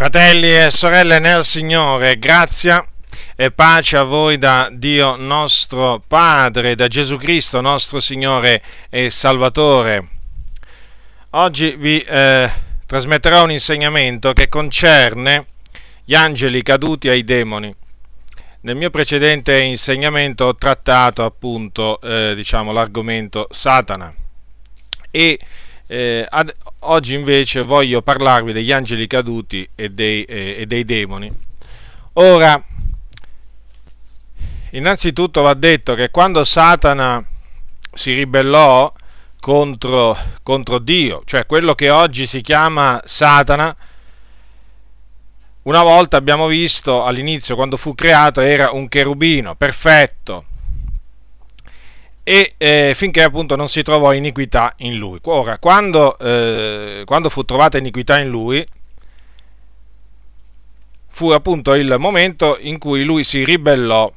Fratelli e sorelle nel Signore, grazia e pace a voi da Dio nostro Padre, da Gesù Cristo nostro Signore e Salvatore. Oggi vi eh, trasmetterò un insegnamento che concerne gli angeli caduti ai demoni. Nel mio precedente insegnamento ho trattato appunto eh, diciamo, l'argomento Satana e eh, ad, oggi invece voglio parlarvi degli angeli caduti e dei, eh, e dei demoni. Ora, innanzitutto va detto che quando Satana si ribellò contro, contro Dio, cioè quello che oggi si chiama Satana, una volta abbiamo visto all'inizio, quando fu creato, era un cherubino perfetto, e eh, finché appunto non si trovò iniquità in lui. Ora, quando, eh, quando fu trovata iniquità in lui, fu appunto il momento in cui lui si ribellò,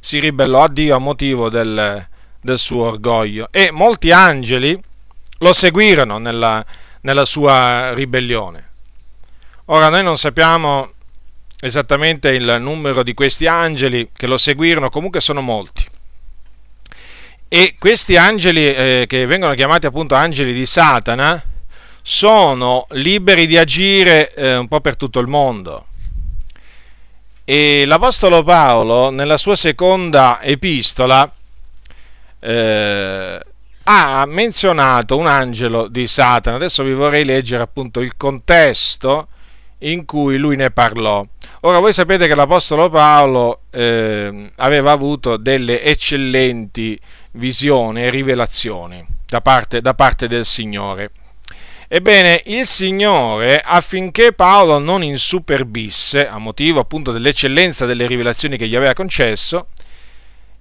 si ribellò a Dio a motivo del, del suo orgoglio e molti angeli lo seguirono nella, nella sua ribellione. Ora noi non sappiamo esattamente il numero di questi angeli che lo seguirono, comunque sono molti. E questi angeli, eh, che vengono chiamati appunto angeli di Satana, sono liberi di agire eh, un po' per tutto il mondo. E l'Apostolo Paolo, nella sua seconda epistola, eh, ha menzionato un angelo di Satana. Adesso vi vorrei leggere appunto il contesto in cui lui ne parlò. Ora voi sapete che l'Apostolo Paolo eh, aveva avuto delle eccellenti visioni e rivelazioni da parte, da parte del Signore. Ebbene, il Signore, affinché Paolo non insuperbisse, a motivo appunto dell'eccellenza delle rivelazioni che gli aveva concesso,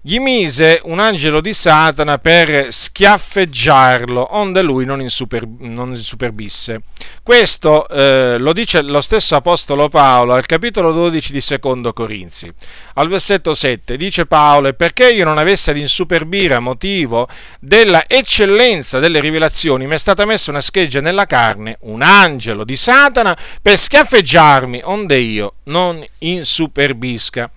gli mise un angelo di Satana per schiaffeggiarlo, onde lui non, insuper, non insuperbisse. Questo eh, lo dice lo stesso Apostolo Paolo al capitolo 12 di Secondo Corinzi. Al versetto 7 dice Paolo, e perché io non avessi ad insuperbire a motivo della eccellenza delle rivelazioni, mi è stata messa una scheggia nella carne, un angelo di Satana, per schiaffeggiarmi, onde io non insuperbisca.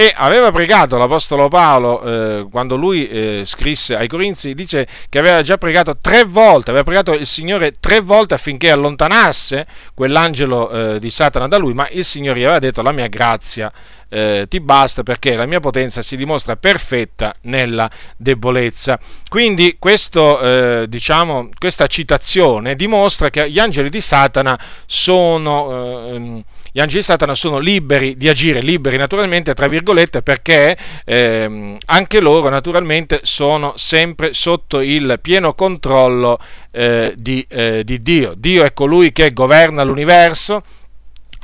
E aveva pregato l'Apostolo Paolo, eh, quando lui eh, scrisse ai Corinzi, dice che aveva già pregato tre volte, aveva pregato il Signore tre volte affinché allontanasse quell'angelo eh, di Satana da lui, ma il Signore gli aveva detto la mia grazia eh, ti basta perché la mia potenza si dimostra perfetta nella debolezza. Quindi questo, eh, diciamo, questa citazione dimostra che gli angeli di Satana sono eh, gli angeli di Satana sono liberi di agire, liberi naturalmente, tra virgolette, perché ehm, anche loro naturalmente sono sempre sotto il pieno controllo eh, di, eh, di Dio. Dio è colui che governa l'universo,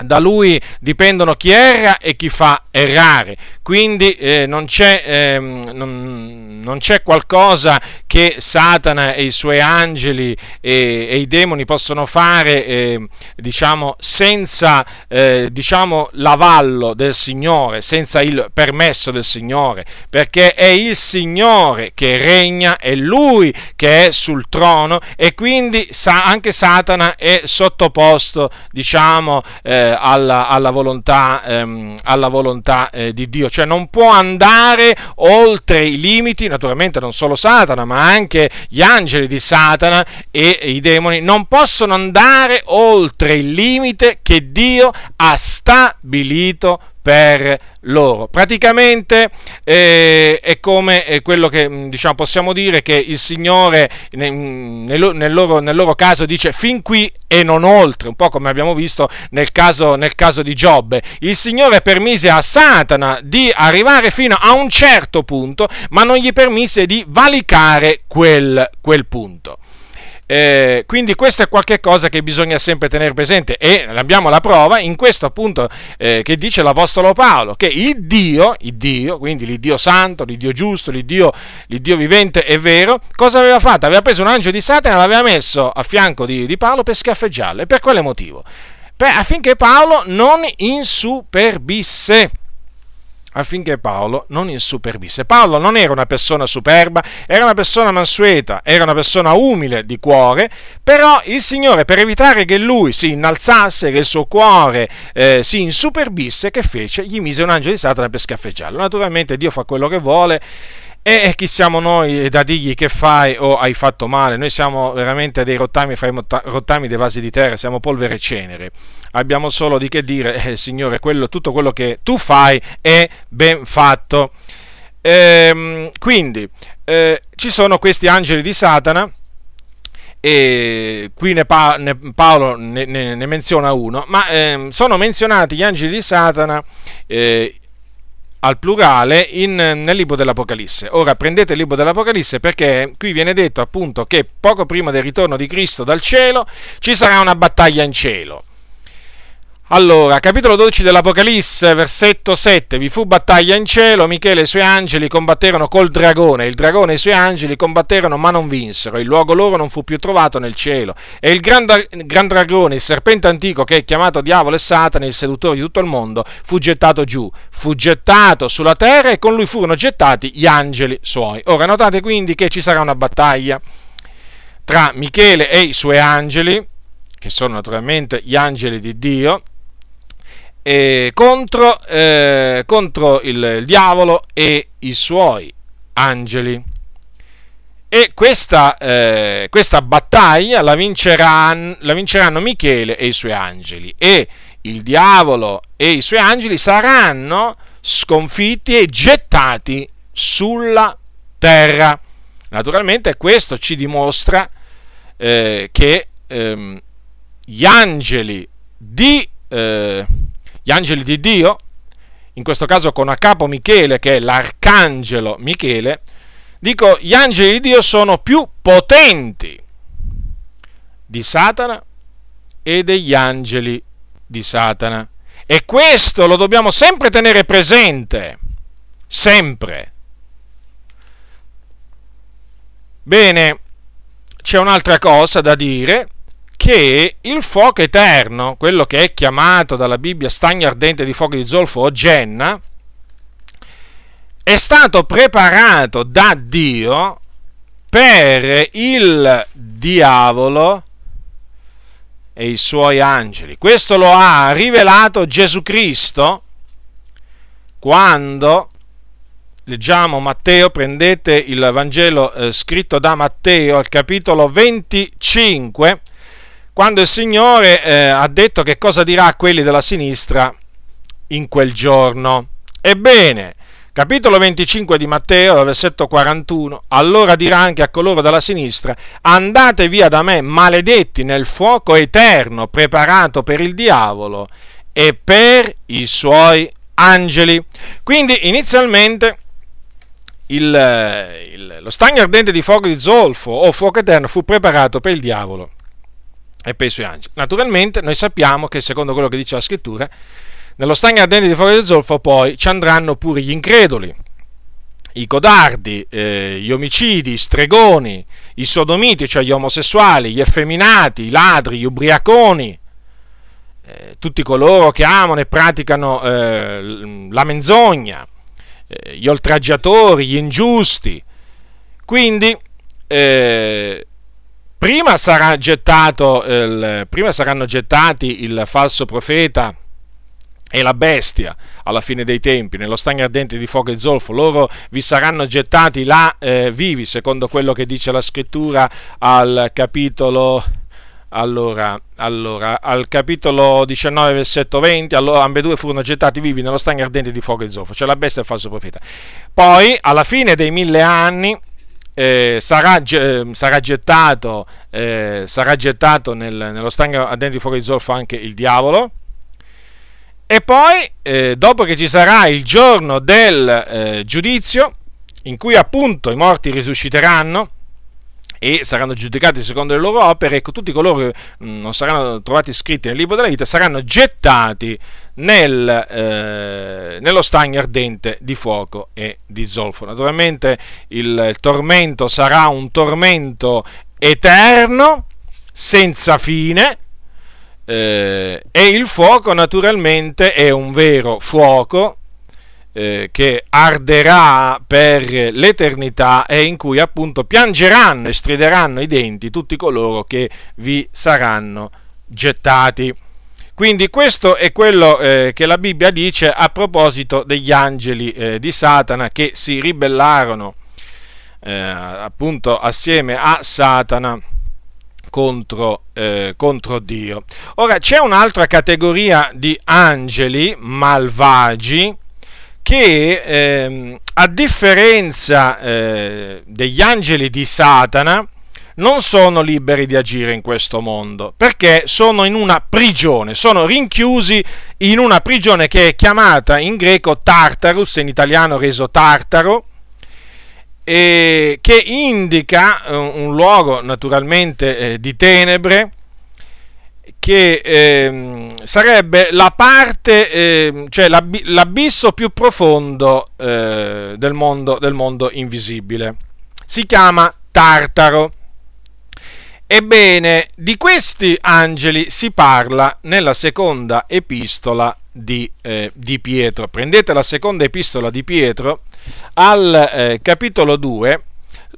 da lui dipendono chi erra e chi fa errare, quindi eh, non, c'è, eh, non, non, c'è, qualcosa che Satana e i suoi angeli e, e i demoni possono fare eh, diciamo, senza eh, diciamo, l'avallo del Signore, senza il permesso del Signore, perché è il Signore che regna, è Lui che è sul trono e quindi sa, anche Satana è sottoposto diciamo, eh, alla, alla, volontà, ehm, alla volontà eh, di Dio, cioè non può andare oltre i limiti, naturalmente non solo Satana, ma anche gli angeli di Satana e i demoni. Non possono andare oltre il limite che Dio ha stabilito per loro. Praticamente eh, è come eh, quello che mm, diciamo, possiamo dire che il Signore nel, nel, loro, nel, loro, caso dice fin qui e non oltre, un po' come abbiamo visto nel caso, nel caso di Giobbe. Il Signore permise a Satana di arrivare fino a un certo punto, ma non gli permise di valicare quel, quel punto. Eh, quindi questo è qualcosa che bisogna sempre tenere presente e abbiamo la prova in questo appunto eh, che dice l'Apostolo Paolo, che il Dio, il Dio, quindi l'Iddio santo, l'Iddio giusto, l'Iddio, l'Iddio vivente e vero, cosa aveva fatto? Aveva preso un angelo di Satana e l'aveva messo a fianco di, di Paolo per scaffeggiarlo. E per quale motivo? Per, affinché Paolo non insuperbisse affinché Paolo non insuperbisse. Paolo non era una persona superba, era una persona mansueta, era una persona umile di cuore, però il Signore per evitare che lui si innalzasse, che il suo cuore eh, si insuperbisse, che fece? Gli mise un angelo di Satana per scaffeggiarlo. Naturalmente Dio fa quello che vuole. E chi siamo noi da dirgli che fai o hai fatto male? Noi siamo veramente dei rottami fra i rottami dei vasi di terra, siamo polvere e cenere abbiamo solo di che dire, eh, Signore, quello, tutto quello che tu fai è ben fatto. Ehm, quindi eh, ci sono questi angeli di Satana e qui ne pa- ne Paolo ne, ne, menziona uno, ma eh, sono menzionati gli angeli di Satana eh, al plurale in, nel libro dell'Apocalisse. Ora prendete il libro dell'Apocalisse perché qui viene detto appunto che poco prima del ritorno di Cristo dal cielo ci sarà una battaglia in cielo. Allora, capitolo 12 dell'Apocalisse, versetto 7. Vi fu battaglia in cielo, Michele e i suoi angeli combatterono col dragone, il dragone e i suoi angeli combatterono ma non vinsero, il luogo loro non fu più trovato nel cielo. E il gran, gran dragone, il serpente antico che è chiamato diavolo e Satana, il seduttore di tutto il mondo, fu gettato giù, fu gettato sulla terra e con lui furono gettati gli angeli suoi. Ora notate quindi che ci sarà una battaglia tra Michele e i suoi angeli, che sono naturalmente gli angeli di Dio, eh, contro, eh, contro il, il, diavolo e i suoi angeli. E questa, eh, questa battaglia la, vinceranno, la vinceranno Michele e i suoi angeli. E il diavolo e i suoi angeli saranno sconfitti e gettati sulla terra. Naturalmente questo ci dimostra eh, che ehm, gli angeli di, eh, gli angeli di Dio, in questo caso con a capo Michele, che è l'arcangelo Michele, dico, gli angeli di Dio sono più potenti di Satana e degli angeli di Satana. E questo lo dobbiamo sempre tenere presente, sempre. Bene, c'è un'altra cosa da dire che il fuoco eterno, quello che è chiamato dalla Bibbia stagno ardente di fuoco di zolfo o genna, è stato preparato da Dio per il diavolo e i suoi angeli. Questo lo ha rivelato Gesù Cristo quando leggiamo Matteo, prendete il Vangelo eh, scritto da Matteo al capitolo 25 quando il Signore eh, ha detto che cosa dirà a quelli della sinistra in quel giorno. Ebbene, capitolo 25 di Matteo, versetto 41, allora dirà anche a coloro della sinistra, andate via da me, maledetti nel fuoco eterno preparato per il diavolo e per i suoi angeli. Quindi inizialmente il, il, lo stagno ardente di fuoco di zolfo o fuoco eterno fu preparato per il diavolo e per i suoi angeli. Naturalmente noi sappiamo che secondo quello che dice la scrittura, nello stagno ardente di fuoco del zolfo poi ci andranno pure gli increduli, i codardi, eh, gli omicidi, i stregoni, i sodomiti, cioè gli omosessuali, gli effeminati, i ladri, gli ubriaconi, eh, tutti coloro che amano e praticano eh, la menzogna, eh, gli oltraggiatori, gli ingiusti. Quindi eh, prima, sarà gettato il, prima saranno gettati il falso profeta e la bestia alla fine dei tempi, nello stagno ardente di fuoco e zolfo, loro vi saranno gettati là eh, vivi, secondo quello che dice la scrittura al capitolo, allora, allora, al capitolo 19, versetto 20, allora ambedue furono gettati vivi nello stagno ardente di fuoco e zolfo, cioè la bestia e il falso profeta. Poi, alla fine dei mille anni, eh, sarà, eh, sarà, gettato, eh, sarà gettato nel, nello stagno ardente di fuoco di zolfo anche il diavolo. E poi, eh, dopo che ci sarà il giorno del eh, giudizio, in cui appunto i morti risusciteranno, e saranno giudicati secondo le loro opere, ecco, tutti coloro che mm, non saranno trovati scritti nel libro della vita saranno gettati nel, eh, nello stagno ardente di fuoco e di zolfo. Naturalmente il, tormento sarà un tormento eterno, senza fine, eh, e il fuoco naturalmente è un vero fuoco eh, che arderà per l'eternità e in cui appunto piangeranno e strideranno i denti tutti coloro che vi saranno gettati. Quindi questo è quello eh, che la Bibbia dice a proposito degli angeli eh, di Satana che si ribellarono eh, appunto assieme a Satana contro, eh, contro, Dio. Ora c'è un'altra categoria di angeli malvagi che ehm, a differenza eh, degli angeli di Satana non sono liberi di agire in questo mondo perché sono in una prigione, sono rinchiusi in una prigione che è chiamata in greco Tartarus, in italiano reso Tartaro che indica eh, un luogo naturalmente eh, di tenebre, che eh, sarebbe la parte, eh, cioè l'ab- l'abisso più profondo eh, del mondo, del mondo invisibile. Si chiama Tartaro. Ebbene, di questi angeli si parla nella seconda epistola di, eh, di Pietro. Prendete la seconda epistola di Pietro al eh, capitolo 2,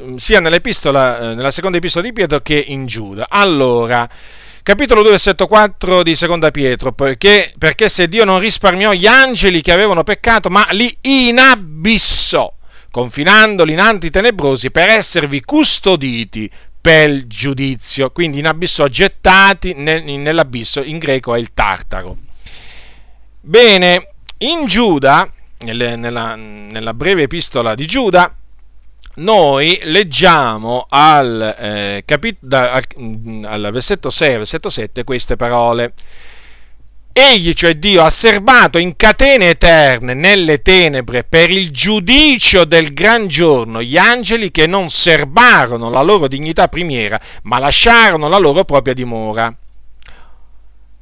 mm, sia eh, nella seconda epistola di Pietro che in Giuda. Allora, capitolo 2, versetto 4 di seconda Pietro, perché, perché se Dio non risparmiò gli angeli che avevano peccato, ma li inabissò, confinandoli in anti tenebrosi per esservi custoditi per il giudizio, quindi inabissò gettati nel, nell'abisso, in greco è il tartaro. Bene, in Giuda, nella, nella, nella breve epistola di Giuda, noi leggiamo al, eh, capit- da, al, al versetto 6 versetto 7 queste parole. Egli, cioè Dio, ha serbato in catene eterne nelle tenebre per il giudicio del gran giorno gli angeli che non serbarono la loro dignità primiera, ma lasciarono la loro propria dimora.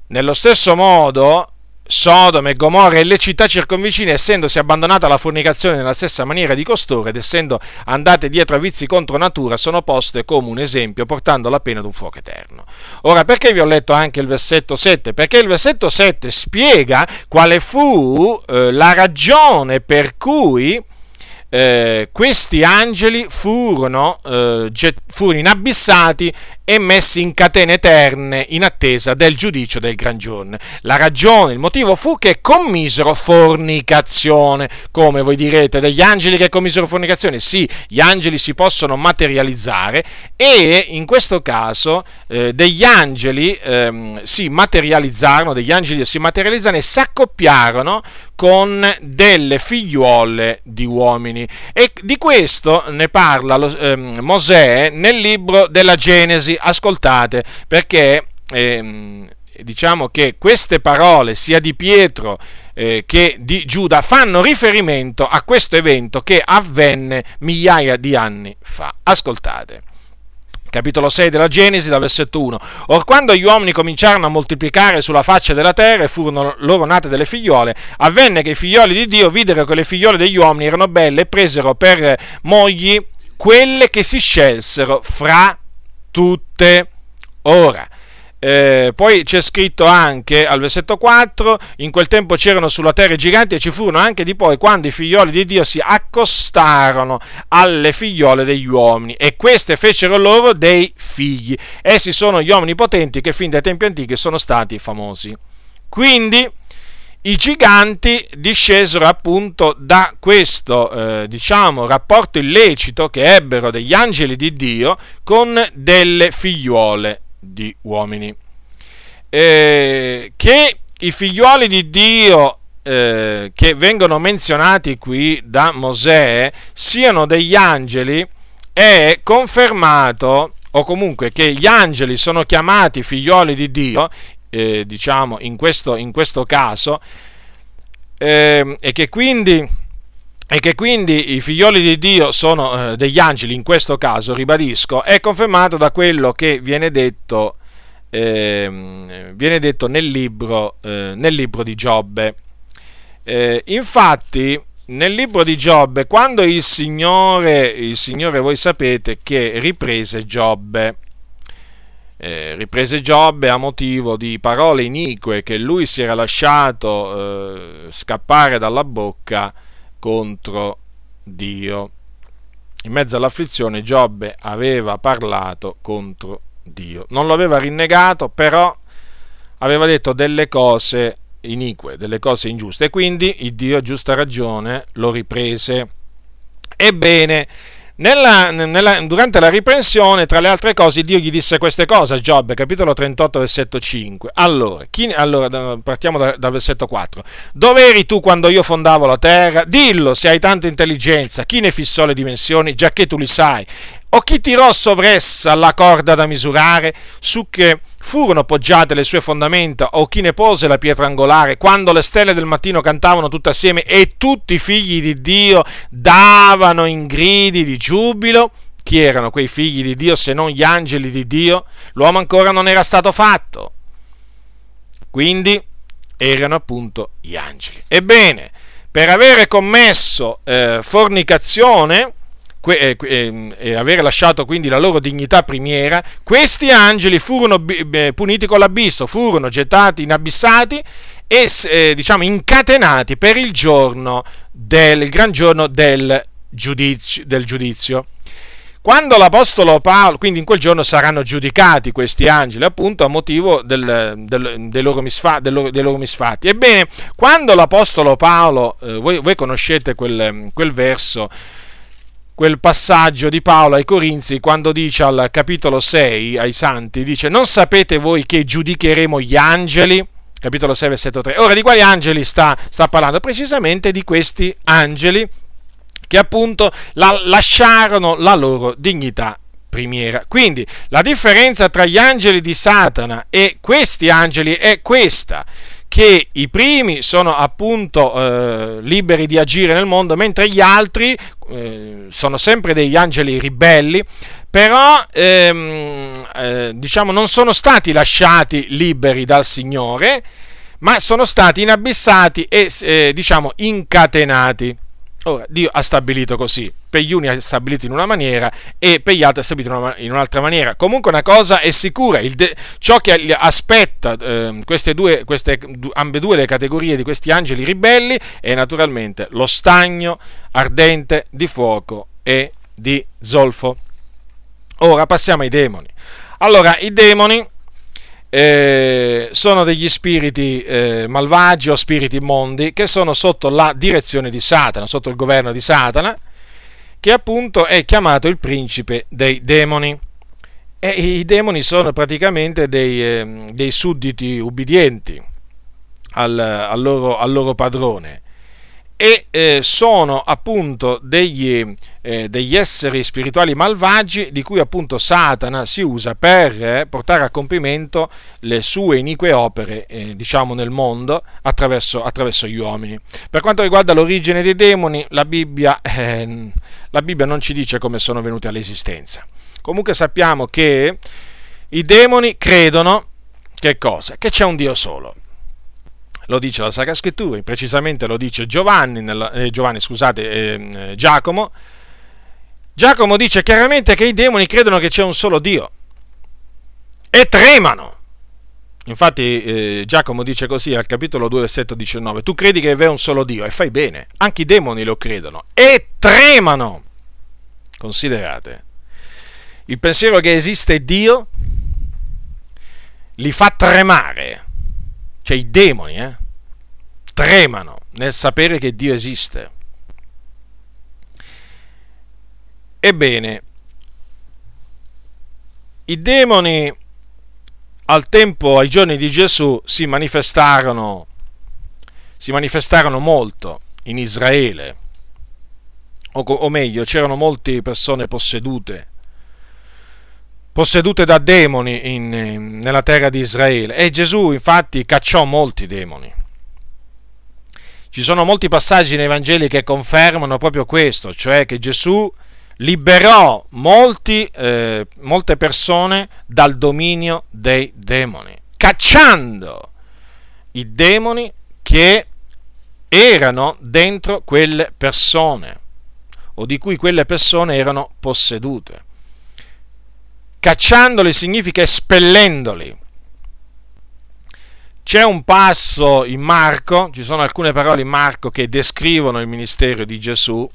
Nello stesso modo, Sodoma e Gomorra e le città circonvicine, essendosi abbandonate alla fornicazione nella stessa maniera di costoro ed essendo andate dietro a vizi contro natura, sono poste come un esempio, portando la pena ad un fuoco eterno. Ora, perché vi ho letto anche il versetto 7? Perché il versetto 7 spiega quale fu eh, la ragione per cui eh, questi angeli furono, eh, get, furono inabissati e messi in catene eterne in attesa del giudizio del gran giorno. La ragione, il motivo fu che commisero fornicazione. Come voi direte, degli angeli che commisero fornicazione? Sì, gli angeli si possono materializzare e in questo caso eh, degli angeli eh, si materializzarono, degli angeli si materializzarono e si accoppiarono con delle figliuole di uomini. E di questo ne parla lo, eh, Mosè nel libro della Genesi ascoltate, perché eh, diciamo che queste parole, sia di Pietro eh, che di Giuda, fanno riferimento a questo evento che avvenne migliaia di anni fa. Ascoltate capitolo 6 della Genesi, dal versetto 1. Or quando gli uomini cominciarono a moltiplicare sulla faccia della terra e furono loro nate delle figliole, avvenne che i figlioli di Dio videro che le figliole degli uomini erano belle e presero per mogli quelle che si scelsero fra tutte. Ora, eh, poi c'è scritto anche al versetto 4, in quel tempo c'erano sulla terra i giganti e ci furono anche di poi quando i figlioli di Dio si accostarono alle figliole degli uomini e queste fecero loro dei figli. Essi sono gli uomini potenti che fin dai tempi antichi sono stati famosi. Quindi i giganti discesero appunto da questo, eh, diciamo, rapporto illecito che ebbero degli angeli di Dio con delle figliuole di uomini. Eh, che i figliuoli di Dio eh, che vengono menzionati qui da Mosè siano degli angeli è confermato o comunque che gli angeli sono chiamati figlioli di Dio eh, diciamo, in questo, in questo caso, eh, e, che quindi, e che quindi i figlioli di Dio sono eh, degli angeli, in questo caso, ribadisco, è confermato da quello che viene detto, ehm, viene detto nel, libro, eh, nel libro di Giobbe. Eh, infatti, nel libro di Giobbe, quando il Signore, il Signore, voi sapete che riprese Giobbe, eh, riprese Giobbe a motivo di parole inique che lui si era lasciato eh, scappare dalla bocca contro Dio. In mezzo all'afflizione Giobbe aveva parlato contro Dio. Non lo aveva rinnegato, però aveva detto delle cose inique, delle cose ingiuste e quindi il Dio a giusta ragione lo riprese. Ebbene, nella, nella, durante la riprensione, tra le altre cose, Dio gli disse queste cose a Giobbe, capitolo 38, versetto 5. Allora, chi, allora partiamo da, dal versetto 4. Dove eri tu quando io fondavo la terra? Dillo se hai tanta intelligenza. Chi ne fissò le dimensioni? Già che tu li sai. O chi tirò sovressa la corda da misurare, su che furono poggiate le sue fondamenta, o chi ne pose la pietra angolare, quando le stelle del mattino cantavano tutte assieme e tutti i figli di Dio davano in gridi di giubilo? Chi erano quei figli di Dio se non gli angeli di Dio? L'uomo ancora non era stato fatto. Quindi erano appunto gli angeli. Ebbene, per avere commesso eh, fornicazione, e, e, e avere lasciato quindi la loro dignità primiera, questi angeli furono puniti con l'abisso, furono gettati inabissati e eh, diciamo incatenati per il giorno del il gran giorno del giudizio, del giudizio. Quando l'Apostolo Paolo, quindi in quel giorno saranno giudicati questi angeli, appunto a motivo del, del, dei, loro misfa, loro, dei, loro misfatti. Ebbene, quando l'Apostolo Paolo, eh, voi, voi, conoscete quel, quel verso, quel passaggio di Paolo ai Corinzi quando dice al capitolo 6 ai santi, dice non sapete voi che giudicheremo gli angeli? Capitolo 6 versetto 3. Ora di quali angeli sta, sta parlando? Precisamente di questi angeli che appunto la, lasciarono la loro dignità primiera. Quindi la differenza tra gli angeli di Satana e questi angeli è questa che i primi sono appunto eh, liberi di agire nel mondo, mentre gli altri eh, sono sempre degli angeli ribelli, però ehm, eh, diciamo non sono stati lasciati liberi dal Signore, ma sono stati inabissati e eh, diciamo incatenati. Ora, Dio ha stabilito così, per gli uni ha stabilito in una maniera e per gli altri ha stabilito in un'altra maniera. Comunque una cosa è sicura, de- ciò che aspetta eh, queste due, queste, ambedue le categorie di questi angeli ribelli è naturalmente lo stagno ardente di fuoco e di zolfo. Ora passiamo ai demoni. Allora, i demoni eh, sono degli spiriti eh, malvagi o spiriti immondi che sono sotto la direzione di Satana, sotto il governo di Satana, che appunto è chiamato il principe dei demoni. E i demoni sono praticamente dei, eh, dei sudditi ubbidienti al, al, loro, al loro padrone e eh, sono appunto degli, eh, degli, esseri spirituali malvagi di cui appunto Satana si usa per eh, portare a compimento le sue inique opere eh, diciamo nel mondo attraverso, attraverso, gli uomini. Per quanto riguarda l'origine dei demoni la Bibbia, eh, la Bibbia non ci dice come sono venuti all'esistenza. Comunque sappiamo che i demoni credono che cosa? Che c'è un Dio solo lo dice la Sacra Scrittura, precisamente lo dice Giovanni, nella, eh, Giovanni scusate, eh, Giacomo. Giacomo dice chiaramente che i demoni credono che c'è un solo Dio e tremano. Infatti eh, Giacomo dice così al capitolo 2, versetto 19, tu credi che è un solo Dio e fai bene, anche i demoni lo credono e tremano. Considerate, il pensiero che esiste Dio li fa tremare cioè i demoni, eh, tremano nel sapere che Dio esiste. Ebbene, i demoni al tempo, ai giorni di Gesù, si manifestarono, si manifestarono molto in Israele, o, o meglio, c'erano molte persone possedute possedute da demoni in, nella terra di Israele. E Gesù infatti cacciò molti demoni. Ci sono molti passaggi nei Vangeli che confermano proprio questo, cioè che Gesù liberò molti, eh, molte persone dal dominio dei demoni, cacciando i demoni che erano dentro quelle persone o di cui quelle persone erano possedute. Cacciandoli significa espellendoli. c'è un passo in Marco, ci sono alcune parole in Marco che descrivono il ministero di Gesù,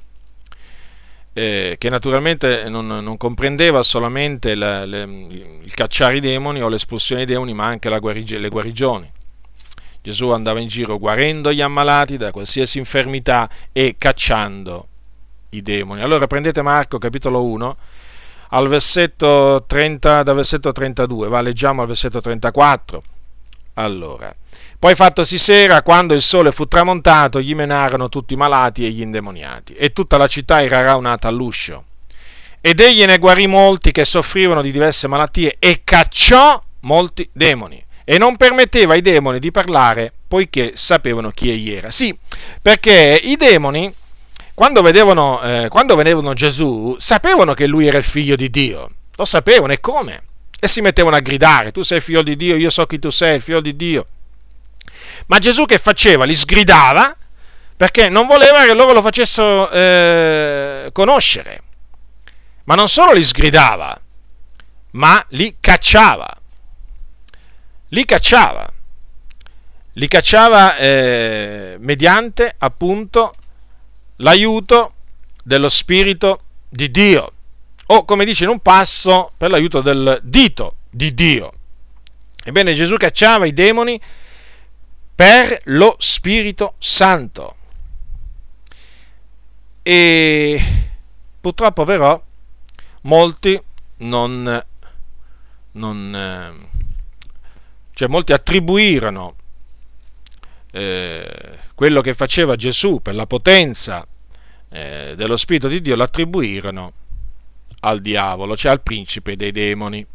eh, che naturalmente non, non comprendeva solamente la, le, il cacciare i demoni o l'espulsione dei demoni, ma anche guarigi, le guarigioni. Gesù andava in giro guarendo gli ammalati da qualsiasi infermità e cacciando i demoni. Allora prendete Marco capitolo 1 al versetto 30, dal versetto 32, va leggiamo al versetto 34. Allora, poi fattosi sera, quando il sole fu tramontato, gli menarono tutti i malati e gli indemoniati, e tutta la città era raunata all'uscio. Ed egli ne guarì molti che soffrivano di diverse malattie e cacciò molti demoni. E non permetteva ai demoni di parlare, poiché sapevano chi egli era. Sì, perché i demoni, quando vedevano, eh, quando vedevano Gesù, sapevano che lui era il figlio di Dio. Lo sapevano e come? e si mettevano a gridare, tu sei figlio di Dio, io so chi tu sei, il figlio di Dio. Ma Gesù che faceva? Li sgridava perché non voleva che loro lo facessero eh, conoscere. Ma non solo li sgridava, ma li cacciava. Li cacciava. Li cacciava eh, mediante appunto l'aiuto dello Spirito di Dio o come dice in un passo per l'aiuto del dito di Dio. Ebbene Gesù cacciava i demoni per lo Spirito Santo. E purtroppo però molti non, non cioè molti attribuirono eh, quello che faceva Gesù per la potenza eh, dello Spirito di Dio, l'attribuirono al diavolo, cioè al principe dei demoni.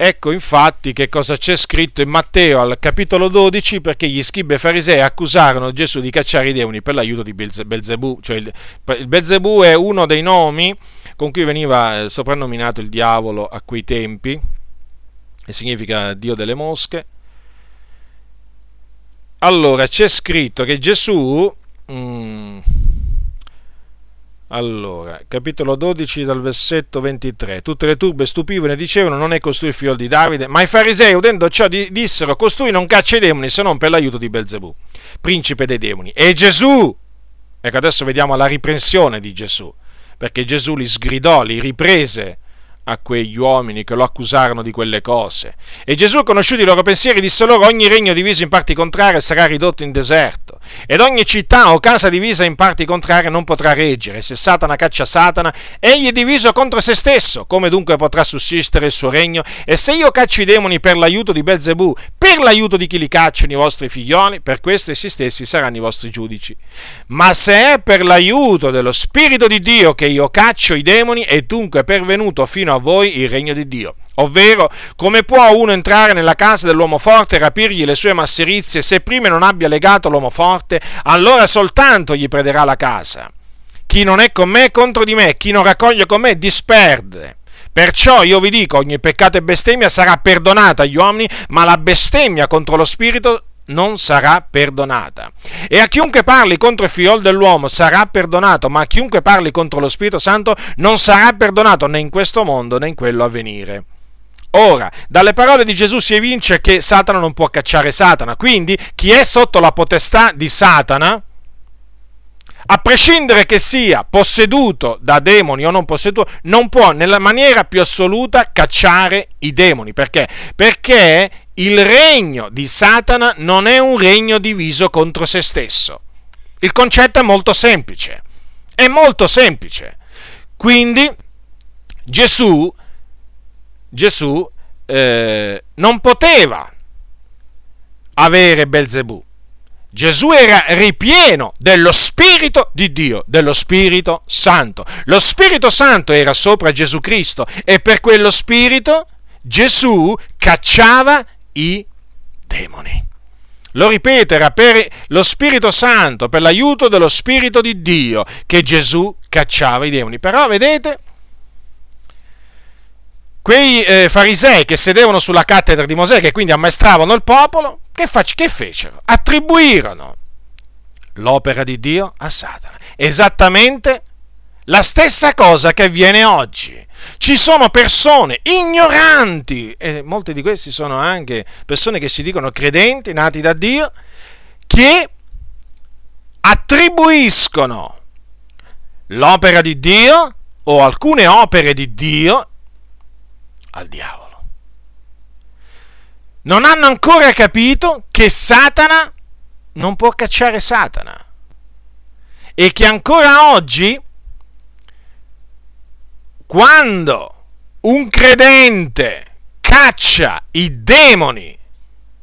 Ecco infatti che cosa c'è scritto in Matteo al capitolo 12 perché gli scribi e farisei accusarono Gesù di cacciare i demoni per l'aiuto di Belzebù, cioè il, Belzebù è uno dei nomi con cui veniva eh, soprannominato il diavolo a quei tempi e significa Dio delle mosche. Allora c'è scritto che Gesù mm, allora, capitolo 12 dal versetto 23. Tutte le turbe stupivano e dicevano non è costui il figlio di Davide, ma i farisei udendo ciò dissero costui non caccia i demoni se non per l'aiuto di Belzebù, principe dei demoni. E Gesù, ecco adesso vediamo la riprensione di Gesù, perché Gesù li sgridò, li riprese a quegli uomini che lo accusarono di quelle cose. E Gesù, conosciuti i loro pensieri, disse loro: Ogni regno diviso in parti contrarie sarà ridotto in deserto, ed ogni città o casa divisa in parti contrarie non potrà reggere. Se Satana caccia Satana, egli è diviso contro se stesso. Come dunque potrà sussistere il suo regno? E se io caccio i demoni per l'aiuto di Belzebù, per l'aiuto di chi li cacciano i vostri figlioli, per questo essi stessi saranno i vostri giudici. Ma se è per l'aiuto dello Spirito di Dio che io caccio i demoni, è dunque pervenuto fino a voi il regno di Dio. Ovvero, come può uno entrare nella casa dell'uomo forte e rapirgli le sue masserizie se prima non abbia legato l'uomo forte? Allora soltanto gli prederà la casa. Chi non è con me è contro di me, chi non raccoglie con me disperde. Perciò io vi dico, ogni peccato e bestemmia sarà perdonata agli uomini, ma la bestemmia contro lo spirito non sarà perdonata. E a chiunque parli contro il figliol dell'uomo sarà perdonato, ma a chiunque parli contro lo Spirito Santo non sarà perdonato né in questo mondo né in quello a venire. Ora, dalle parole di Gesù si evince che Satana non può cacciare Satana, quindi chi è sotto la potestà di Satana, a prescindere che sia posseduto da demoni o non posseduto, non può nella maniera più assoluta cacciare i demoni. Perché? Perché il regno di Satana non è un regno diviso contro se stesso. Il concetto è molto semplice. È molto semplice. Quindi Gesù, Gesù eh, non poteva avere Belzebù. Gesù era ripieno dello Spirito di Dio, dello Spirito Santo. Lo Spirito Santo era sopra Gesù Cristo e per quello Spirito Gesù cacciava i demoni. Lo ripeto, era per lo Spirito Santo, per l'aiuto dello Spirito di Dio che Gesù cacciava i demoni. Però vedete, quei eh, farisei che sedevano sulla cattedra di Mosè, che quindi ammaestravano il popolo, che, face, che fecero? Attribuirono l'opera di Dio a Satana. Esattamente la stessa cosa che avviene oggi. Ci sono persone ignoranti, e molti di questi sono anche persone che si dicono credenti, nati da Dio, che attribuiscono l'opera di Dio o alcune opere di Dio al diavolo. Non hanno ancora capito che Satana non può cacciare Satana e che ancora oggi, quando un credente caccia i demoni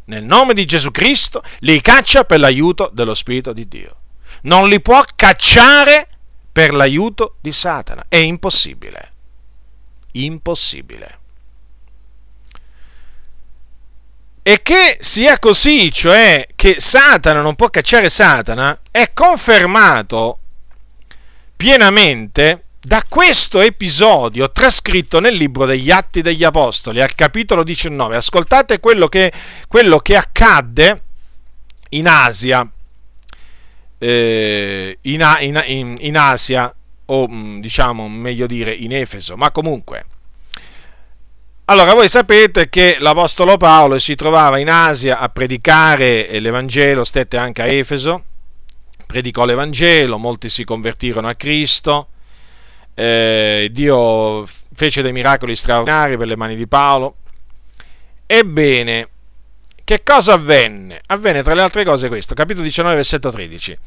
nel nome di Gesù Cristo, li caccia per l'aiuto dello Spirito di Dio. Non li può cacciare per l'aiuto di Satana. È impossibile. Impossibile. E che sia così, cioè che Satana non può cacciare Satana, è confermato pienamente da questo episodio trascritto nel libro degli Atti degli Apostoli, al capitolo 19. Ascoltate quello che, quello che accadde in Asia, eh, in, in, in, Asia, o mm, diciamo meglio dire in Efeso, ma comunque. Allora, voi sapete che l'Apostolo Paolo si trovava in Asia a predicare l'Evangelo, stette anche a Efeso, predicò l'Evangelo, molti si convertirono a Cristo, eh, Dio fece dei miracoli straordinari per le mani di Paolo. Ebbene, che cosa avvenne? Avvenne tra le altre cose questo, capitolo 19, versetto 13.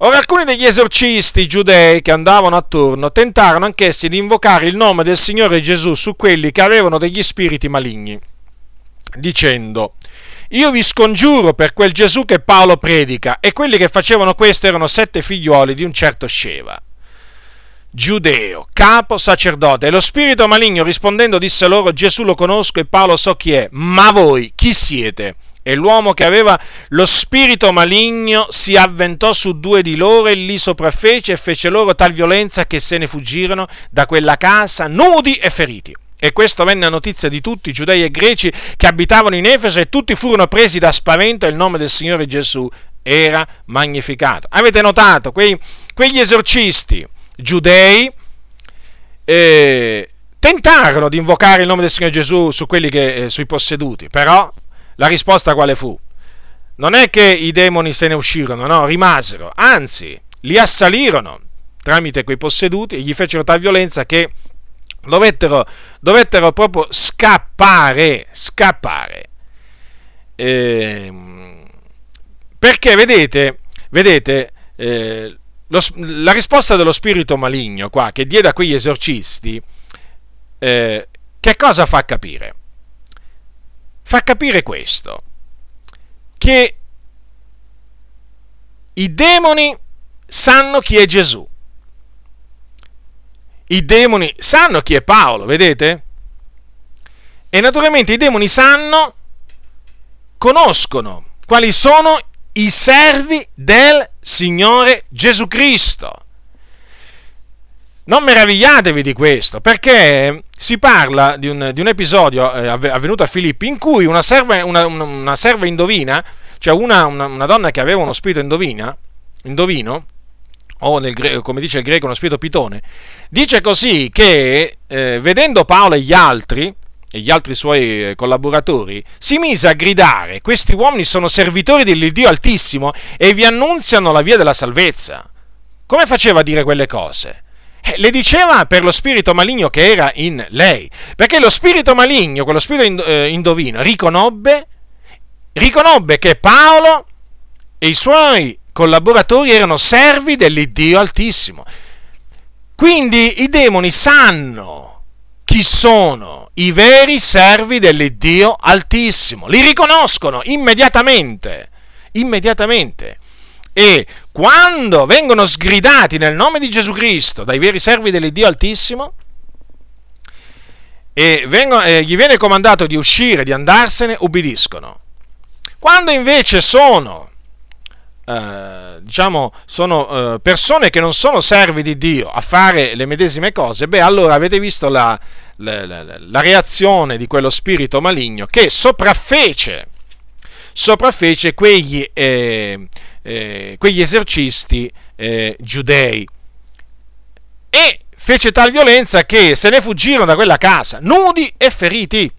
Ora alcuni degli esorcisti giudei che andavano attorno tentarono anch'essi di invocare il nome del Signore Gesù su quelli che avevano degli spiriti maligni, dicendo, io vi scongiuro per quel Gesù che Paolo predica, e quelli che facevano questo erano sette figlioli di un certo Sceva giudeo, capo sacerdote. E lo spirito maligno rispondendo disse loro, Gesù lo conosco e Paolo so chi è, ma voi chi siete? E l'uomo che aveva lo spirito maligno si avventò su due di loro e li sopraffece e fece loro tal violenza che se ne fuggirono da quella casa nudi e feriti. E questo venne a notizia di tutti, giudei e greci, che abitavano in Efeso, e tutti furono presi da spavento e il nome del Signore Gesù era magnificato. Avete notato quei, quegli esorcisti? giudei eh, tentarono di invocare il nome del Signore Gesù su quelli che, eh, sui posseduti, però la risposta quale fu? Non è che i demoni se ne uscirono, no, rimasero, anzi, li assalirono tramite quei posseduti e gli fecero tal violenza che dovettero, dovettero proprio scappare, scappare. Eh, perché vedete, vedete eh, lo, la risposta dello spirito maligno qua che diede a quegli esorcisti, eh, che cosa fa capire? Fa capire questo, che i demoni sanno chi è Gesù. I demoni sanno chi è Paolo, vedete? E naturalmente i demoni sanno, conoscono quali sono i servi del Signore Gesù Cristo. Non meravigliatevi di questo, perché si parla di un, di un episodio eh, avvenuto a Filippi in cui una serva, una, una serva indovina, cioè una, una, donna che aveva uno spirito indovina, indovino, o nel, come dice il greco uno spirito pitone, dice così che eh, vedendo Paolo e gli altri, e gli altri suoi eh, collaboratori, si mise a gridare, questi uomini sono servitori dell'Iddio Altissimo e vi annunziano la via della salvezza. Come faceva a dire quelle cose? Eh, le diceva per lo spirito maligno che era in lei, perché lo spirito maligno, quello spirito eh, indovino, riconobbe, riconobbe che Paolo e i suoi collaboratori erano servi dell'Iddio Altissimo. Quindi i demoni sanno chi sono i veri servi dell'Iddio Altissimo. Li riconoscono immediatamente, immediatamente. E quando vengono sgridati nel nome di Gesù Cristo dai veri servi dell'Iddio Altissimo, e vengono, eh, gli viene comandato di uscire, di andarsene, ubbidiscono. Quando invece sono eh, diciamo, sono eh, persone che non sono servi di Dio a fare le medesime cose, beh, allora avete visto la, la, la, la reazione di quello spirito maligno che sopraffece, sopraffece quegli, eh, eh quegli esercisti eh, giudei. e fece tal violenza che se ne fuggirono da quella casa, nudi e feriti.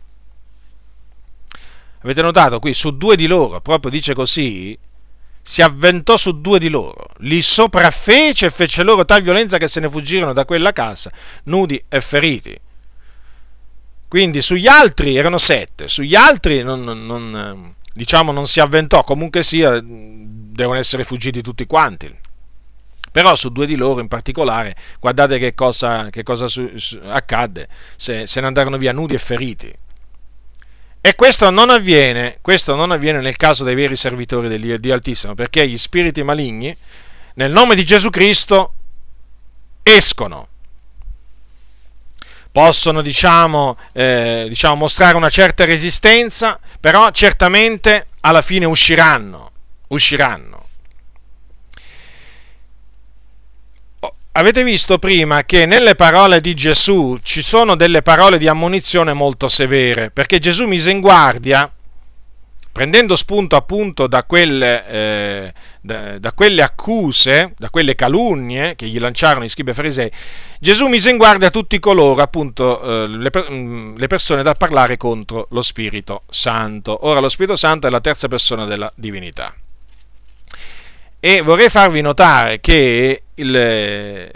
Avete notato qui su due di loro, proprio dice così, si avventò su due di loro, li sopraffece e fece loro tal violenza che se ne fuggirono da quella casa, nudi e feriti. Quindi sugli altri erano sette, sugli altri non, non, diciamo, non si avventò, comunque sia, devono essere fuggiti tutti quanti. Però su due di loro in particolare, guardate che cosa, che cosa su, su, accadde, se, se ne andarono via nudi e feriti. E questo non, avviene, questo non avviene nel caso dei veri servitori del Dio Altissimo, perché gli spiriti maligni, nel nome di Gesù Cristo, escono possono diciamo, eh, diciamo, mostrare una certa resistenza, però certamente alla fine usciranno. usciranno. Avete visto prima che nelle parole di Gesù ci sono delle parole di ammonizione molto severe, perché Gesù mise in guardia prendendo spunto appunto da quelle, eh, da, da quelle, accuse, da quelle calunnie che gli lanciarono i scribi e farisei, Gesù mise in guardia tutti coloro, appunto, eh, le, mm, le, persone da parlare contro lo Spirito Santo. Ora, lo Spirito Santo è la terza persona della divinità. E vorrei farvi notare che il,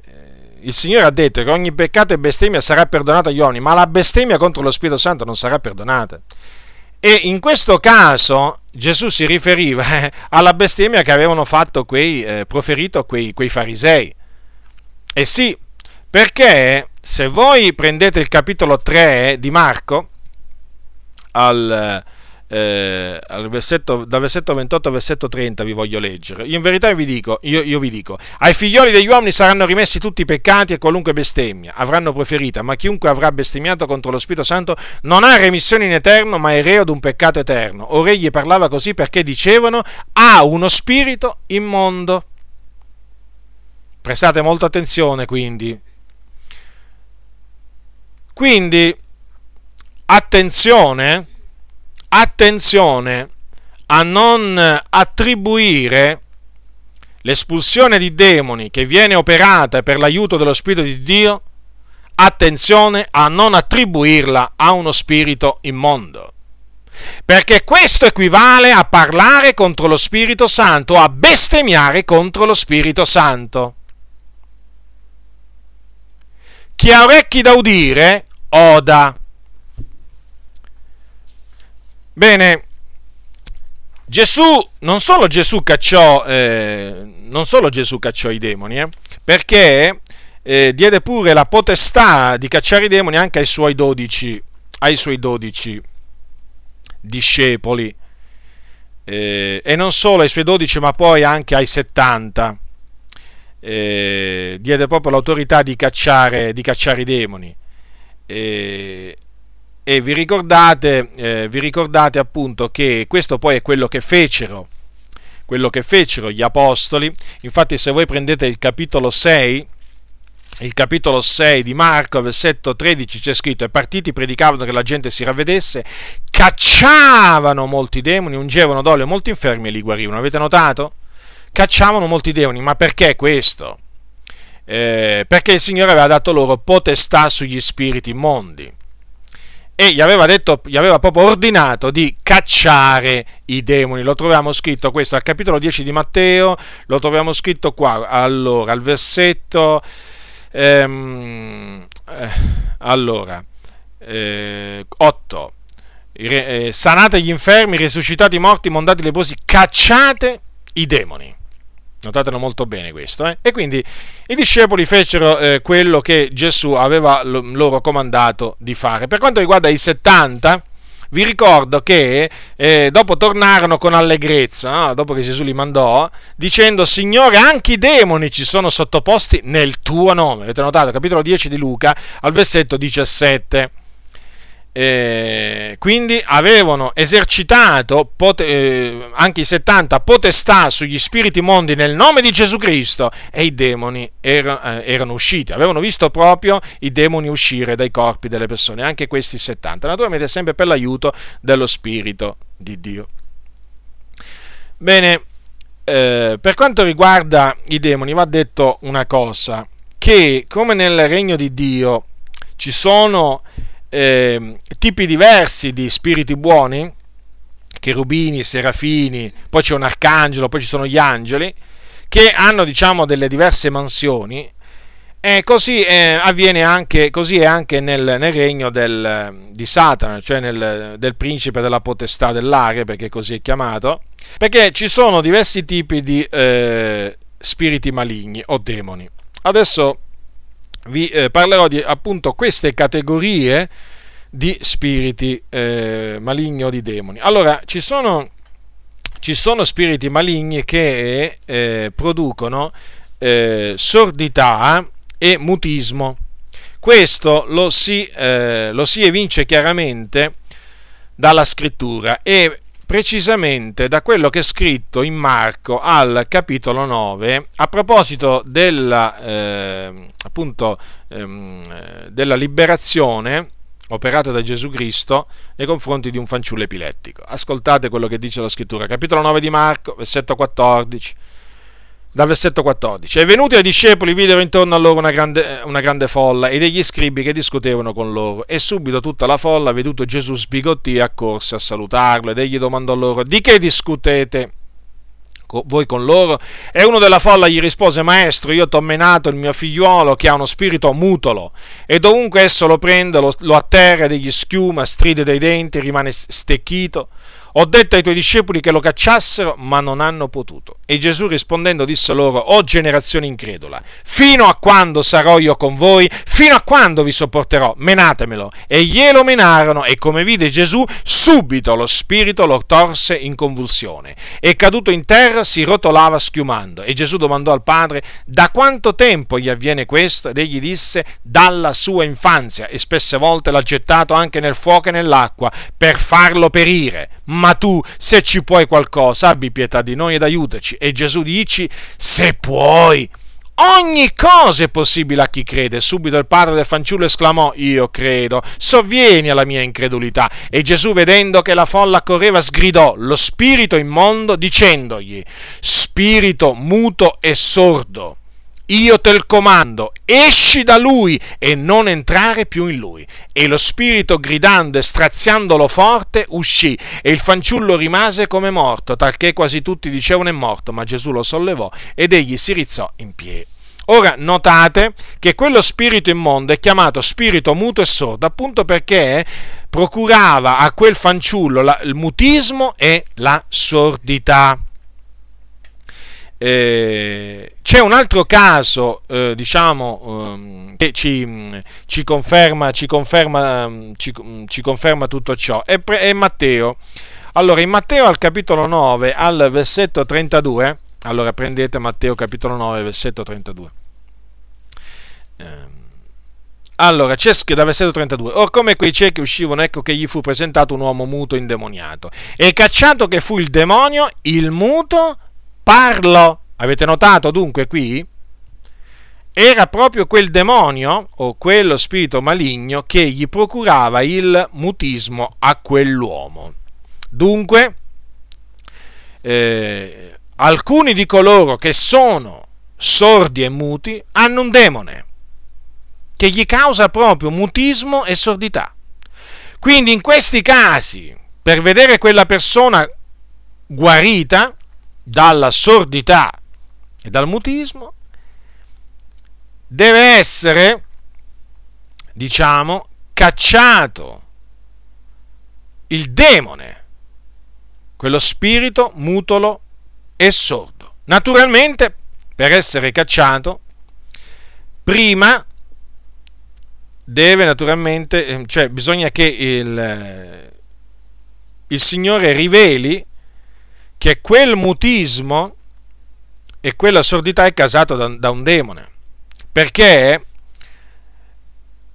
il Signore ha detto che ogni peccato e bestemmia sarà perdonata agli uomini, ma la bestemmia contro lo Spirito Santo non sarà perdonata. E in questo caso Gesù si riferiva eh, alla bestemmia che avevano fatto quei, eh, proferito quei, quei farisei. E sì, perché se voi prendete il capitolo 3 di Marco, al, eh, versetto, dal versetto 28 al versetto 30 vi voglio leggere. Io in verità vi dico, io, io, vi dico, ai figlioli degli uomini saranno rimessi tutti i peccati e qualunque bestemmia avranno preferita, ma chiunque avrà bestemmiato contro lo Spirito Santo non ha remissione in eterno, ma è reo d'un peccato eterno. Ora egli parlava così perché dicevano ha uno spirito immondo. Prestate molta attenzione quindi. Quindi, attenzione attenzione a non attribuire l'espulsione di demoni che viene operata per l'aiuto dello Spirito di Dio, attenzione a non attribuirla a uno spirito immondo. Perché questo equivale a parlare contro lo Spirito Santo, a bestemmiare contro lo Spirito Santo. Chi ha orecchi da udire, oda. Bene, Gesù, non solo Gesù cacciò, eh, non solo Gesù cacciò i demoni, eh, perché eh, diede pure la potestà di cacciare i demoni anche ai suoi dodici, ai suoi dodici discepoli, eh, e non solo ai suoi dodici, ma poi anche ai settanta. Eh, diede proprio l'autorità di cacciare, di cacciare i demoni. Eh, e vi ricordate, eh, vi ricordate appunto che questo poi è quello che fecero, quello che fecero gli apostoli. Infatti se voi prendete il capitolo 6, il capitolo 6 di Marco, versetto 13, c'è scritto: E partiti predicavano che la gente si ravvedesse, cacciavano molti demoni, ungevano d'olio molti infermi e li guarivano. Avete notato? Cacciavano molti demoni, ma perché questo? Eh, perché il Signore aveva dato loro potestà sugli spiriti immondi e gli aveva, detto, gli aveva proprio ordinato di cacciare i demoni. Lo troviamo scritto questo al capitolo 10 di Matteo, lo troviamo scritto qua, allora, al versetto... Ehm, eh, allora, eh, 8. Eh, sanate gli infermi, risuscitate i morti, mondate i leprosi, cacciate i demoni. Notatelo molto bene questo. Eh? E quindi i discepoli fecero eh, quello che Gesù aveva loro comandato di fare. Per quanto riguarda i 70, vi ricordo che eh, dopo tornarono con allegrezza, no? dopo che Gesù li mandò, dicendo, Signore, anche i demoni ci sono sottoposti nel tuo nome. Avete notato? Capitolo 10 di Luca, al versetto 17 eh, quindi avevano esercitato pot- eh, anche i 70 potestà sugli spiriti mondi nel nome di Gesù Cristo e i demoni erano, eh, erano usciti, avevano visto proprio i demoni uscire dai corpi delle persone, anche questi 70, naturalmente sempre per l'aiuto dello Spirito di Dio. Bene, eh, per quanto riguarda i demoni va detto una cosa, che come nel regno di Dio ci sono eh, tipi diversi di spiriti buoni, cherubini, serafini, poi c'è un arcangelo, poi ci sono gli angeli, che hanno diciamo delle diverse mansioni, e così, eh, avviene anche, così è anche nel, nel regno del, di Satana, cioè nel, del principe della potestà dell'aria, perché così è chiamato, perché ci sono diversi tipi di eh, spiriti maligni o demoni. Adesso vi eh, parlerò di appunto queste categorie di spiriti eh, maligni o di demoni. Allora, ci sono, ci sono spiriti maligni che eh, producono eh, sordità e mutismo. Questo lo si, eh, lo si evince chiaramente dalla scrittura e precisamente da quello che è scritto in Marco al capitolo 9 a proposito della, eh, appunto, ehm, della liberazione operata da Gesù Cristo nei confronti di un fanciullo epilettico. Ascoltate quello che dice la scrittura, capitolo 9 di Marco, versetto 14 dal versetto 14. E venuti ai discepoli videro intorno a loro una grande, una grande, folla e degli scribi che discutevano con loro. E subito tutta la folla, veduto Gesù, sbigottì accorse a salutarlo. Ed egli domandò loro: Di che discutete? voi con loro? E uno della folla gli rispose, Maestro, io ti ho menato il mio figliuolo che ha uno spirito mutolo, e dovunque esso lo prende, lo, lo atterra degli schiuma, stride dei denti, rimane stecchito. Ho detto ai tuoi discepoli che lo cacciassero, ma non hanno potuto. E Gesù rispondendo disse loro, O generazione incredula, fino a quando sarò io con voi? Fino a quando vi sopporterò? Menatemelo. E glielo menarono, e come vide Gesù, subito lo spirito lo torse in convulsione. E caduto in terra si rotolava schiumando. E Gesù domandò al padre, da quanto tempo gli avviene questo? Ed egli disse, dalla sua infanzia. E spesse volte l'ha gettato anche nel fuoco e nell'acqua, per farlo perire ma tu se ci puoi qualcosa, abbi pietà di noi ed aiutaci. E Gesù dici, se puoi. Ogni cosa è possibile a chi crede. Subito il padre del fanciullo esclamò: Io credo, sovvieni alla mia incredulità. E Gesù, vedendo che la folla correva, sgridò lo spirito immondo, dicendogli: Spirito muto e sordo io te il comando, esci da lui e non entrare più in lui. E lo spirito, gridando e straziandolo forte, uscì, e il fanciullo rimase come morto, talché quasi tutti dicevano è morto, ma Gesù lo sollevò ed egli si rizzò in piedi. Ora notate che quello spirito immondo è chiamato spirito muto e sordo, appunto perché procurava a quel fanciullo il mutismo e la sordità. Eh, c'è un altro caso, eh, diciamo, um, che ci, ci, conferma, ci, conferma, ci, ci, conferma, tutto ciò, è, è, Matteo. Allora, in Matteo al capitolo 9, al versetto 32, allora prendete Matteo capitolo 9, versetto 32. Eh, allora, c'è scritto da versetto 32. Or come quei ciechi uscivano, ecco che gli fu presentato un uomo muto indemoniato. E cacciato che fu il demonio, il muto parlo. Avete notato dunque qui? Era proprio quel demonio o quello spirito maligno che gli procurava il mutismo a quell'uomo. Dunque, eh, alcuni di coloro che sono sordi e muti hanno un demone che gli causa proprio mutismo e sordità. Quindi in questi casi, per vedere quella persona guarita, dalla sordità e dal mutismo, deve essere, diciamo, cacciato il demone, quello spirito mutolo e sordo. Naturalmente, per essere cacciato, prima deve naturalmente, eh, cioè bisogna che il, il Signore riveli che quel mutismo e quella sordità è causata da, da un demone. Perché?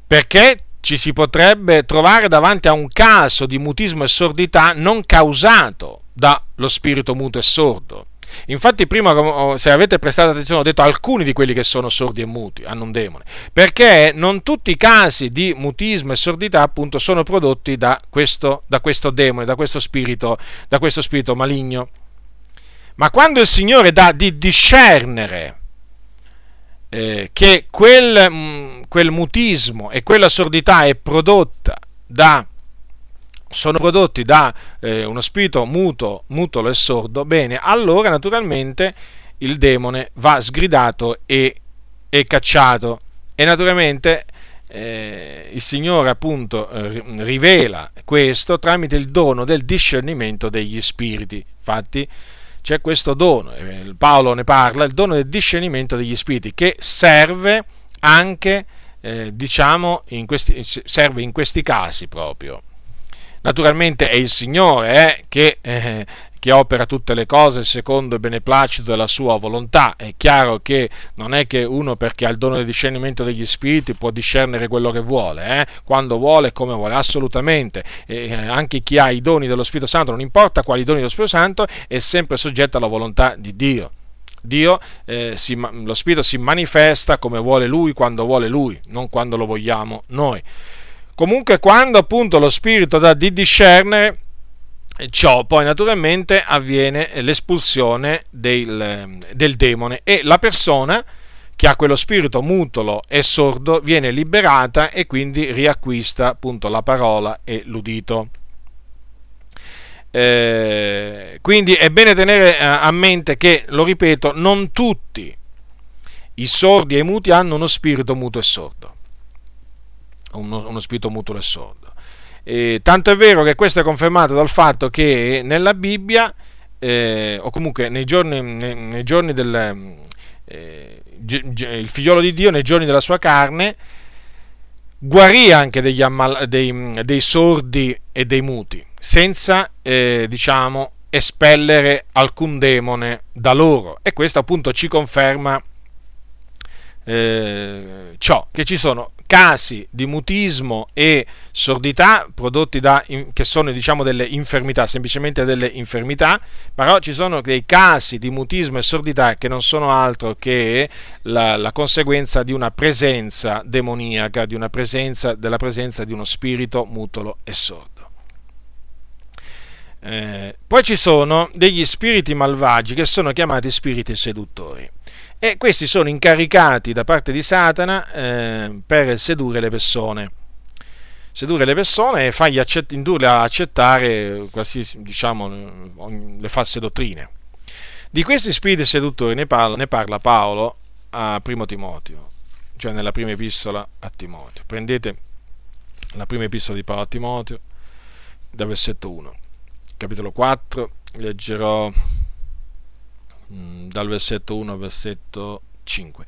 Perché ci si potrebbe trovare davanti a un caso di mutismo e sordità non causato dallo spirito muto e sordo. Infatti, prima, se avete prestato attenzione, ho detto alcuni di quelli che sono sordi e muti hanno un demone, perché non tutti i casi di mutismo e sordità, appunto, sono prodotti da questo, da questo demone, da questo, spirito, da questo spirito maligno. Ma quando il Signore dà di discernere eh, che quel, mh, mm, quel mutismo e quella sordità da sono prodotti da eh, uno spirito muto, mutolo e sordo, bene, allora naturalmente il demone va sgridato e, e cacciato. E naturalmente eh, il Signore appunto eh, rivela questo tramite il dono del discernimento degli spiriti. Infatti c'è questo dono, eh, Paolo ne parla, il dono del discernimento degli spiriti che serve anche, eh, diciamo, in questi, serve in questi casi proprio. Naturalmente è il Signore eh, che eh, che opera tutte le cose secondo il beneplacito della sua volontà. È chiaro che non è che uno perché ha il dono del discernimento degli spiriti può discernere quello che vuole, eh? quando vuole come vuole, assolutamente. E eh, anche chi ha i doni dello Spirito Santo, non importa quali doni dello Spirito Santo, è sempre soggetto alla volontà di Dio. Dio, eh, si, lo Spirito si manifesta come vuole Lui, quando vuole Lui, non quando lo vogliamo noi. Comunque quando appunto lo Spirito dà di discernere, ciò poi naturalmente avviene l'espulsione del, del, demone e la persona che ha quello spirito mutolo e sordo viene liberata e quindi riacquista appunto la parola e l'udito. Eh, quindi è bene tenere eh, a mente che, lo ripeto, non tutti i sordi e i muti hanno uno spirito muto e sordo. Uno, uno spirito muto e sordo. Eh, tanto è vero che questo è confermato dal fatto che nella Bibbia, eh, o comunque nei giorni, nei, nei giorni del eh, il figliolo di Dio, nei giorni della sua carne, guarì anche degli ammal- dei, dei, sordi e dei muti, senza, eh, diciamo, espellere alcun demone da loro. E questo appunto ci conferma eh, ciò, che ci sono casi di mutismo e sordità prodotti da, che sono diciamo delle infermità, semplicemente delle infermità, però ci sono dei casi di mutismo e sordità che non sono altro che la, la conseguenza di una presenza demoniaca, di una presenza, della presenza di uno spirito mutolo e sordo. Eh, poi ci sono degli spiriti malvagi che sono chiamati spiriti seduttori e questi sono incaricati da parte di Satana eh, per sedurre le persone. Sedurre le persone e fargli accett- indurle a accettare diciamo, le false dottrine. Di questi spiriti seduttori ne parla, ne parla Paolo a Primo Timoteo, cioè nella prima epistola a Timoteo. Prendete la prima epistola di Paolo a Timoteo, da versetto 1, capitolo 4, leggerò dal versetto 1 al versetto 5.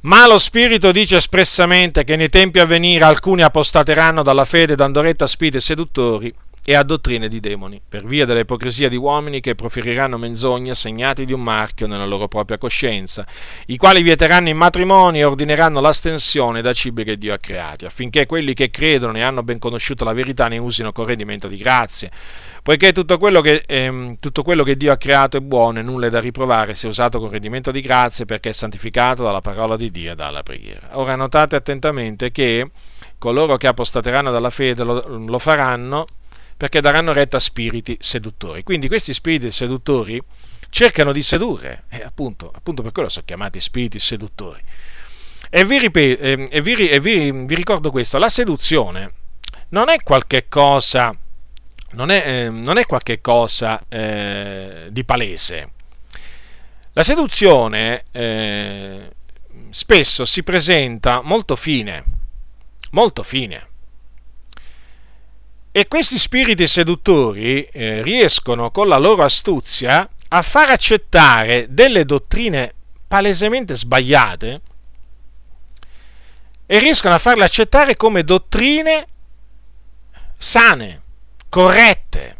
Ma lo Spirito dice espressamente che nei tempi a venire alcuni apostateranno dalla fede dando retta a spiriti seduttori e a dottrine di demoni, per via dell'ipocrisia di uomini che proferiranno menzogne segnati di un marchio nella loro propria coscienza, i quali vieteranno i matrimoni e ordineranno l'astensione da cibi che Dio ha creati, affinché quelli che credono e hanno ben conosciuto la verità ne usino con rendimento di grazie poiché tutto quello, che, ehm, tutto quello che Dio ha creato è buono e nulla è da riprovare se usato con rendimento di grazie perché è santificato dalla parola di Dio e dalla preghiera. Ora notate attentamente che coloro che apostateranno dalla fede lo, lo faranno perché daranno retta a spiriti seduttori. Quindi questi spiriti seduttori cercano di sedurre, e appunto, appunto per quello sono chiamati spiriti seduttori. E vi, ripeto, e, e, vi, e vi, vi ricordo questo, la seduzione non è qualche cosa non è, eh, non è qualche cosa eh, di palese. La seduzione eh, spesso si presenta molto fine, molto fine. E questi spiriti seduttori eh, riescono con la loro astuzia a far accettare delle dottrine palesemente sbagliate e riescono a farle accettare come dottrine sane corrette.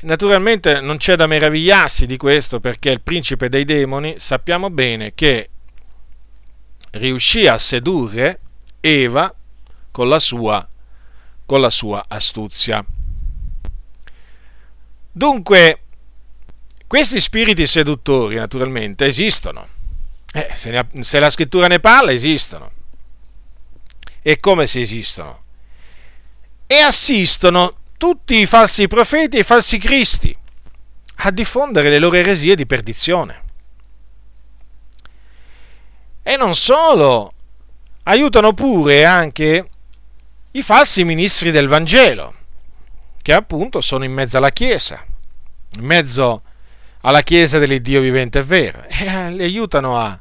Naturalmente non c'è da meravigliarsi di questo perché il principe dei demoni sappiamo bene che riuscì a sedurre Eva con la sua, con la sua astuzia. Dunque, questi spiriti seduttori naturalmente esistono. Eh, se, ne, se la scrittura ne parla, esistono. E come si esistono? E assistono tutti i falsi profeti e i falsi cristi a diffondere le loro eresie di perdizione. E non solo, aiutano pure anche i falsi ministri del Vangelo, che appunto sono in mezzo alla Chiesa, in mezzo alla Chiesa dell'Iddio vivente e vero, e li aiutano a,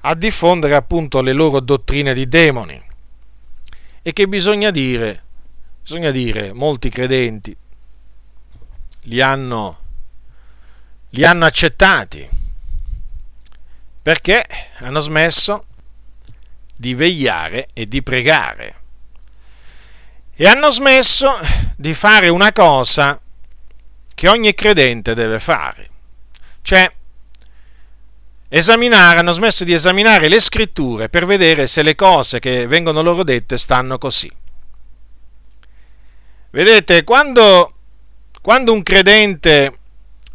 a diffondere appunto le loro dottrine di demoni. E che bisogna dire? Bisogna dire, molti credenti li hanno, li hanno accettati perché hanno smesso di vegliare e di pregare e hanno smesso di fare una cosa che ogni credente deve fare, cioè esaminare, hanno smesso di esaminare le scritture per vedere se le cose che vengono loro dette stanno così. Vedete, quando, quando un credente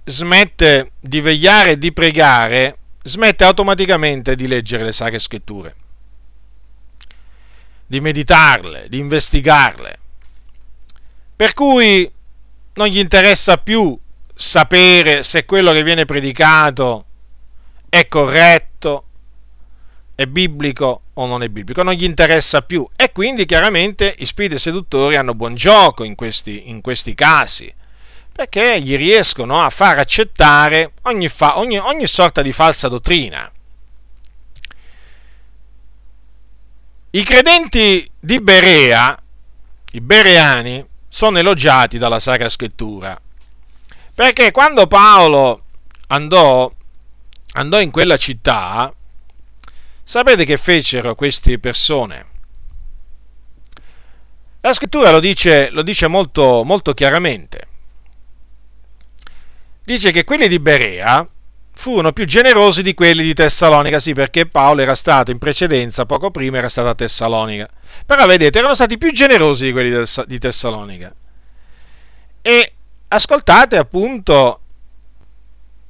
smette di vegliare e di pregare, smette automaticamente di leggere le sacre scritture, di meditarle, di investigarle. Per cui non gli interessa più sapere se quello che viene predicato è corretto, è biblico o non è biblico, non gli interessa più. E quindi chiaramente i spiriti seduttori hanno buon gioco in questi, in questi casi, perché gli riescono a far accettare ogni, fa, ogni, ogni sorta di falsa dottrina. I credenti di Berea, i bereani, sono elogiati dalla Sacra Scrittura, perché quando Paolo andò andò in quella città, sapete che fecero queste persone? La scrittura lo dice, lo dice molto, molto chiaramente. Dice che quelli di Berea furono più generosi di quelli di Tessalonica, sì, perché Paolo era stato in precedenza, poco prima era stato a Tessalonica. Però vedete, erano stati più generosi di quelli di Tessalonica. E ascoltate appunto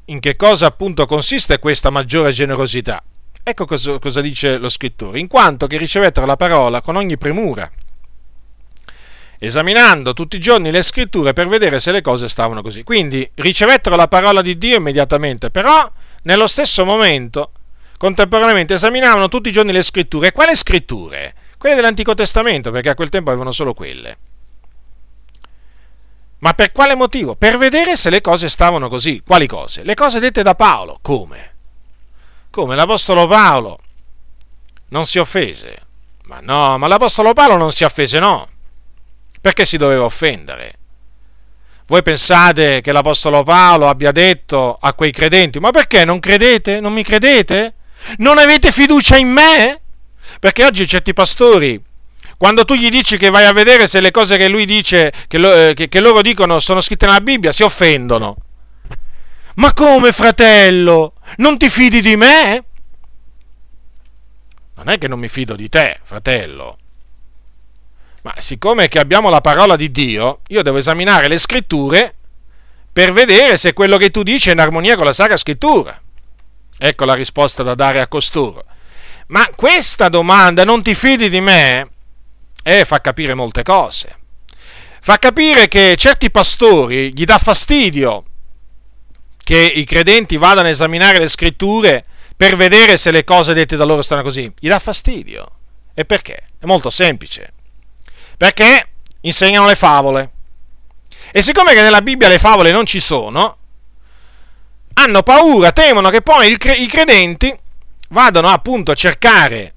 in che cosa appunto consiste questa maggiore generosità? Ecco cosa, cosa dice lo scrittore, in quanto che ricevettero la parola con ogni premura, esaminando tutti i giorni le scritture per vedere se le cose stavano così. Quindi ricevettero la parola di Dio immediatamente, però nello stesso momento, contemporaneamente, esaminavano tutti i giorni le scritture. E quali scritture? Quelle dell'Antico Testamento, perché a quel tempo avevano solo quelle. Ma per quale motivo? Per vedere se le cose stavano così. Quali cose? Le cose dette da Paolo. Come? Come l'Apostolo Paolo non si offese? Ma no, ma l'Apostolo Paolo non si offese, no. Perché si doveva offendere? Voi pensate che l'Apostolo Paolo abbia detto a quei credenti, ma perché non credete? Non mi credete? Non avete fiducia in me? Perché oggi certi pastori quando tu gli dici che vai a vedere se le cose che lui dice, che, lo, eh, che, che loro dicono sono scritte nella Bibbia, si offendono. Ma come fratello? Non ti fidi di me? Non è che non mi fido di te, fratello. Ma siccome che abbiamo la parola di Dio, io devo esaminare le scritture per vedere se quello che tu dici è in armonia con la Sacra Scrittura. Ecco la risposta da dare a costoro. Ma questa domanda, non ti fidi di me, eh, fa capire molte cose. Fa capire che certi pastori gli dà fastidio che i credenti vadano a esaminare le scritture per vedere se le cose dette da loro stanno così. Gli dà fastidio. E perché? È molto semplice. Perché insegnano le favole. E siccome che nella Bibbia le favole non ci sono, hanno paura, temono che poi i credenti vadano appunto a cercare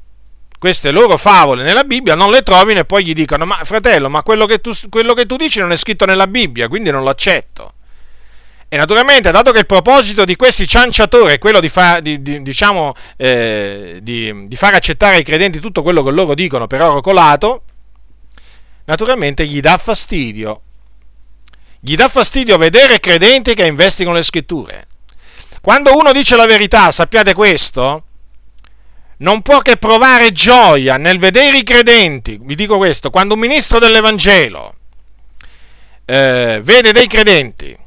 queste loro favole nella Bibbia, non le trovino e poi gli dicono, ma fratello, ma quello che tu, quello che tu dici non è scritto nella Bibbia, quindi non lo accetto. E naturalmente, dato che il proposito di questi cianciatori è quello di, fa, di, di, diciamo, eh, di, far accettare ai credenti tutto quello che loro dicono per oro colato, naturalmente gli dà fastidio. Gli dà fastidio vedere credenti che investigano le scritture. Quando uno dice la verità, sappiate questo, non può che provare gioia nel vedere i credenti, vi dico questo, quando un ministro dell'Evangelo eh, vede dei credenti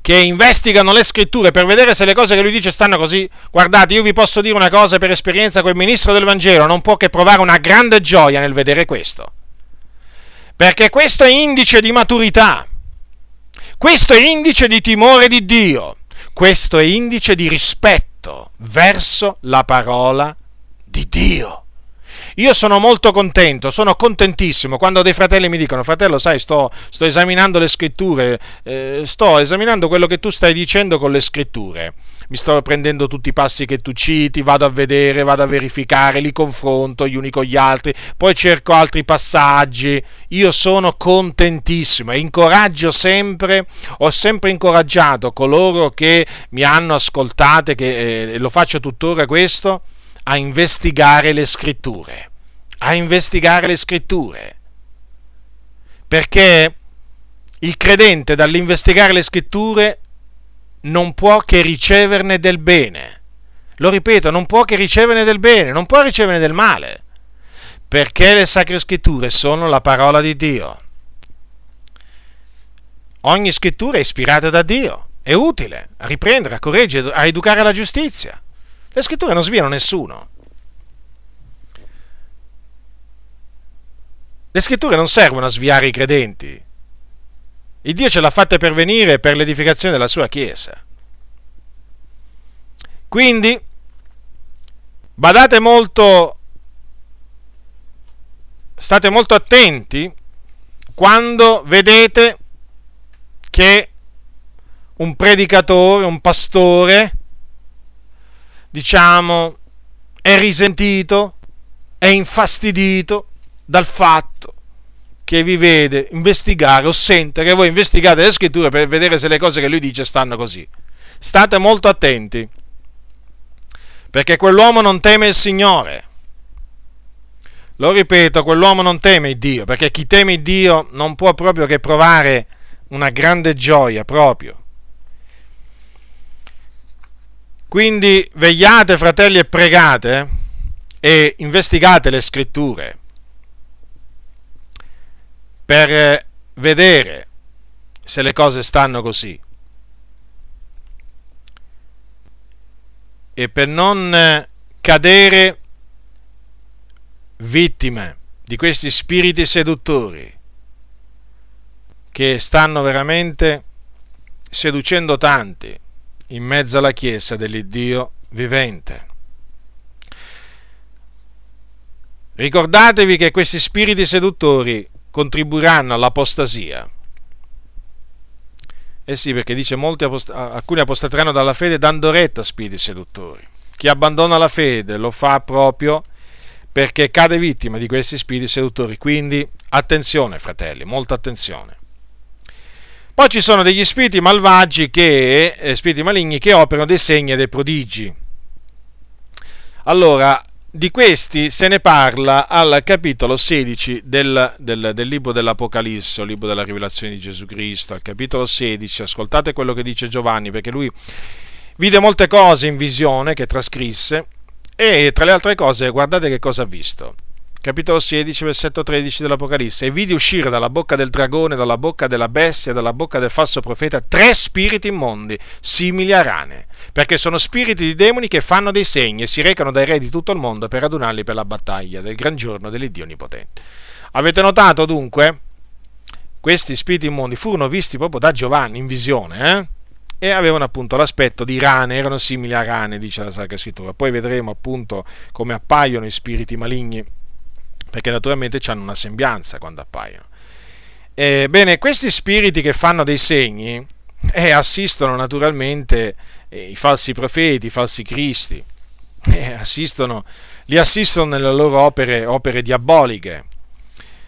che investigano le scritture per vedere se le cose che lui dice stanno così, guardate, io vi posso dire una cosa per esperienza, quel ministro del Vangelo non può che provare una grande gioia nel vedere questo, perché questo è indice di maturità, questo è indice di timore di Dio, questo è indice di rispetto verso la parola di Dio. Io sono molto contento, sono contentissimo quando dei fratelli mi dicono, fratello, sai, sto, sto esaminando le scritture, eh, sto esaminando quello che tu stai dicendo con le scritture. Mi sto prendendo tutti i passi che tu citi, vado a vedere, vado a verificare, li confronto gli uni con gli altri, poi cerco altri passaggi. Io sono contentissimo e incoraggio sempre, ho sempre incoraggiato coloro che mi hanno ascoltato e eh, lo faccio tuttora questo a investigare le scritture, a investigare le scritture. Perché il credente dall'investigare le scritture non può che riceverne del bene. Lo ripeto, non può che riceverne del bene, non può riceverne del male. Perché le sacre scritture sono la parola di Dio. Ogni scrittura è ispirata da Dio, è utile a riprendere, a correggere, a educare alla giustizia. Le scritture non sviano nessuno. Le scritture non servono a sviare i credenti. Il Dio ce l'ha fatte pervenire per l'edificazione della sua Chiesa. Quindi, badate molto, state molto attenti quando vedete che un predicatore, un pastore, diciamo, è risentito, è infastidito dal fatto che vi vede investigare o sente che voi investigate le scritture per vedere se le cose che lui dice stanno così. State molto attenti, perché quell'uomo non teme il Signore. Lo ripeto, quell'uomo non teme il Dio, perché chi teme il Dio non può proprio che provare una grande gioia proprio Quindi vegliate, fratelli, e pregate e investigate le scritture per vedere se le cose stanno così. E per non cadere vittime di questi spiriti seduttori che stanno veramente seducendo tanti in mezzo alla Chiesa dell'Iddio vivente. Ricordatevi che questi spiriti seduttori contribuiranno all'apostasia. Eh sì, perché dice molti apost- alcuni apostateranno dalla fede dando retta a spiriti seduttori. Chi abbandona la fede lo fa proprio perché cade vittima di questi spiriti seduttori. Quindi attenzione, fratelli, molta attenzione. Poi ci sono degli spiriti malvagi che, eh, spiriti maligni che operano dei segni e dei prodigi. Allora, di questi se ne parla al capitolo 16 del, del, del, libro dell'Apocalisse, o libro della rivelazione di Gesù Cristo, al capitolo 16, ascoltate quello che dice Giovanni, perché lui vide molte cose in visione che trascrisse, e tra le altre cose guardate che cosa ha visto capitolo 16, versetto 13 dell'Apocalisse, e vidi uscire dalla bocca del dragone, dalla bocca della bestia, dalla bocca del falso profeta, tre spiriti immondi, simili a rane, perché sono spiriti di demoni che fanno dei segni e si recano dai re di tutto il mondo per adunarli per la battaglia del gran giorno dell'Iddio Onnipotente. Avete notato dunque? Questi spiriti immondi furono visti proprio da Giovanni in visione, eh? e avevano appunto l'aspetto di rane, erano simili a rane, dice la Sacra Scrittura. Poi vedremo appunto come appaiono i spiriti maligni perché naturalmente hanno una sembianza quando appaiono. Ebbene, questi spiriti che fanno dei segni eh, assistono naturalmente eh, i falsi profeti, i falsi cristi, eh, assistono, li assistono nelle loro opere, opere, diaboliche.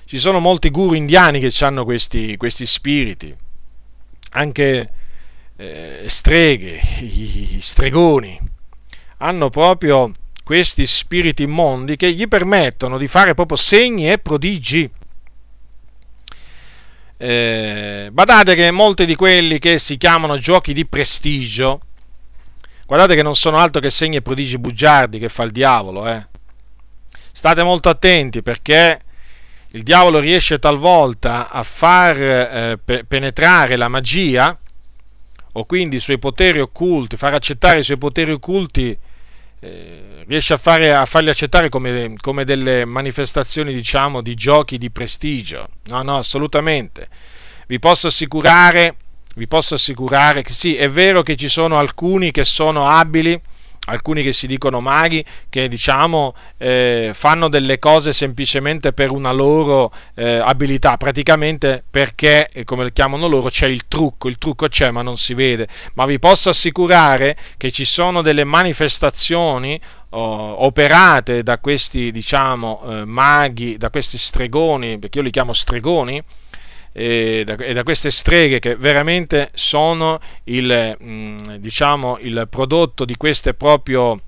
Ci sono molti guru indiani che hanno questi, questi spiriti, anche eh, streghe, i stregoni, hanno proprio questi spiriti immondi che gli permettono di fare proprio segni e prodigi. Eh, badate che molti di quelli che si chiamano giochi di prestigio, guardate che non sono altro che segni e prodigi bugiardi che fa il diavolo. Eh. State molto attenti perché il diavolo riesce talvolta a far eh, penetrare la magia o quindi i suoi poteri occulti, far accettare i suoi poteri occulti eh, riesce a, fare, a, farli accettare come, come, delle manifestazioni, diciamo, di giochi di prestigio. No, no, assolutamente. Vi posso assicurare, vi posso assicurare che sì, è vero che ci sono alcuni che sono abili alcuni che si dicono maghi, che diciamo eh, fanno delle cose semplicemente per una loro eh, abilità, praticamente perché, eh, come lo chiamano loro, c'è il trucco, il trucco c'è ma non si vede, ma vi posso assicurare che ci sono delle manifestazioni oh, operate da questi, diciamo, eh, maghi, da questi stregoni, perché io li chiamo stregoni, e da, e da, queste streghe che veramente sono il, mh, mm, diciamo, il prodotto di queste proprio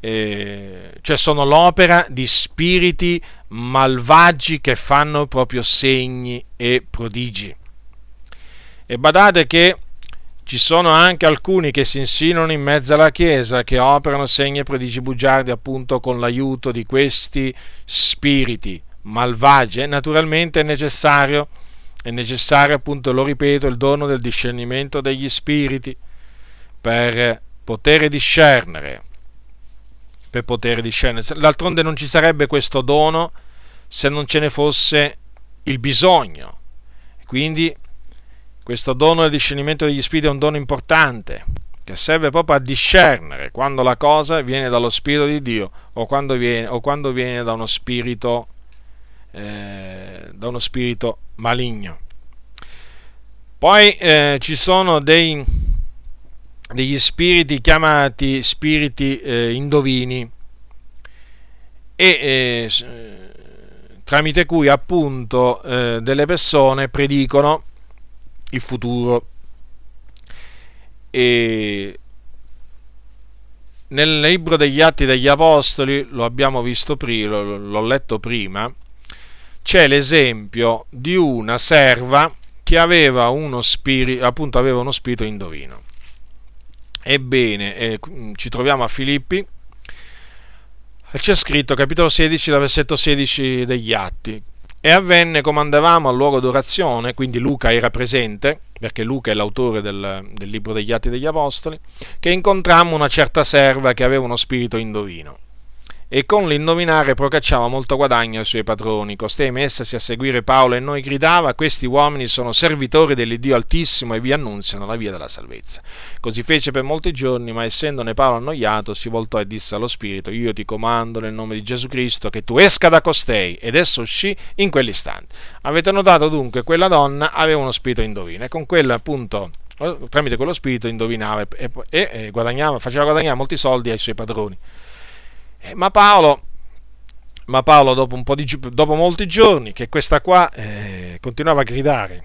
eh, cioè sono l'opera di spiriti malvagi che fanno proprio segni e prodigi. E badate che ci sono anche alcuni che si insinuano in mezzo alla Chiesa, che operano segni e prodigi bugiardi appunto con l'aiuto di questi spiriti malvagie, naturalmente è necessario, è necessario appunto, lo ripeto, il dono del discernimento degli spiriti per poter discernere, per poter discernere. D'altronde non ci sarebbe questo dono se non ce ne fosse il bisogno. Quindi questo dono del discernimento degli spiriti è un dono importante che serve proprio a discernere quando la cosa viene dallo Spirito di Dio o quando viene, o quando viene da uno spirito eh, da uno spirito maligno. Poi eh, ci sono dei, degli spiriti chiamati spiriti eh, indovini e eh, tramite cui appunto eh, delle persone predicono il futuro e nel libro degli Atti degli Apostoli, lo abbiamo visto prima, l'ho letto prima, c'è l'esempio di una serva che aveva uno spirito, appunto aveva uno spirito indovino. Ebbene, eh, ci troviamo a Filippi, c'è scritto capitolo 16, versetto 16 degli Atti. E avvenne come andavamo al luogo d'orazione, quindi Luca era presente, perché Luca è l'autore del, del libro degli Atti degli Apostoli, che incontrammo una certa serva che aveva uno spirito indovino e con l'indovinare procacciava molto guadagno ai suoi padroni. Costei messasi a seguire Paolo e noi gridava, questi uomini sono servitori dell'Iddio Altissimo e vi annunziano la via della salvezza. Così fece per molti giorni, ma essendone Paolo annoiato, si voltò e disse allo Spirito, io ti comando nel nome di Gesù Cristo che tu esca da costei, ed esso uscì in quell'istante. Avete notato dunque, quella donna aveva uno spirito indovino e con quella appunto tramite quello spirito indovinava e, e, e guadagnava, faceva guadagnare molti soldi ai suoi padroni. Eh, ma Paolo, ma Paolo dopo, di, dopo, molti giorni che questa qua eh, continuava a gridare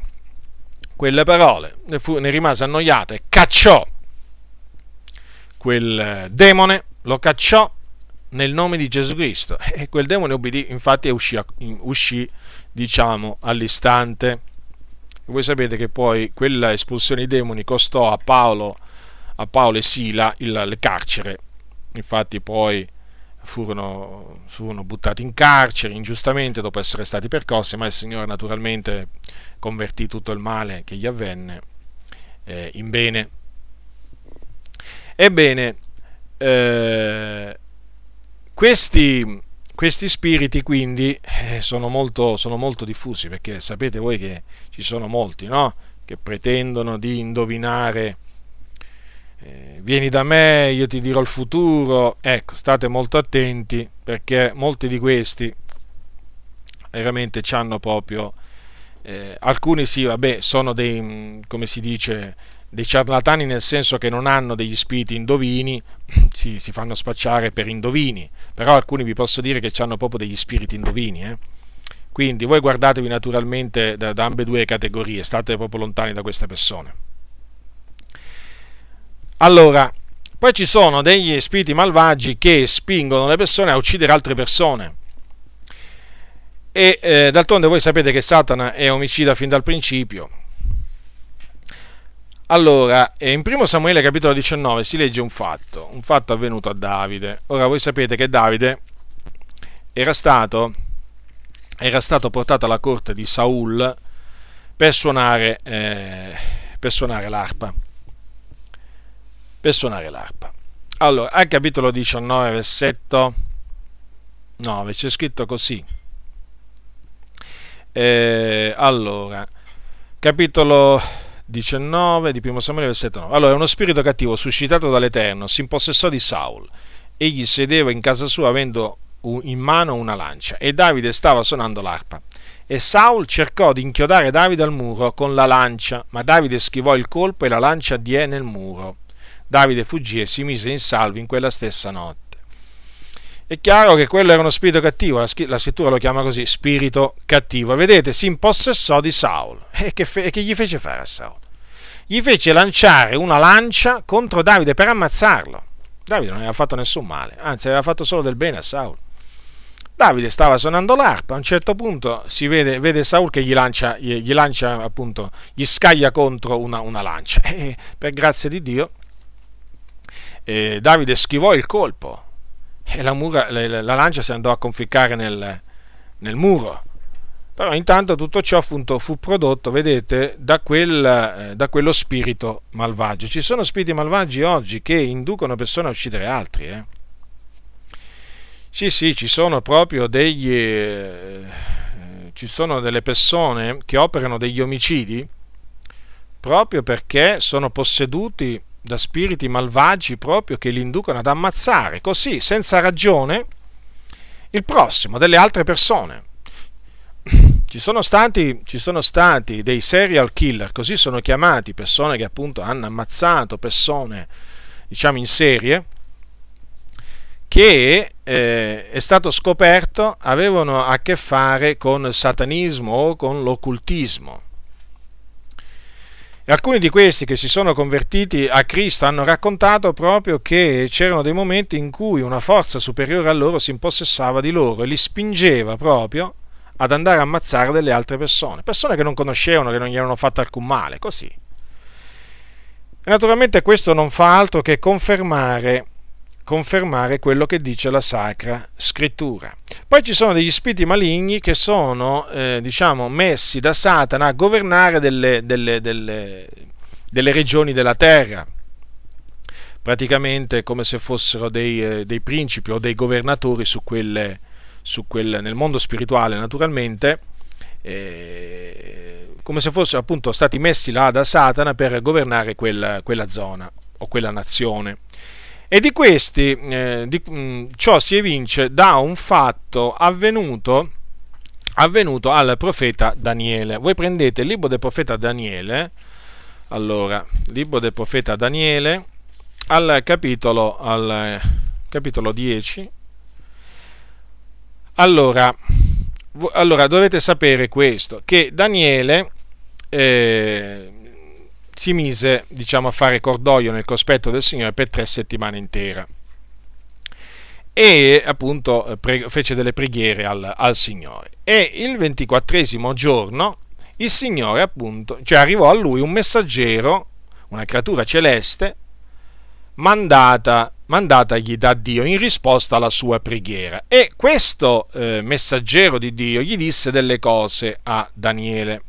quelle parole, ne, fu, ne rimase annoiato e cacciò quel eh, demone, lo cacciò nel nome di Gesù Cristo e quel demone obbedì, infatti uscì, uscì diciamo all'istante. Voi sapete che poi quella espulsione di demoni costò a Paolo, a Paolo e Sila il, il carcere. Infatti poi furono, furono, buttati in carcere ingiustamente dopo essere stati percossi, ma il Signore naturalmente convertì tutto il male che gli avvenne eh, in bene. Ebbene, eh, questi, questi, spiriti quindi eh, sono, molto, sono, molto, diffusi perché sapete voi che ci sono molti no? che pretendono di indovinare vieni da me, io ti dirò il futuro. Ecco, state molto attenti perché molti di questi veramente hanno proprio... Eh, alcuni sì, vabbè, sono dei, mm, come si dice, dei ciarlatani nel senso che non hanno degli spiriti indovini, si, si fanno spacciare per indovini, però alcuni vi posso dire che hanno proprio degli spiriti indovini. Eh? Quindi voi guardatevi naturalmente da, da ambedue le categorie, state proprio lontani da queste persone. Allora, poi ci sono degli spiriti malvagi che spingono le persone a uccidere altre persone. E eh, d'altronde voi sapete che Satana è omicida fin dal principio. Allora, eh, in 1 Samuele capitolo 19 si legge un fatto, un fatto avvenuto a Davide. Ora voi sapete che Davide era stato, era stato portato alla corte di Saul per suonare, eh, per suonare l'arpa per suonare l'arpa. Allora, al capitolo 19, versetto 9, c'è scritto così. Eh, allora, capitolo 19 di 1 Samuele versetto 9. Allora, uno spirito cattivo suscitato dall'Eterno si impossessò di Saul. Egli sedeva in casa sua avendo in mano una lancia e Davide stava suonando l'arpa. E Saul cercò di inchiodare Davide al muro con la lancia, ma Davide schivò il colpo e la lancia die nel muro. Davide fuggì e si mise in salvo in quella stessa notte. È chiaro che quello era uno spirito cattivo, la scrittura lo chiama così, spirito cattivo. Vedete, si impossessò di Saul. E che, fe- che gli fece fare a Saul? Gli fece lanciare una lancia contro Davide per ammazzarlo. Davide non aveva fatto nessun male, anzi aveva fatto solo del bene a Saul. Davide stava suonando l'arpa, a un certo punto si vede, vede Saul che gli lancia, gli lancia, appunto, gli scaglia contro una, una lancia. E per grazia di Dio, eh, Davide schivò il colpo e la, mura, la, la, lancia si andò a conficcare nel, nel muro. Però intanto tutto ciò appunto, fu prodotto, vedete, da, quel, eh, da, quello spirito malvagio. Ci sono spiriti malvagi oggi che inducono persone a uccidere altri. Eh? Sì, sì, ci sono proprio degli... Eh, ci sono delle persone che operano degli omicidi proprio perché sono posseduti da spiriti malvagi proprio che li inducono ad ammazzare così, senza ragione, il prossimo, delle altre persone. Ci sono, stati, ci sono stati dei serial killer, così sono chiamati, persone che appunto hanno ammazzato persone, diciamo in serie, che eh, è stato scoperto avevano a che fare con satanismo o con l'occultismo. E alcuni di questi che si sono convertiti a Cristo hanno raccontato proprio che c'erano dei momenti in cui una forza superiore a loro si impossessava di loro e li spingeva proprio ad andare a ammazzare delle altre persone, persone che non conoscevano, che non gli erano fatto alcun male, così. E naturalmente questo non fa altro che confermare confermare quello che dice la Sacra Scrittura. Poi ci sono degli spiriti maligni che sono, eh, diciamo, messi da Satana a governare delle, delle, delle, delle regioni della terra, praticamente come se fossero dei, eh, dei principi o dei governatori su quelle, su quelle, nel mondo spirituale naturalmente, eh, come se fossero appunto stati messi là da Satana per governare quella, quella zona o quella nazione. E di questi, eh, di, mh, mm, ciò si evince da un fatto avvenuto, avvenuto al profeta Daniele. Voi prendete il libro del profeta Daniele, allora, libro del profeta Daniele, al capitolo, al capitolo 10. Allora, allora, dovete sapere questo, che Daniele eh, si mise diciamo, a fare cordoglio nel cospetto del Signore per tre settimane intere e appunto pre- fece delle preghiere al, al, Signore. E il ventiquattresimo giorno il Signore appunto, cioè arrivò a lui un messaggero, una creatura celeste, mandata, mandatagli da Dio in risposta alla sua preghiera. E questo eh, messaggero di Dio gli disse delle cose a Daniele.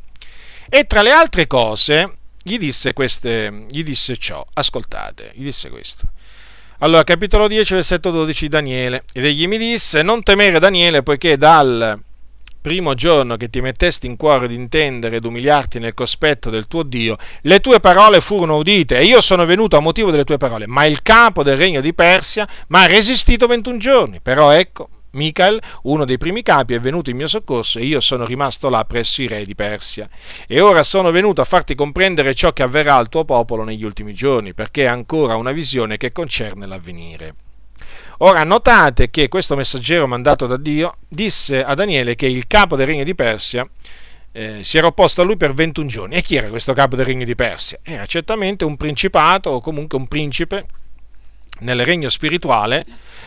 E tra le altre cose gli disse, queste, gli disse ciò, ascoltate, gli disse questo. Allora, capitolo 10, versetto 12 di Daniele. Ed egli mi disse, non temere Daniele, poiché dal primo giorno che ti mettesti in cuore di intendere ed umiliarti nel cospetto del tuo Dio, le tue parole furono udite e io sono venuto a motivo delle tue parole. Ma il capo del regno di Persia mi ha resistito 21 giorni. Però ecco, Michael, uno dei primi capi, è venuto in mio soccorso e io sono rimasto là presso i re di Persia. E ora sono venuto a farti comprendere ciò che avverrà al tuo popolo negli ultimi giorni, perché è ancora una visione che concerne l'avvenire. Ora notate che questo messaggero mandato da Dio disse a Daniele che il capo del regno di Persia eh, si era opposto a lui per 21 giorni. E chi era questo capo del regno di Persia? Era certamente un principato o comunque un principe nel regno spirituale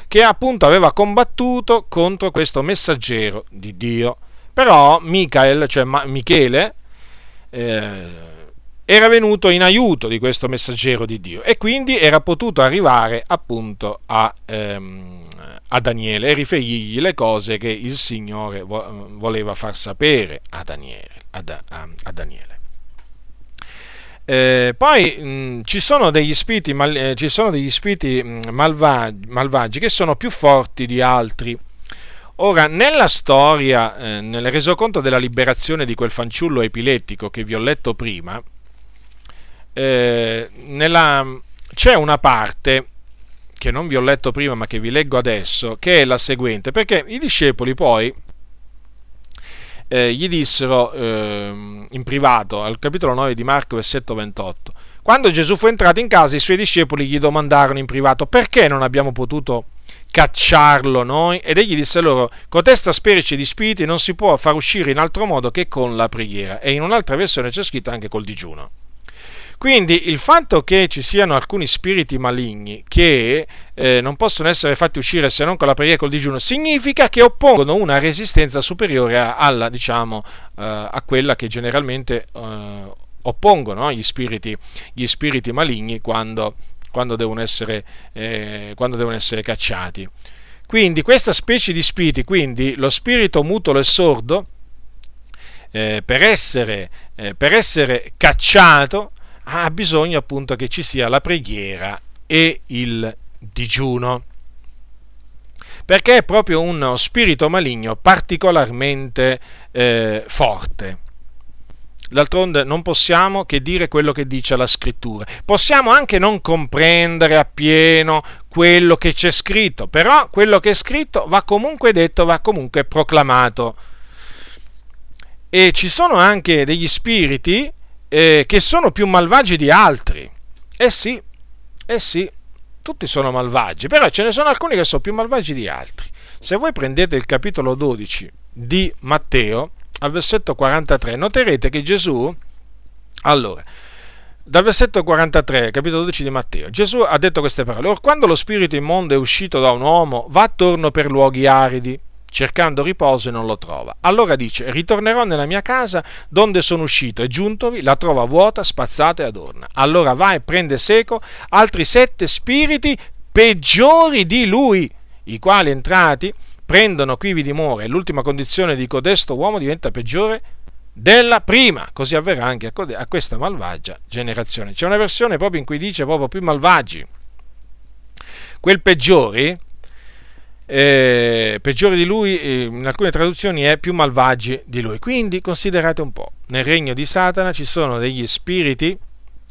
che appunto aveva combattuto contro questo messaggero di Dio. Però Michael, cioè Michele, eh, era venuto in aiuto di questo messaggero di Dio e quindi era potuto arrivare appunto a, ehm, a Daniele e riferirgli le cose che il Signore voleva far sapere a Daniele. A, a, a Daniele. Eh, poi mh, ci sono degli spiriti, mal, eh, sono degli spiriti malvagi, malvagi, che sono più forti di altri. Ora, nella storia, eh, nel resoconto della liberazione di quel fanciullo epilettico che vi ho letto prima, eh, nella, c'è una parte che non vi ho letto prima ma che vi leggo adesso, che è la seguente, perché i discepoli poi eh, gli dissero eh, in privato, al capitolo 9 di Marco, versetto 28, quando Gesù fu entrato in casa i suoi discepoli gli domandarono in privato perché non abbiamo potuto cacciarlo noi? Ed egli disse loro, cotesta spiriti di spiriti non si può far uscire in altro modo che con la preghiera. E in un'altra versione c'è scritto anche col digiuno. Quindi il fatto che ci siano alcuni spiriti maligni che eh, non possono essere fatti uscire se non con la preghiera e col digiuno significa che oppongono una resistenza superiore alla, diciamo, eh, a quella che generalmente eh, oppongono gli, spiriti, gli spiriti maligni quando quando devono essere, eh, quando devono essere cacciati. Quindi questa specie di spiriti, quindi lo spirito mutolo e sordo, eh, per, essere, eh, per essere cacciato ha bisogno appunto che ci sia la preghiera e il digiuno perché è proprio uno spirito maligno particolarmente eh, forte. D'altronde non possiamo che dire quello che dice la scrittura. Possiamo anche non comprendere appieno quello che c'è scritto, però quello che è scritto va comunque detto, va comunque proclamato. E ci sono anche degli spiriti eh, che sono più malvagi di altri. Eh sì, eh sì, tutti sono malvagi, però ce ne sono alcuni che sono più malvagi di altri. Se voi prendete il capitolo 12 di Matteo, al versetto 43, noterete che Gesù, allora, dal versetto 43, capitolo 12 di Matteo, Gesù ha detto queste parole, or quando lo spirito immondo è uscito da un uomo, va attorno per luoghi aridi, cercando riposo e non lo trova. Allora dice, ritornerò nella mia casa donde sono uscito e giuntovi la trova vuota, spazzata e adorna. Allora va e prende seco altri sette spiriti peggiori di lui, i quali entrati prendono quivi dimora e l'ultima condizione di codesto uomo diventa peggiore della prima, così avverrà anche a questa malvagia generazione. C'è una versione proprio in cui dice proprio più malvagi. Quel peggiori, eh, peggiore di lui, eh, in alcune traduzioni è più malvagi di lui. Quindi considerate un po', nel regno di Satana ci sono degli spiriti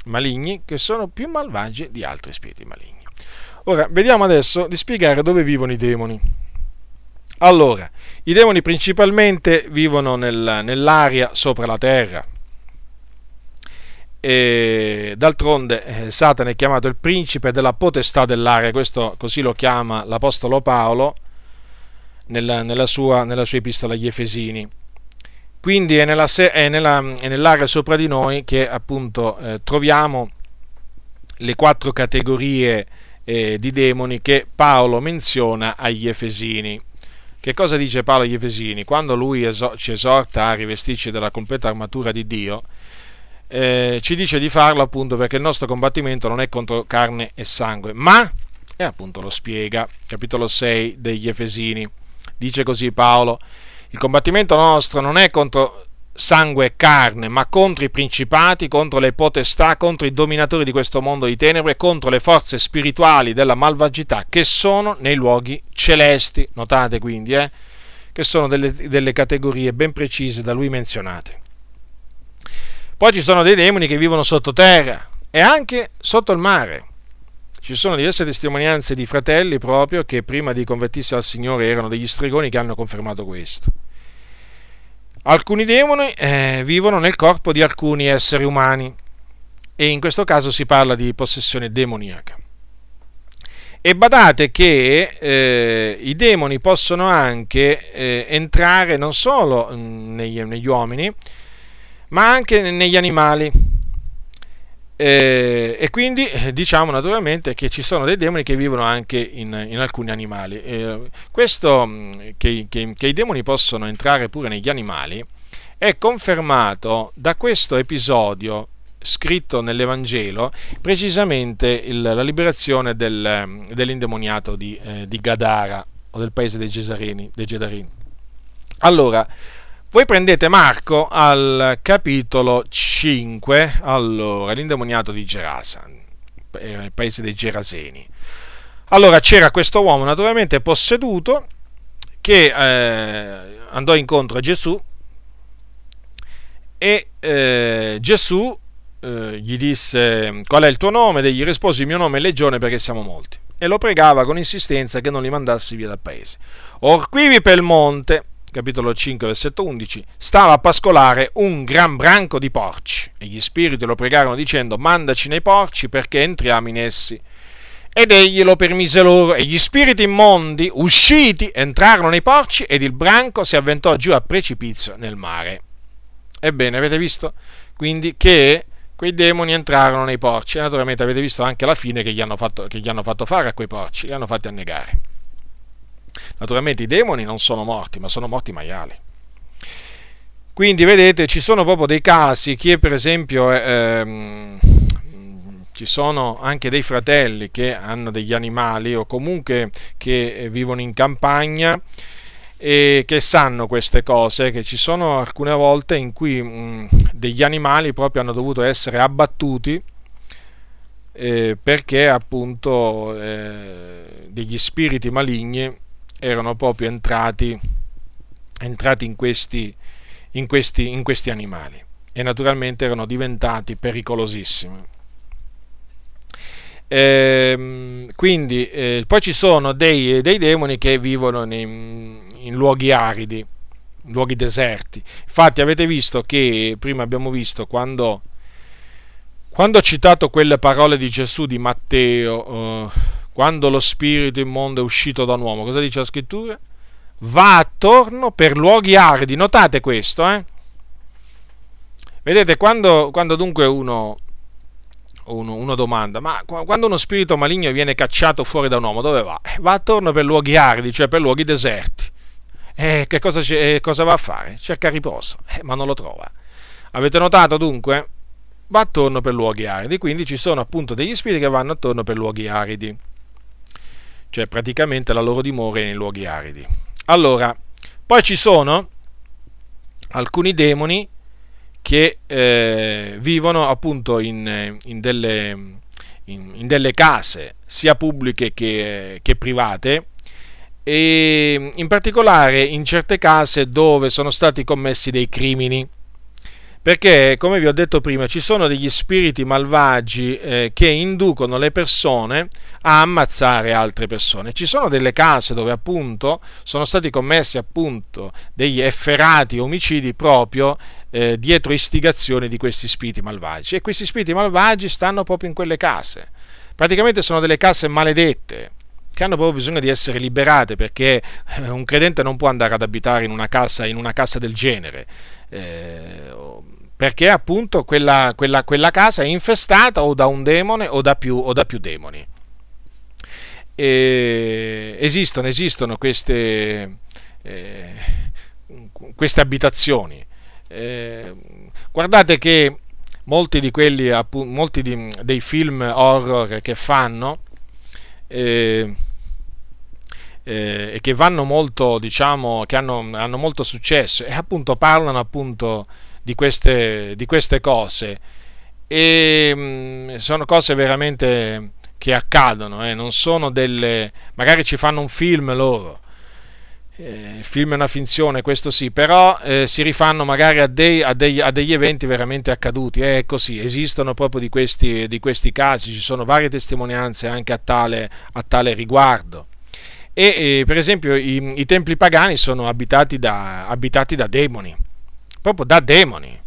maligni che sono più malvagi di altri spiriti maligni. Ora, vediamo adesso di spiegare dove vivono i demoni. Allora, i demoni principalmente vivono nel, nell'aria sopra la terra. E d'altronde eh, Satana è chiamato il principe della potestà dell'aria, questo così lo chiama l'Apostolo Paolo nella, nella, sua, nella sua, epistola agli Efesini. Quindi è, nella, è, è, nell'area sopra di noi che appunto eh, troviamo le quattro categorie eh, di demoni che Paolo menziona agli Efesini. Che cosa dice Paolo agli Efesini? Quando lui esor- ci esorta a rivestirci della completa armatura di Dio, eh, ci dice di farlo appunto perché il nostro combattimento non è contro carne e sangue, ma, e appunto lo spiega, capitolo 6 degli Efesini, dice così Paolo, il combattimento nostro non è contro sangue e carne, ma contro i principati, contro le potestà, contro i dominatori di questo mondo di tenebre, contro le forze spirituali della malvagità che sono nei luoghi celesti. Notate quindi eh, che sono delle, delle categorie ben precise da lui menzionate. Poi ci sono dei demoni che vivono sottoterra e anche sotto il mare. Ci sono diverse testimonianze di fratelli proprio che prima di convertirsi al Signore erano degli stregoni che hanno confermato questo. Alcuni demoni eh, vivono nel corpo di alcuni esseri umani e in questo caso si parla di possessione demoniaca. E badate che eh, i demoni possono anche eh, entrare non solo negli, negli, uomini, ma anche negli animali. Eh, e quindi eh, diciamo naturalmente che ci sono dei demoni che vivono anche in, in alcuni animali. Eh, questo mm, che, che, che, i demoni possono entrare pure negli animali è confermato da questo episodio scritto nell'Evangelo, precisamente il, la liberazione del, mm, dell'indemoniato di, eh, di, Gadara o del paese dei, Gesarini, dei Gedarini. Allora, voi prendete Marco al capitolo 5, allora, l'indemoniato di Gerasa, era il paese dei Geraseni. Allora c'era questo uomo naturalmente posseduto che eh, andò incontro a Gesù e eh, Gesù eh, gli disse qual è il tuo nome ed egli rispose il mio nome è Legione perché siamo molti e lo pregava con insistenza che non li mandassi via dal paese. Or quivi per il monte, capitolo 5, versetto 11, stava a pascolare un gran branco di porci e gli spiriti lo pregarono dicendo mandaci nei porci perché entriamo in essi. Ed egli lo permise loro, e gli spiriti immondi, usciti, entrarono nei porci, ed il branco si avventò giù a precipizio nel mare. Ebbene, avete visto? Quindi che quei demoni entrarono nei porci, e naturalmente avete visto anche la fine che gli hanno fatto, gli hanno fatto fare a quei porci, li hanno fatti annegare. Naturalmente i demoni non sono morti, ma sono morti maiali. Quindi vedete, ci sono proprio dei casi che per esempio ehm, ci sono anche dei fratelli che hanno degli animali o comunque che vivono in campagna e che sanno queste cose, che ci sono alcune volte in cui mh, degli animali proprio hanno dovuto essere abbattuti eh, perché appunto eh, degli spiriti maligni erano proprio entrati, entrati in, questi, in, questi, in questi animali e naturalmente erano diventati pericolosissimi. Eh, quindi eh, poi ci sono dei, dei, demoni che vivono in, in luoghi aridi, luoghi deserti. Infatti avete visto che prima abbiamo visto quando, quando ho citato quelle parole di Gesù di Matteo, eh, quando lo spirito immondo è uscito da un uomo, cosa dice la scrittura? Va attorno per luoghi aridi, notate questo, eh? Vedete, quando, quando dunque uno uno, uno, domanda, ma quando uno spirito maligno viene cacciato fuori da un uomo, dove va? Eh, va attorno per luoghi aridi, cioè per luoghi deserti. E che cosa, eh, cosa va a fare? Cerca riposo, eh, ma non lo trova. Avete notato dunque? Va attorno per luoghi aridi, quindi ci sono appunto degli spiriti che vanno attorno per luoghi aridi, cioè praticamente la loro dimora è nei luoghi aridi. Allora, poi ci sono alcuni demoni che eh, vivono appunto in, in, delle, in, in, delle, case sia pubbliche che, che private e in particolare in certe case dove sono stati commessi dei crimini perché come vi ho detto prima ci sono degli spiriti malvagi eh, che inducono le persone a ammazzare altre persone. Ci sono delle case dove appunto sono stati commessi appunto degli efferati omicidi proprio eh, dietro istigazione di questi spiriti malvagi e questi spiriti malvagi stanno proprio in quelle case. Praticamente sono delle case maledette che hanno proprio bisogno di essere liberate perché eh, un credente non può andare ad abitare in una casa, in una casa del genere. Eh, perché appunto quella, quella, quella, casa è infestata o da un demone o da più, o da più demoni. E esistono, esistono queste, eh, queste abitazioni. Eh, guardate che molti di quelli, molti di, dei film horror che fanno eh, eh, e che vanno molto, diciamo, che hanno, hanno molto successo e appunto parlano appunto di queste, di queste cose. E mm, sono cose veramente che accadono, eh, non sono delle... magari ci fanno un film loro, eh, il film è una finzione, questo sì, però eh, si rifanno magari a, dei, a, degli, a, degli, eventi veramente accaduti, è così, esistono proprio di questi, di questi, casi, ci sono varie testimonianze anche a tale, a tale riguardo. E per esempio i, i, templi pagani sono abitati da, abitati da demoni proprio da demoni.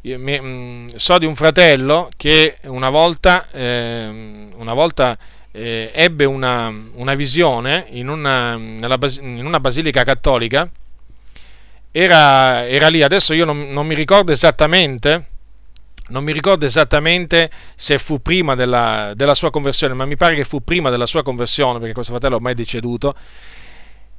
Mi, mh, mm, so di un fratello che una volta, eh, una volta eh, ebbe una, una, visione in una, bas- in una, basilica cattolica, era, era lì, adesso io non, non, mi ricordo esattamente, non mi ricordo esattamente se fu prima della, della sua conversione, ma mi pare che fu prima della sua conversione, perché questo fratello ormai è deceduto,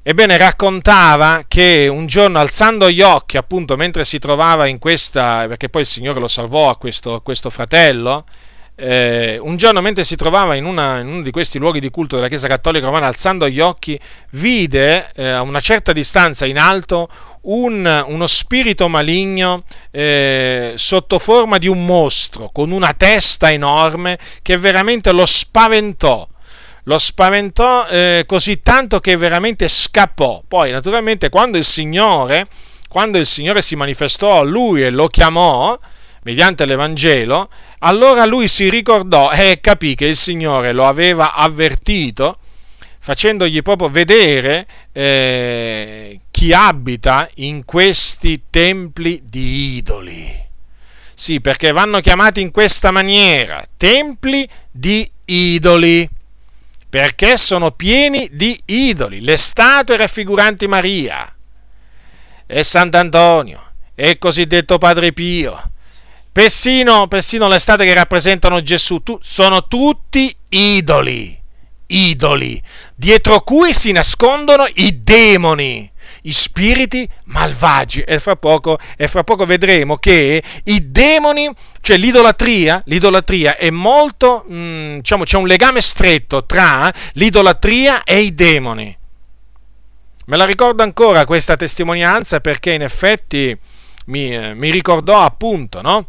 Ebbene, raccontava che un giorno alzando gli occhi, appunto, mentre si trovava in questa, perché poi il Signore lo salvò a questo, a questo fratello, eh, un giorno mentre si trovava in, una, in, uno di questi luoghi di culto della Chiesa Cattolica Romana, alzando gli occhi, vide eh, a una certa distanza in alto un, uno spirito maligno eh, sotto forma di un mostro, con una testa enorme che veramente lo spaventò lo spaventò eh, così tanto che veramente scappò. Poi, naturalmente, quando il Signore, quando il Signore si manifestò a lui e lo chiamò, mediante l'Evangelo, allora lui si ricordò e capì che il Signore lo aveva avvertito facendogli proprio vedere eh, chi abita in questi templi di idoli. Sì, perché vanno chiamati in questa maniera, templi di idoli, perché sono pieni di idoli, le statue raffiguranti Maria, e Sant'Antonio, e il cosiddetto Padre Pio, persino, persino le statue che rappresentano Gesù, tu, sono tutti idoli idoli, dietro cui si nascondono i demoni, i spiriti malvagi. E fra poco, e fra poco vedremo che i demoni, cioè l'idolatria, l'idolatria è molto, mh, mm, diciamo, c'è un legame stretto tra l'idolatria e i demoni. Me la ricordo ancora questa testimonianza perché in effetti mi, eh, mi ricordò appunto, no?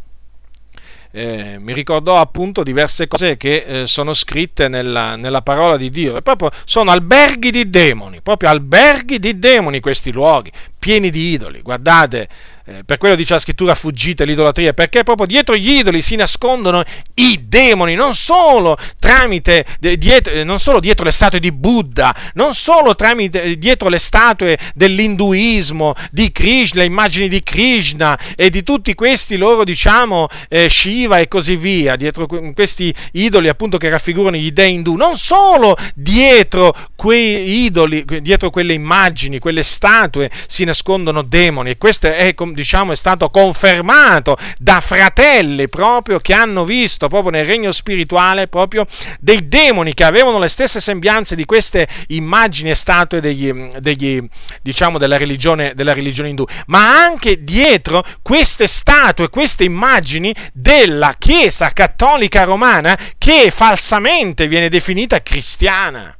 Eh, mi ricordò appunto diverse cose che eh, sono scritte nella, nella, parola di Dio. E proprio sono alberghi di demoni, proprio alberghi di demoni questi luoghi, pieni di idoli. Guardate, eh, per quello dice la scrittura fuggite l'idolatria, perché proprio dietro gli idoli si nascondono i demoni, non solo tramite, dietro, eh, non solo dietro le statue di Buddha, non solo tramite, eh, dietro le statue dell'induismo, di Krishna, le immagini di Krishna e di tutti questi loro, diciamo, eh, Shiva e così via, dietro questi idoli appunto che raffigurano gli dei indù, non solo dietro quei idoli, dietro quelle immagini, quelle statue si nascondono demoni e questo è diciamo, è stato confermato da fratelli proprio che hanno visto proprio nel regno spirituale proprio dei demoni che avevano le stesse sembianze di queste immagini e statue degli, degli, diciamo, della, religione, della religione indù, ma anche dietro queste statue, queste immagini della Chiesa cattolica romana che falsamente viene definita cristiana.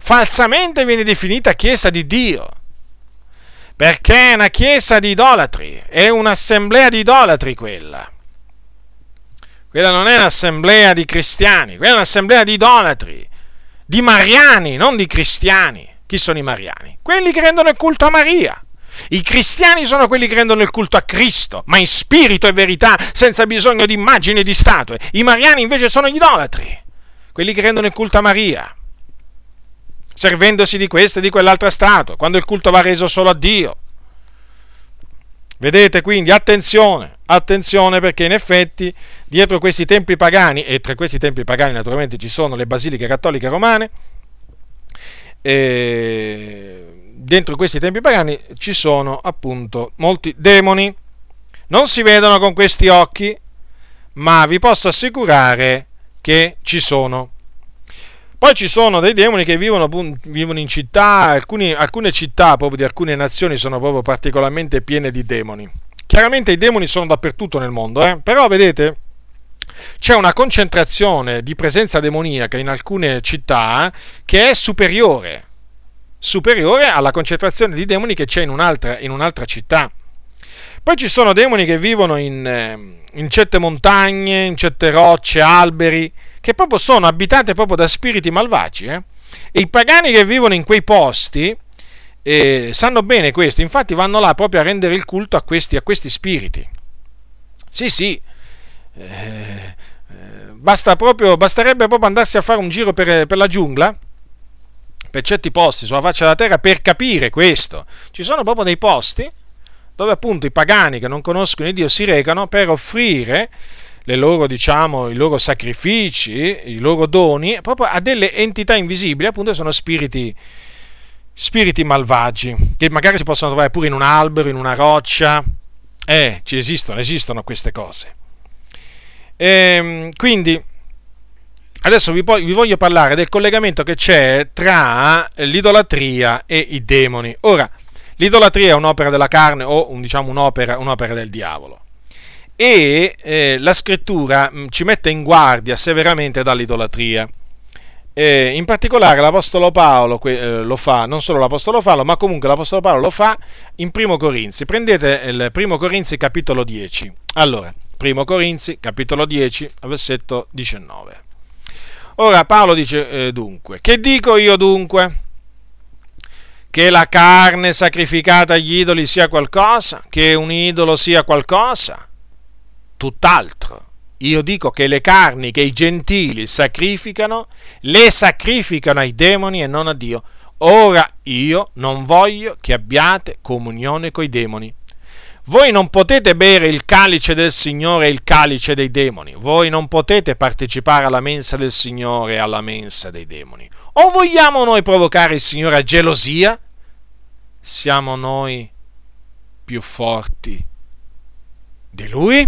Falsamente viene definita Chiesa di Dio perché è una chiesa di idolatri, è un'assemblea di idolatri quella. Quella non è un'assemblea di cristiani, quella è un'assemblea di idolatri, di mariani, non di cristiani. Chi sono i mariani? Quelli che rendono il culto a Maria. I cristiani sono quelli che rendono il culto a Cristo, ma in spirito e verità, senza bisogno di immagini e di statue. I mariani invece sono gli idolatri, quelli che rendono il culto a Maria servendosi di questa e di quell'altra statua, quando il culto va reso solo a Dio. Vedete quindi, attenzione, attenzione perché in effetti dietro questi templi pagani, e tra questi templi pagani naturalmente ci sono le basiliche cattoliche romane, dentro questi templi pagani ci sono appunto molti demoni. Non si vedono con questi occhi, ma vi posso assicurare che ci sono. Poi ci sono dei demoni che vivono, vivono in città, alcuni, alcune città proprio di alcune nazioni sono proprio particolarmente piene di demoni. Chiaramente i demoni sono dappertutto nel mondo, eh? però vedete, c'è una concentrazione di presenza demoniaca in alcune città che è superiore, superiore alla concentrazione di demoni che c'è in un'altra, in un'altra città. Poi ci sono demoni che vivono in, eh, in certe montagne, in certe rocce, alberi, che proprio sono abitate proprio da spiriti malvagi. Eh? E i pagani che vivono in quei posti eh, sanno bene questo, infatti vanno là proprio a rendere il culto a questi, a questi spiriti. Sì, sì, eh, eh basta proprio, basterebbe proprio andarsi a fare un giro per, per la giungla per certi posti sulla faccia della terra per capire questo. Ci sono proprio dei posti dove appunto i pagani che non conoscono il Dio si recano per offrire loro, diciamo, i loro sacrifici, i loro doni, proprio a delle entità invisibili, appunto sono spiriti, spiriti malvagi, che magari si possono trovare pure in un albero, in una roccia. Eh, ci esistono, esistono queste cose. E, ehm, quindi, adesso vi, vi voglio parlare del collegamento che c'è tra l'idolatria e i demoni. Ora, l'idolatria è un'opera della carne o diciamo, un'opera, un'opera del diavolo e eh, la scrittura mh, mm, ci mette in guardia severamente dall'idolatria. Eh, in particolare l'Apostolo Paolo eh, lo fa, non solo l'Apostolo Paolo, ma comunque l'Apostolo Paolo lo fa in Primo Corinzi. Prendete il Primo Corinzi capitolo 10. Allora, Primo Corinzi capitolo 10, versetto 19. Ora Paolo dice eh, dunque, che dico io dunque? Che la carne sacrificata agli idoli sia qualcosa? Che un idolo sia qualcosa? Tutt'altro. Io dico che le carni che i gentili sacrificano, le sacrificano ai demoni e non a Dio. Ora io non voglio che abbiate comunione coi demoni. Voi non potete bere il calice del Signore e il calice dei demoni. Voi non potete partecipare alla mensa del Signore e alla mensa dei demoni. O vogliamo noi provocare il Signore a gelosia? Siamo noi più forti di Lui?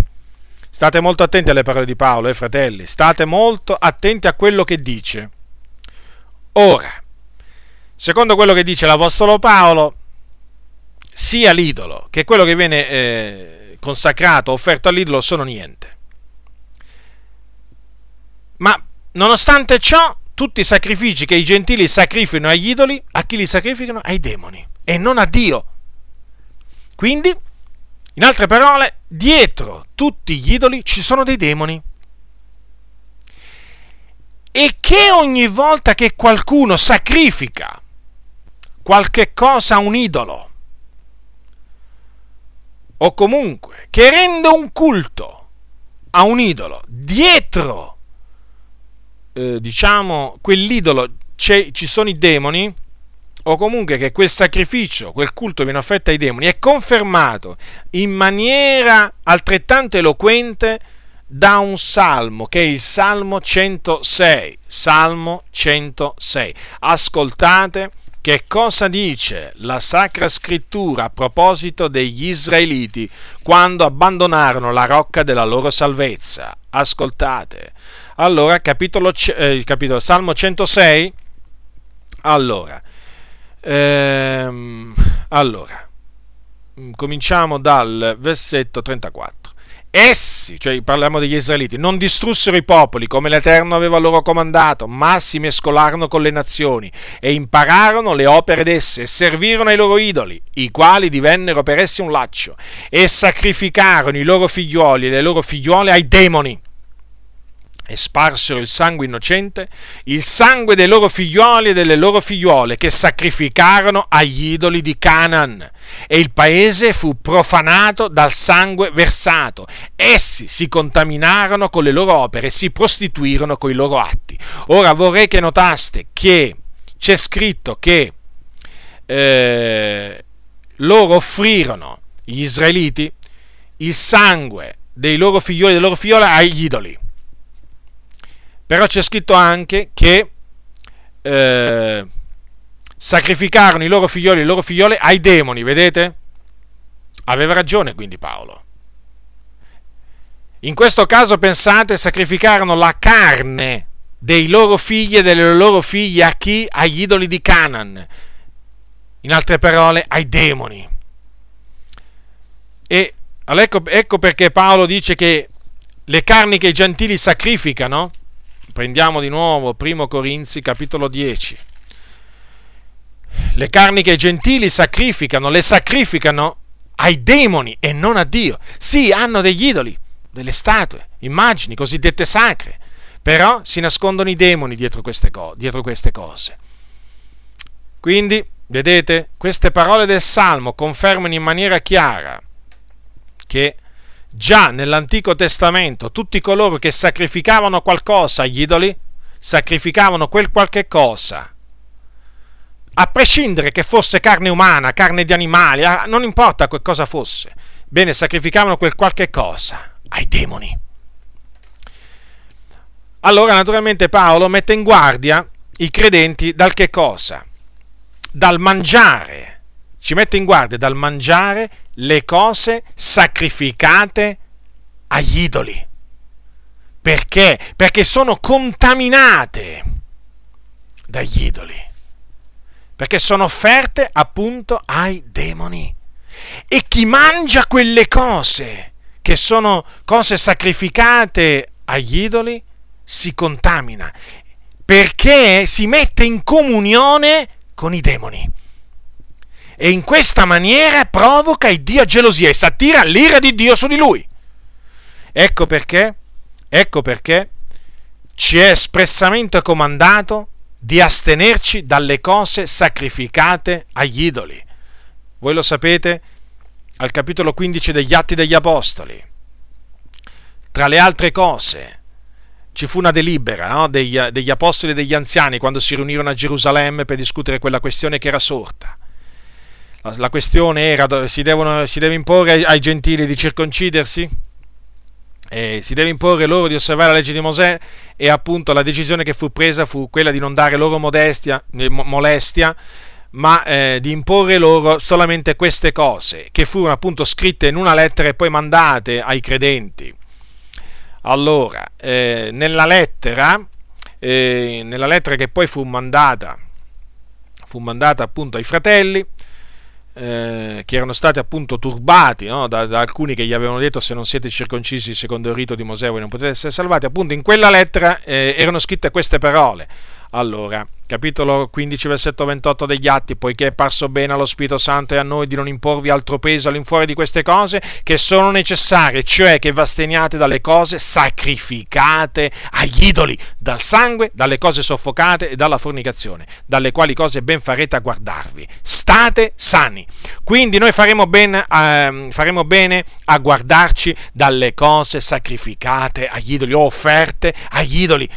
State molto attenti alle parole di Paolo, eh, fratelli. State molto attenti a quello che dice. Ora, secondo quello che dice l'Apostolo Paolo, sia l'idolo che quello che viene eh, consacrato, offerto all'idolo, sono niente. Ma nonostante ciò, tutti i sacrifici che i gentili sacrificano agli idoli, a chi li sacrificano? Ai demoni e non a Dio. Quindi, in altre parole, dietro tutti gli idoli ci sono dei demoni. E che ogni volta che qualcuno sacrifica qualche cosa a un idolo, o comunque che rende un culto a un idolo, dietro, eh, diciamo, quell'idolo ci sono i demoni, o comunque che quel sacrificio, quel culto viene offerto ai demoni, è confermato in maniera altrettanto eloquente da un salmo che è il Salmo 106. Salmo 106. Ascoltate che cosa dice la Sacra Scrittura a proposito degli Israeliti quando abbandonarono la rocca della loro salvezza. Ascoltate. Allora, capitolo, eh, capitolo Salmo 106. Allora, ehm, allora, cominciamo dal versetto 34. Essi, cioè parliamo degli Israeliti, non distrussero i popoli come l'Eterno aveva loro comandato, ma si mescolarono con le nazioni e impararono le opere d'esse e servirono ai loro idoli, i quali divennero per essi un laccio, e sacrificarono i loro figlioli e le loro figliuole ai demoni e sparsero il sangue innocente, il sangue dei loro figlioli e delle loro figliuole che sacrificarono agli idoli di Canaan. E il paese fu profanato dal sangue versato. Essi si contaminarono con le loro opere e si prostituirono con i loro atti. Ora vorrei che notaste che c'è scritto che eh, loro offrirono, gli israeliti, il sangue dei loro figlioli e delle loro figliole agli idoli però c'è scritto anche che eh, sacrificarono i loro figlioli e le loro figliole ai demoni, vedete? Aveva ragione quindi Paolo. In questo caso, pensate, sacrificarono la carne dei loro figli e delle loro figlie a chi? Agli idoli di Canaan. In altre parole, ai demoni. E ecco, ecco perché Paolo dice che le carni che i gentili sacrificano Prendiamo di nuovo 1 Corinzi capitolo 10. Le carni che i gentili sacrificano, le sacrificano ai demoni e non a Dio. Sì, hanno degli idoli, delle statue, immagini cosiddette sacre, però si nascondono i demoni dietro queste, co- dietro queste cose. Quindi, vedete, queste parole del Salmo confermano in maniera chiara che Già nell'Antico Testamento tutti coloro che sacrificavano qualcosa agli idoli, sacrificavano quel qualche cosa, a prescindere che fosse carne umana, carne di animali, non importa che cosa fosse, bene, sacrificavano quel qualche cosa ai demoni. Allora, naturalmente, Paolo mette in guardia i credenti dal che cosa? Dal mangiare, ci mette in guardia dal mangiare le cose sacrificate agli idoli. Perché? Perché sono contaminate dagli idoli. Perché sono offerte appunto ai demoni. E chi mangia quelle cose, che sono cose sacrificate agli idoli, si contamina. Perché si mette in comunione con i demoni e in questa maniera provoca il Dio a gelosia e s'attira l'ira di Dio su di lui. Ecco perché, ecco perché ci è espressamente comandato di astenerci dalle cose sacrificate agli idoli. Voi lo sapete al capitolo 15 degli Atti degli Apostoli. tra le altre cose, ci fu una delibera no? degli, degli apostoli e degli anziani quando si riunirono a Gerusalemme per discutere quella questione che era sorta. La, la questione era, si, devono, si deve imporre ai, gentili di circoncidersi? Eh, si deve imporre loro di osservare la legge di Mosè e appunto la decisione che fu presa fu quella di non dare loro modestia, eh, molestia, ma eh, di imporre loro solamente queste cose, che furono appunto scritte in una lettera e poi mandate ai credenti. Allora, eh, nella lettera, eh, nella lettera che poi fu mandata, fu mandata appunto ai fratelli, eh, che erano stati appunto turbati no? da, da, alcuni che gli avevano detto se non siete circoncisi secondo il rito di Mosè voi non potete essere salvati, appunto in quella lettera eh, erano scritte queste parole. Allora, capitolo 15, versetto 28 degli Atti, poiché è parso bene allo Spirito Santo e a noi di non imporvi altro peso all'infuori di queste cose che sono necessarie, cioè che vasteniate dalle cose sacrificate agli idoli, dal sangue, dalle cose soffocate e dalla fornicazione, dalle quali cose ben farete a guardarvi. State sani. Quindi noi faremo bene, eh, faremo bene a guardarci dalle cose sacrificate agli idoli o offerte agli idoli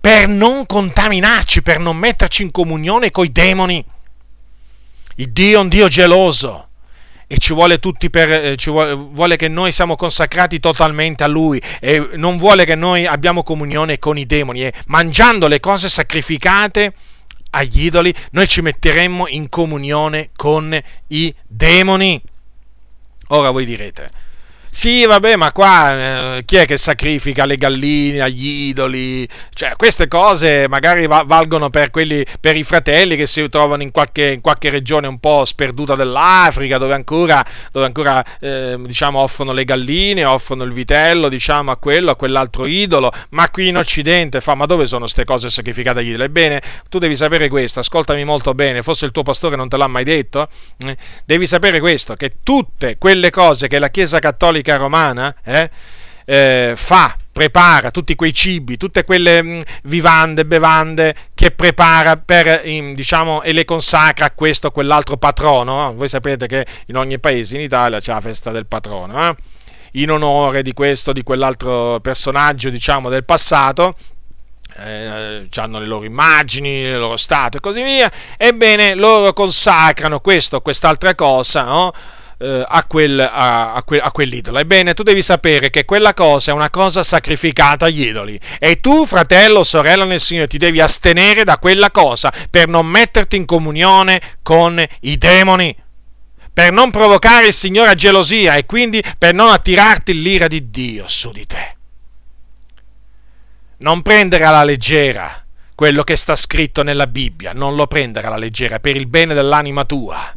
per non contaminarci, per non metterci in comunione con i demoni. Il Dio è un Dio geloso e ci vuole tutti per, eh, ci vuole, vuole, che noi siamo consacrati totalmente a Lui e non vuole che noi abbiamo comunione con i demoni e mangiando le cose sacrificate agli idoli noi ci metteremmo in comunione con i demoni. Ora voi direte, sì, vabbè, ma qua eh, chi è che sacrifica le galline agli idoli? Cioè, queste cose magari va- valgono per, quelli, per i fratelli che si trovano in qualche, in qualche regione un po' sperduta dell'Africa, dove ancora, dove ancora eh, diciamo, offrono le galline, offrono il vitello, diciamo, a quello, a quell'altro idolo. Ma qui in Occidente fa, ma dove sono queste cose sacrificate agli idoli? Ebbene, tu devi sapere questo, ascoltami molto bene, forse il tuo pastore non te l'ha mai detto. Eh? Devi sapere questo, che tutte quelle cose che la Chiesa Cattolica Cattolica Romana eh, eh, fa, prepara tutti quei cibi, tutte quelle mh, mm, vivande, bevande che prepara per, in, diciamo, e le consacra a questo o quell'altro patrono. Voi sapete che in ogni paese in Italia c'è la festa del patrono, eh? in onore di questo o di quell'altro personaggio, diciamo, del passato. Eh, hanno le loro immagini, le loro statue e così via. Ebbene, loro consacrano questo o quest'altra cosa, no? Eh, a, quel, a, a, quel, a, quell'idolo. Ebbene, tu devi sapere che quella cosa è una cosa sacrificata agli idoli. E tu, fratello o sorella nel Signore, ti devi astenere da quella cosa per non metterti in comunione con i demoni. Per non provocare il Signore a gelosia e quindi per non attirarti l'ira di Dio su di te. Non prendere alla leggera quello che sta scritto nella Bibbia, non lo prendere alla leggera per il bene dell'anima tua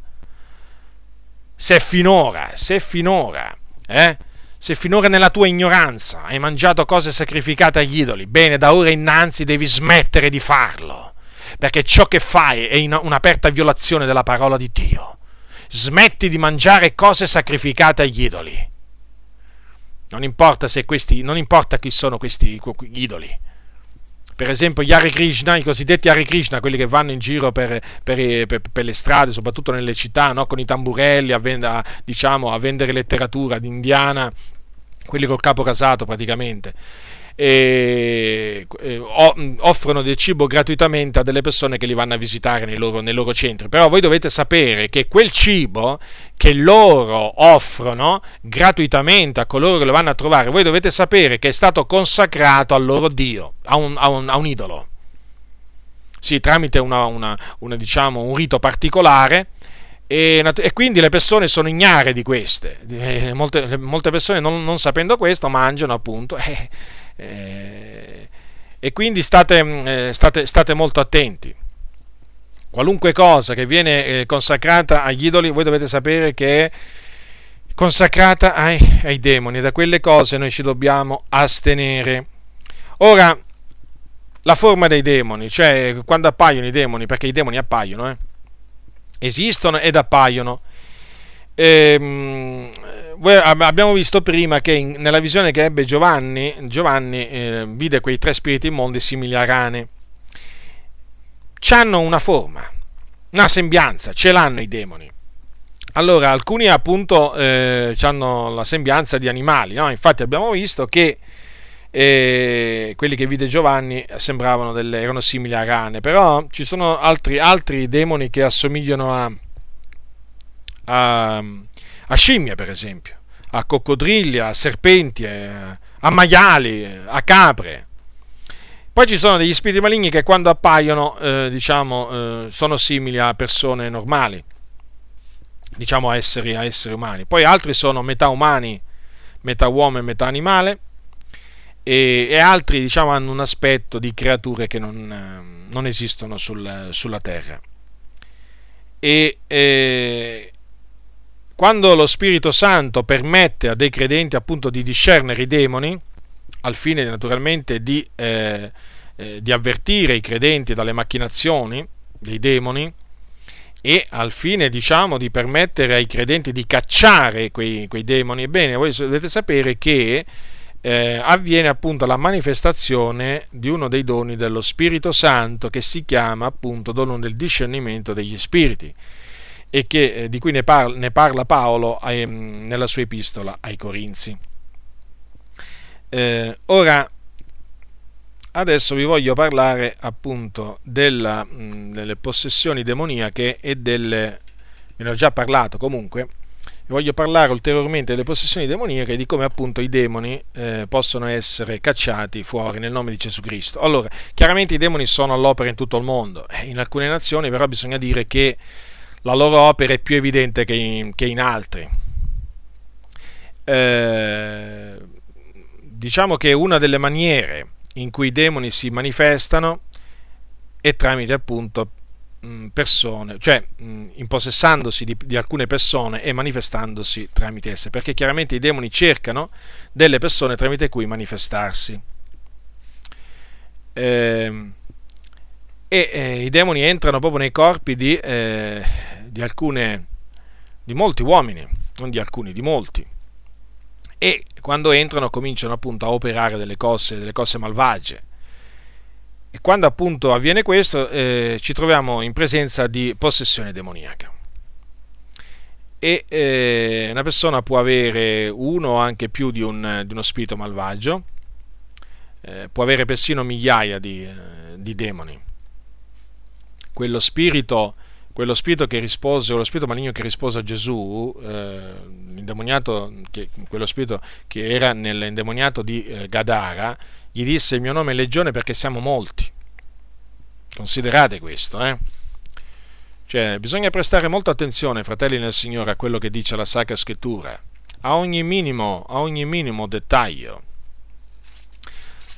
se finora, se finora, eh, se finora nella tua ignoranza hai mangiato cose sacrificate agli idoli, bene, da ora innanzi devi smettere di farlo, perché ciò che fai è un'aperta violazione della parola di Dio. Smetti di mangiare cose sacrificate agli idoli. Non importa, questi, non importa chi sono questi idoli per esempio gli Hare Krishna, i cosiddetti Hare Krishna, quelli che vanno in giro per, per, per, per le strade, soprattutto nelle città, no? con i tamburelli a, vend- a, diciamo, a vendere letteratura d'indiana, quelli col capo rasato praticamente e, offrono del cibo gratuitamente a delle persone che li vanno a visitare nei loro, nei loro centri. Però voi dovete sapere che quel cibo che loro offrono gratuitamente a coloro che lo vanno a trovare, voi dovete sapere che è stato consacrato al loro Dio, a un, a un, a un idolo. Sì, tramite una, una, una, diciamo, un rito particolare. E, e, quindi le persone sono ignare di queste. Eh, molte, molte, persone, non, non, sapendo questo, mangiano appunto. Eh, eh, e quindi state, eh, state, state, molto attenti. Qualunque cosa che viene eh, consacrata agli idoli, voi dovete sapere che è consacrata ai, ai demoni. Da quelle cose noi ci dobbiamo astenere. Ora, la forma dei demoni, cioè quando appaiono i demoni, perché i demoni appaiono, eh, esistono ed appaiono. Ehm, abbiamo visto prima che in, nella visione che ebbe Giovanni, Giovanni eh, vide quei tre spiriti immondi simili a rane. C'hanno una forma, una sembianza, ce l'hanno i demoni. allora, alcuni appunto eh, hanno la sembianza di animali, no? infatti abbiamo visto che eh, quelli che vide Giovanni sembravano delle, erano simili a rane, però ci sono altri, altri demoni che assomigliano a, a, a scimmie, per esempio, a coccodrilli, a serpenti, a, a maiali, a capre. Poi ci sono degli spiriti maligni che quando appaiono, eh, diciamo, eh, sono simili a persone normali diciamo a esseri, a esseri umani. Poi altri sono metà umani, metà uomo e metà animale e, e altri diciamo hanno un aspetto di creature che non, eh, non esistono sul, sulla terra. E eh, quando lo Spirito Santo permette a dei credenti appunto di discernere i demoni, al fine naturalmente di, eh, eh, di avvertire i credenti dalle macchinazioni dei demoni, e al fine diciamo di permettere ai credenti di cacciare quei, quei demoni. Ebbene, voi dovete sapere che eh, avviene appunto la manifestazione di uno dei doni dello Spirito Santo che si chiama appunto dono del discernimento degli spiriti e che, eh, di cui ne parla, ne parla Paolo eh, nella sua epistola ai Corinzi. Eh, ora, adesso vi voglio parlare appunto della, delle possessioni demoniache e delle... ve ne ho già parlato comunque, vi voglio parlare ulteriormente delle possessioni demoniache e di come appunto i demoni eh, possono essere cacciati fuori nel nome di Gesù Cristo. Allora, chiaramente i demoni sono all'opera in tutto il mondo, eh, in alcune nazioni però bisogna dire che la loro opera è più evidente che in, che in altri. Eh, diciamo che una delle maniere in cui i demoni si manifestano e tramite appunto persone, cioè impossessandosi di, di, alcune persone e manifestandosi tramite esse, perché chiaramente i demoni cercano delle persone tramite cui manifestarsi. Eh, e eh, i demoni entrano proprio nei corpi di, eh, di alcune, di molti uomini, non di alcuni, di molti e quando entrano cominciano appunto a operare delle cose, delle cose malvagie. E quando appunto avviene questo eh, ci troviamo in presenza di possessione demoniaca. E eh, una persona può avere uno o anche più di, un, di uno spirito malvagio, eh, può avere persino migliaia di, eh, di demoni. Quello spirito quello spirito che rispose, quello spirito maligno che rispose a Gesù, eh, l'indemoniato, che, quello spirito che era nell'indemoniato di eh, Gadara, gli disse il mio nome è Legione perché siamo molti. Considerate questo, eh? Cioè, bisogna prestare molta attenzione, fratelli nel Signore, a quello che dice la Sacra Scrittura, a ogni minimo, a ogni minimo dettaglio.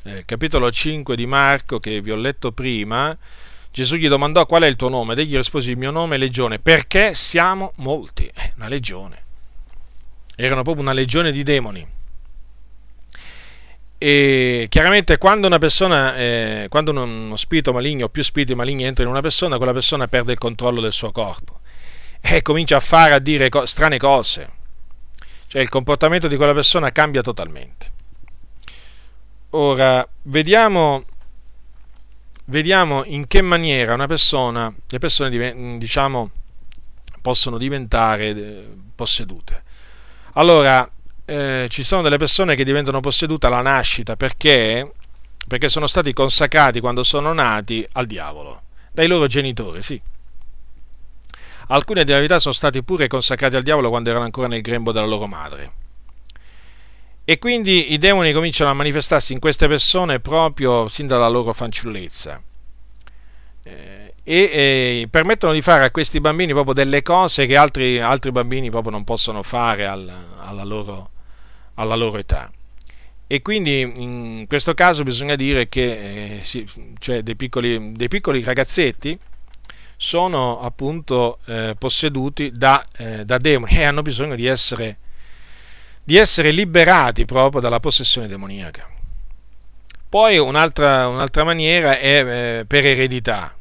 Eh, capitolo 5 di Marco, che vi ho letto prima, Gesù gli domandò qual è il tuo nome ed egli rispose il mio nome è legione perché siamo molti. Eh, una legione. Erano proprio una legione di demoni. E chiaramente quando una persona, eh, quando uno spirito maligno o più spiriti maligni entrano in una persona, quella persona perde il controllo del suo corpo e comincia a fare, a dire co- strane cose. Cioè il comportamento di quella persona cambia totalmente. Ora, vediamo vediamo in che maniera una persona, le persone diciamo, possono diventare eh, possedute. Allora, eh, ci sono delle persone che diventano possedute alla nascita perché, perché sono stati consacrati quando sono nati al diavolo, dai loro genitori, sì. Alcuni della verità sono stati pure consacrati al diavolo quando erano ancora nel grembo della loro madre. E quindi i demoni cominciano a manifestarsi in queste persone proprio sin dalla loro fanciullezza. Eh, e eh, permettono di fare a questi bambini proprio delle cose che altri, altri bambini proprio non possono fare al, alla, loro, alla, loro, età. E quindi in questo caso bisogna dire che eh, cioè dei, piccoli, dei, piccoli, ragazzetti sono appunto eh, posseduti da, eh, da demoni e hanno bisogno di essere di essere liberati proprio dalla possessione demoniaca. Poi un'altra, un'altra maniera è eh, per eredità.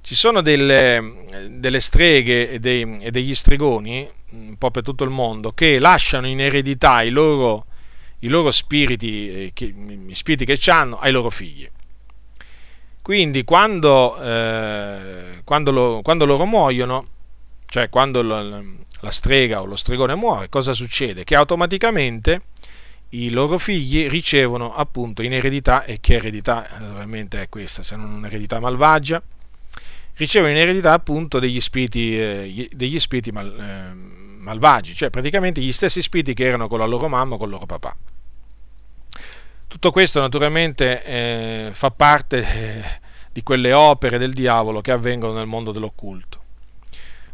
Ci sono delle, delle streghe e, dei, e, degli stregoni, un po' per tutto il mondo, che lasciano in eredità i loro, i loro spiriti, eh, che, i spiriti che hanno ai loro figli. Quindi quando, eh, quando, lo, quando loro muoiono, cioè quando la strega o lo stregone muore, cosa succede? Che automaticamente i loro figli ricevono appunto in eredità, e che eredità ovviamente è questa, se non un'eredità malvagia, ricevono in eredità appunto degli spiriti, eh, degli spiriti mal, eh, malvagi, cioè praticamente gli stessi spiriti che erano con la loro mamma o con il loro papà. Tutto questo naturalmente eh, fa parte eh, di quelle opere del diavolo che avvengono nel mondo dell'occulto.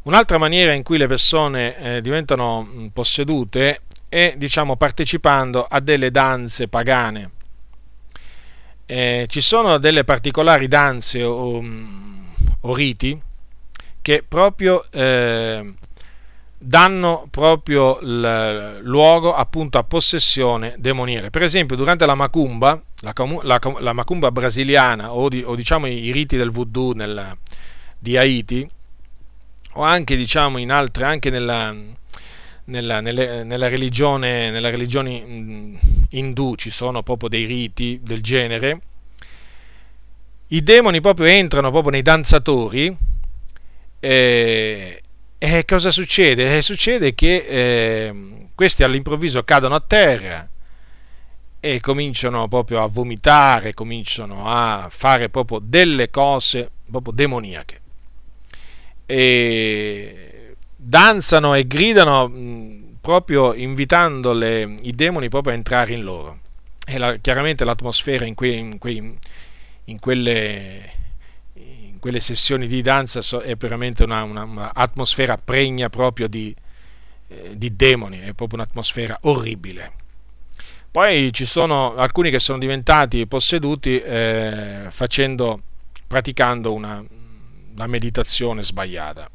Un'altra maniera in cui le persone eh, diventano possedute è diciamo partecipando a delle danze pagane. Eh, ci sono delle particolari danze o, o riti che proprio eh, danno proprio il luogo appunto a possessione demoniaca. Per esempio, durante la macumba, la, la, la macumba brasiliana o, di, o, diciamo i riti del voodoo nel, di Haiti, o anche diciamo in altre, anche nella, nella, nelle, nella religione, nella religione indù ci sono proprio dei riti del genere. I demoni proprio entrano proprio nei danzatori eh, e cosa succede? Eh, succede che eh, questi all'improvviso cadono a terra e cominciano proprio a vomitare, cominciano a fare proprio delle cose proprio demoniache. E danzano e gridano proprio invitando le, i demoni proprio a entrare in loro. E la, chiaramente l'atmosfera in, que, in, que, in quelle quelle sessioni di danza è veramente un'atmosfera una, pregna proprio di, eh, di demoni, è proprio un'atmosfera orribile. Poi ci sono alcuni che sono diventati posseduti eh, facendo, praticando una, una meditazione sbagliata.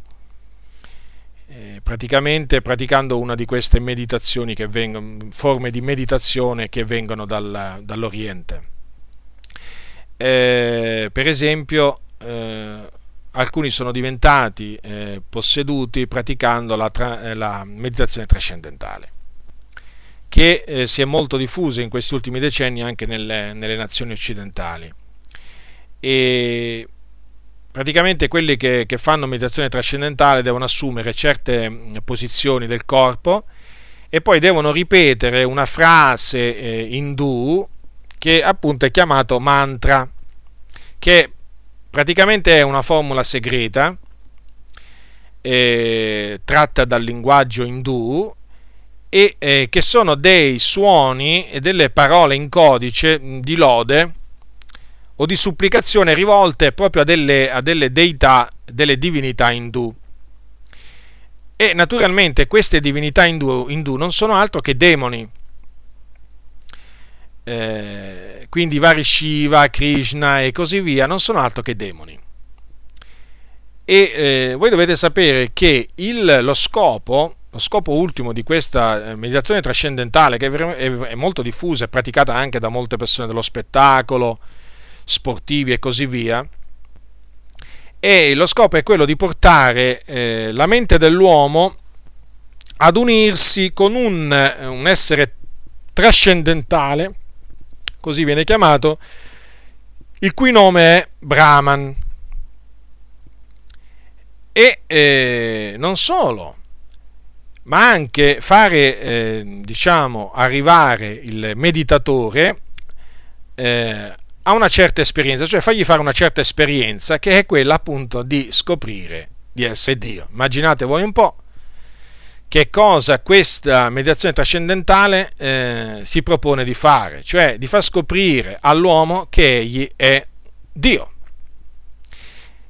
Eh, praticamente praticando una di queste meditazioni che vengono, forme di meditazione che vengono dal, dall'Oriente. Eh, per esempio, eh, alcuni sono diventati eh, posseduti praticando la, tra, eh, la, meditazione trascendentale, che eh, si è molto diffusa in questi ultimi decenni anche nelle, nelle nazioni occidentali. E praticamente quelli che, che, fanno meditazione trascendentale devono assumere certe mm, posizioni del corpo e poi devono ripetere una frase eh, indù che appunto è chiamato mantra, che Praticamente è una formula segreta eh, tratta dal linguaggio indù e eh, che sono dei suoni e delle parole in codice di lode o di supplicazione rivolte proprio a delle, a delle deità, delle divinità indù. E naturalmente queste divinità indù, indù non sono altro che demoni. Eh, quindi vari Shiva, Krishna e così via, non sono altro che demoni. E eh, voi dovete sapere che il, lo scopo, lo scopo ultimo di questa eh, meditazione trascendentale, che è molto diffusa e praticata anche da molte persone dello spettacolo, sportivi e così via, e lo scopo è quello di portare eh, la mente dell'uomo ad unirsi con un, un essere trascendentale così viene chiamato, il cui nome è Brahman. E eh, non solo, ma anche fare, eh, diciamo, arrivare il meditatore eh, a una certa esperienza, cioè fargli fare una certa esperienza che è quella appunto di scoprire di essere Dio. Immaginate voi un po' che cosa questa meditazione trascendentale eh, si propone di fare, cioè di far scoprire all'uomo che egli è Dio.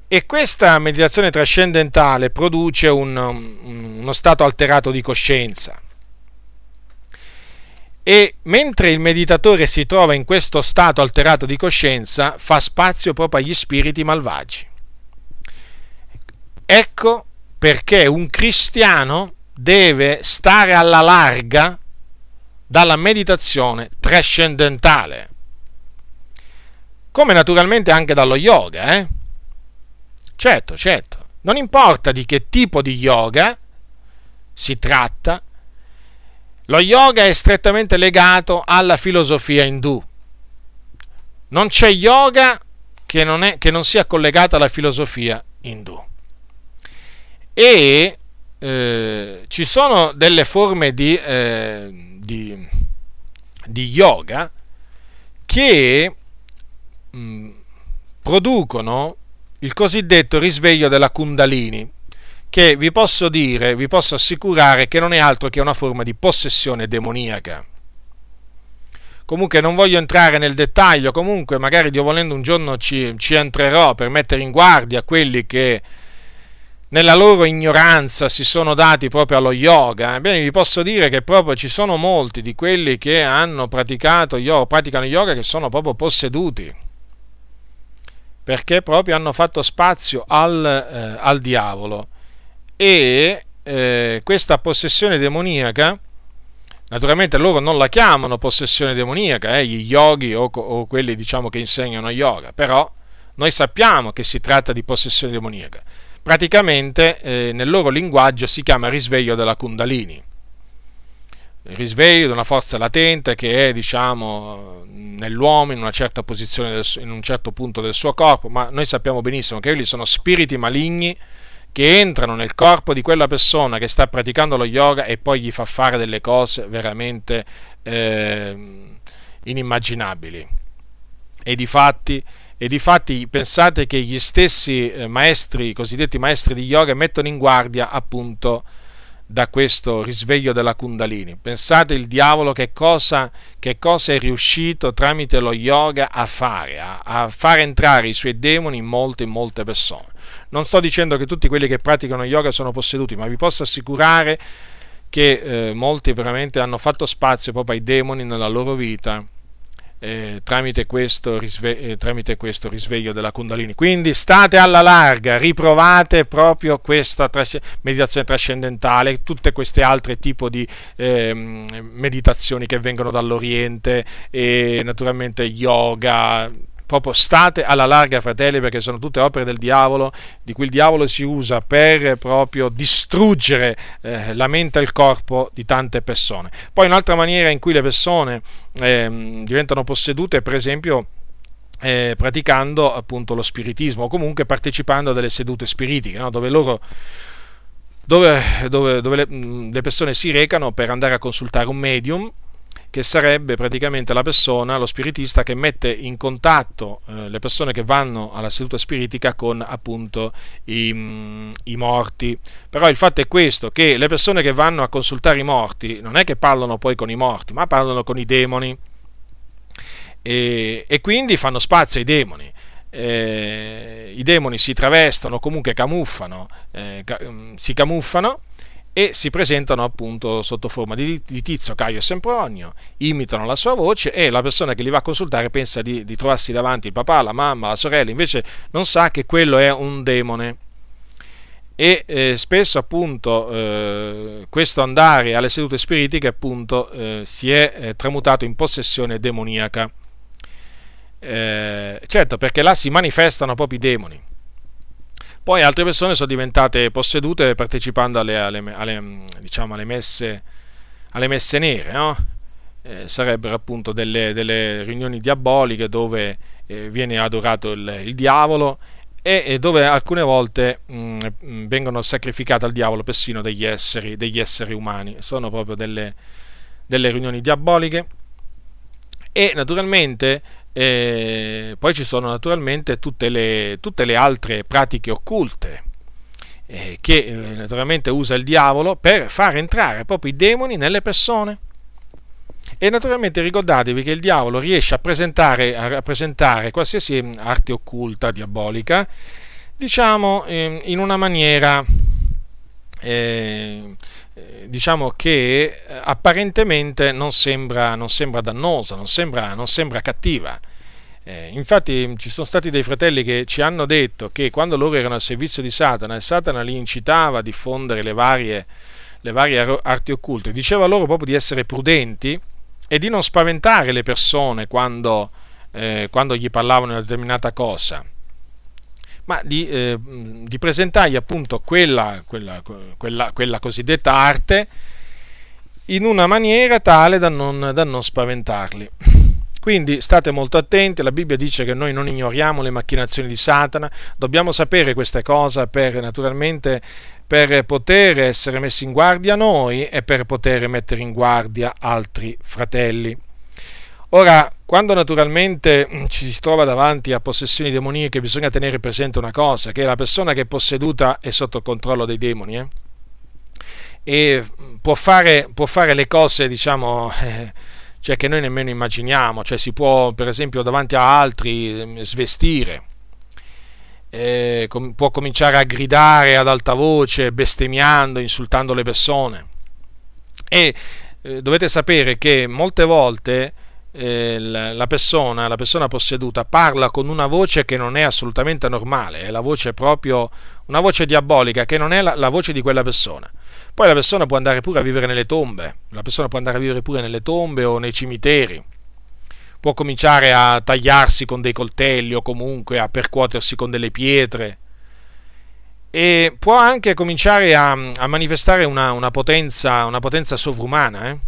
E questa meditazione trascendentale produce un, uno stato alterato di coscienza. E mentre il meditatore si trova in questo stato alterato di coscienza, fa spazio proprio agli spiriti malvagi. Ecco perché un cristiano deve stare alla larga dalla meditazione trascendentale, come naturalmente anche dallo yoga, eh? Certo, certo, non importa di che tipo di yoga si tratta, lo yoga è strettamente legato alla filosofia indù. Non c'è yoga che non, è, che non sia collegato alla filosofia indù. E eh, ci sono delle forme di, eh, di, di yoga che mh, mm, producono il cosiddetto risveglio della Kundalini, che vi posso dire, vi posso assicurare che non è altro che una forma di possessione demoniaca. Comunque non voglio entrare nel dettaglio, comunque magari Dio volendo un giorno ci, ci entrerò per mettere in guardia quelli che nella loro ignoranza si sono dati proprio allo yoga. Ebbene, vi posso dire che proprio ci sono molti di quelli che hanno praticato yoga, praticano yoga, che sono proprio posseduti. Perché proprio hanno fatto spazio al, eh, al diavolo. E eh, questa possessione demoniaca, naturalmente loro non la chiamano possessione demoniaca, eh, gli yogi o, o quelli diciamo che insegnano yoga, però noi sappiamo che si tratta di possessione demoniaca praticamente eh, nel loro linguaggio si chiama risveglio della Kundalini. Risveglio di una forza latente che è, diciamo, nell'uomo in una certa posizione, del, in un certo punto del suo corpo, ma noi sappiamo benissimo che quelli sono spiriti maligni che entrano nel corpo di quella persona che sta praticando lo yoga e poi gli fa fare delle cose veramente eh, inimmaginabili. E di fatti e difatti pensate che gli stessi eh, maestri, cosiddetti maestri di yoga, mettono in guardia appunto da questo risveglio della Kundalini. Pensate il diavolo che cosa, che cosa è riuscito tramite lo yoga a fare, a, a, fare entrare i suoi demoni in molte, in molte persone. Non sto dicendo che tutti quelli che praticano yoga sono posseduti, ma vi posso assicurare che eh, molti veramente hanno fatto spazio proprio ai demoni nella loro vita eh, tramite, questo risve- eh, tramite, questo risveglio della Kundalini. Quindi state alla larga, riprovate proprio questa tras- meditazione trascendentale, tutte queste altre tipi di eh, meditazioni che vengono dall'Oriente e naturalmente yoga proprio state alla larga, fratelli, perché sono tutte opere del diavolo, di cui il diavolo si usa per proprio distruggere eh, la mente e il corpo di tante persone. Poi un'altra maniera in cui le persone eh, diventano possedute, per esempio, eh, praticando appunto lo spiritismo o comunque partecipando a delle sedute spiritiche, no? dove loro dove, dove, dove le, le persone si recano per andare a consultare un medium che sarebbe praticamente la persona, lo spiritista, che mette in contatto eh, le persone che vanno alla seduta spiritica con appunto i, mm, i, morti. Però il fatto è questo, che le persone che vanno a consultare i morti non è che parlano poi con i morti, ma parlano con i demoni e, e quindi fanno spazio ai demoni. Eh, I demoni si travestono, comunque camuffano, eh, ca- mm, si camuffano e si presentano appunto sotto forma di, di Tizio, Caio Sempronio, imitano la sua voce e la persona che li va a consultare pensa di, di trovarsi davanti il papà, la mamma, la sorella, invece non sa che quello è un demone. E eh, spesso appunto eh, questo andare alle sedute spiritiche appunto eh, si è eh, tramutato in possessione demoniaca. Eh, certo perché là si manifestano proprio i demoni poi altre persone sono diventate possedute partecipando alle, alle, alle, diciamo, alle messe, messe, nere, no? eh, sarebbero appunto delle, delle, riunioni diaboliche dove eh, viene adorato il, il diavolo e, dove alcune volte mh, mm, vengono sacrificati al diavolo persino degli esseri, degli esseri umani. Sono proprio delle, delle riunioni diaboliche e naturalmente eh, poi ci sono naturalmente tutte le, tutte le altre pratiche occulte eh, che eh, naturalmente usa il diavolo per far entrare proprio i demoni nelle persone. E naturalmente ricordatevi che il diavolo riesce a presentare, a presentare qualsiasi arte occulta, diabolica, diciamo ehm, in una maniera eh, diciamo che apparentemente non sembra, non sembra dannosa, non sembra, non sembra cattiva. Eh, infatti ci sono stati dei fratelli che ci hanno detto che quando loro erano al servizio di Satana e Satana li incitava a diffondere le varie, le varie arti occulte, diceva loro proprio di essere prudenti e di non spaventare le persone quando, eh, quando gli parlavano di una determinata cosa, ma di, eh, di presentargli appunto quella, quella, quella, quella, cosiddetta arte in una maniera tale da non, da non spaventarli. Quindi state molto attenti, la Bibbia dice che noi non ignoriamo le macchinazioni di Satana, dobbiamo sapere queste cose per naturalmente per poter essere messi in guardia noi e per poter mettere in guardia altri fratelli. Ora, quando naturalmente mm, ci si trova davanti a possessioni demoniache, bisogna tenere presente una cosa, che la persona che è posseduta è sotto controllo dei demoni eh? e può fare, può fare, le cose, diciamo, eh, cioè che noi nemmeno immaginiamo, cioè si può, per esempio, davanti a altri mm, svestire, eh, com- può cominciare a gridare ad alta voce, bestemmiando, insultando le persone. E eh, dovete sapere che molte volte eh, la, persona, la persona posseduta parla con una voce che non è assolutamente normale, è la voce proprio, una voce diabolica che non è la, la voce di quella persona. Poi la persona può andare pure a vivere nelle tombe, la persona può andare a vivere pure nelle tombe o nei cimiteri, può cominciare a tagliarsi con dei coltelli o comunque a percuotersi con delle pietre e può anche cominciare a, a manifestare una, una, potenza, una potenza sovrumana. Eh?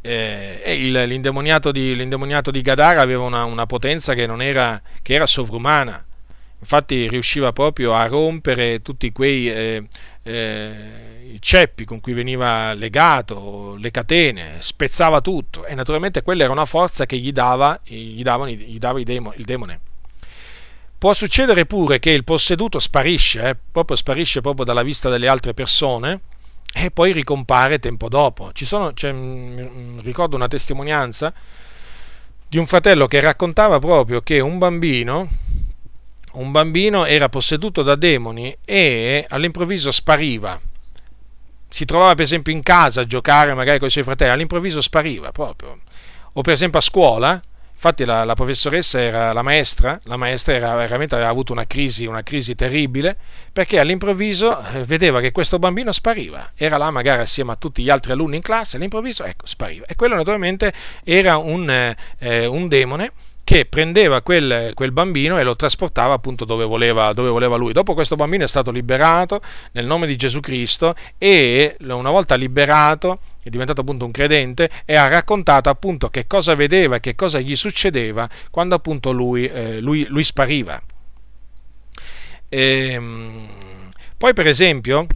Eh, il, l'indemoniato, di, l'indemoniato, di, Gadara aveva una, una potenza che, era, che, era, sovrumana. Infatti riusciva proprio a rompere tutti quei eh, eh, ceppi con cui veniva legato, le catene, spezzava tutto e naturalmente quella era una forza che gli dava, gli davano, gli dava il demone. Può succedere pure che il posseduto sparisce, eh, proprio sparisce proprio dalla vista delle altre persone, e poi ricompare tempo dopo. Sono, cioè, ricordo una testimonianza di un fratello che raccontava proprio che un bambino, un bambino era posseduto da demoni e all'improvviso spariva. Si trovava per esempio in casa a giocare magari con i suoi fratelli, all'improvviso spariva proprio. O per esempio a scuola, Infatti la, la, professoressa era la maestra, la maestra era, veramente aveva avuto una crisi, una crisi terribile, perché all'improvviso eh, vedeva che questo bambino spariva, era là magari assieme a tutti gli altri alunni in classe, all'improvviso ecco, spariva. E quello naturalmente era un, eh, un demone che prendeva quel, quel, bambino e lo trasportava appunto dove voleva, dove voleva, lui. Dopo questo bambino è stato liberato nel nome di Gesù Cristo e una volta liberato è diventato appunto un credente e ha raccontato appunto che cosa vedeva e che cosa gli succedeva quando appunto lui, eh, lui, lui spariva. E, ehm, poi per esempio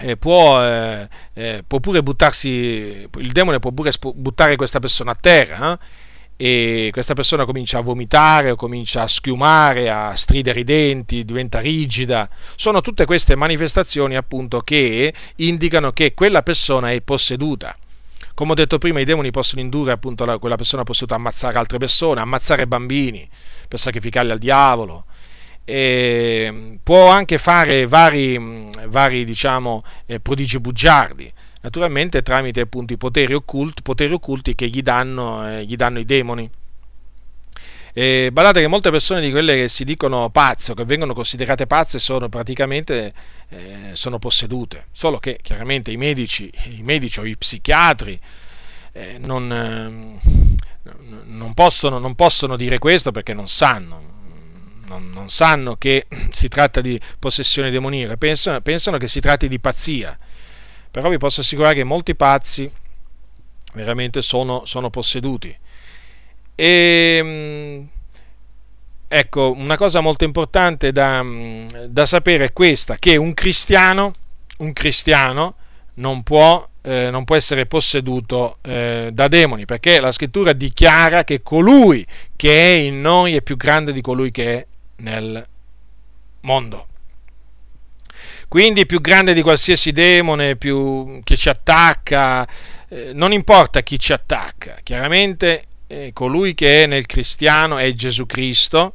eh, può, eh, eh, può, pure buttarsi, il demone può pure buttare questa persona a terra eh? E questa persona comincia a vomitare o comincia a schiumare, a stridere i denti, diventa rigida. Sono tutte queste manifestazioni appunto che indicano che quella persona è posseduta. Come ho detto prima, i demoni possono indurre appunto la, quella persona posseduta a ammazzare altre persone, ammazzare bambini per sacrificarli al diavolo. E può anche fare vari, vari diciamo, eh, prodigi bugiardi naturalmente tramite appunto i poteri occulti, poteri occulti che gli danno, eh, gli danno i demoni. E badate che molte persone di quelle che si dicono pazze che vengono considerate pazze sono praticamente eh, sono possedute, solo che chiaramente i medici, i medici o i psichiatri eh, non, eh, non, possono, non, possono, dire questo perché non sanno, non sanno che si tratta di possessione demoniaca, pensano, pensano che si tratti di pazzia però vi posso assicurare che molti pazzi veramente sono, sono posseduti. E ehm, ecco, una cosa molto importante da, da, sapere è questa, che un cristiano, un cristiano non, può, eh, non può essere posseduto eh, da demoni, perché la scrittura dichiara che colui che è in noi è più grande di colui che è nel mondo. Quindi più grande di qualsiasi demone, più che ci attacca, eh, non importa chi ci attacca, chiaramente eh, colui che è nel cristiano è Gesù Cristo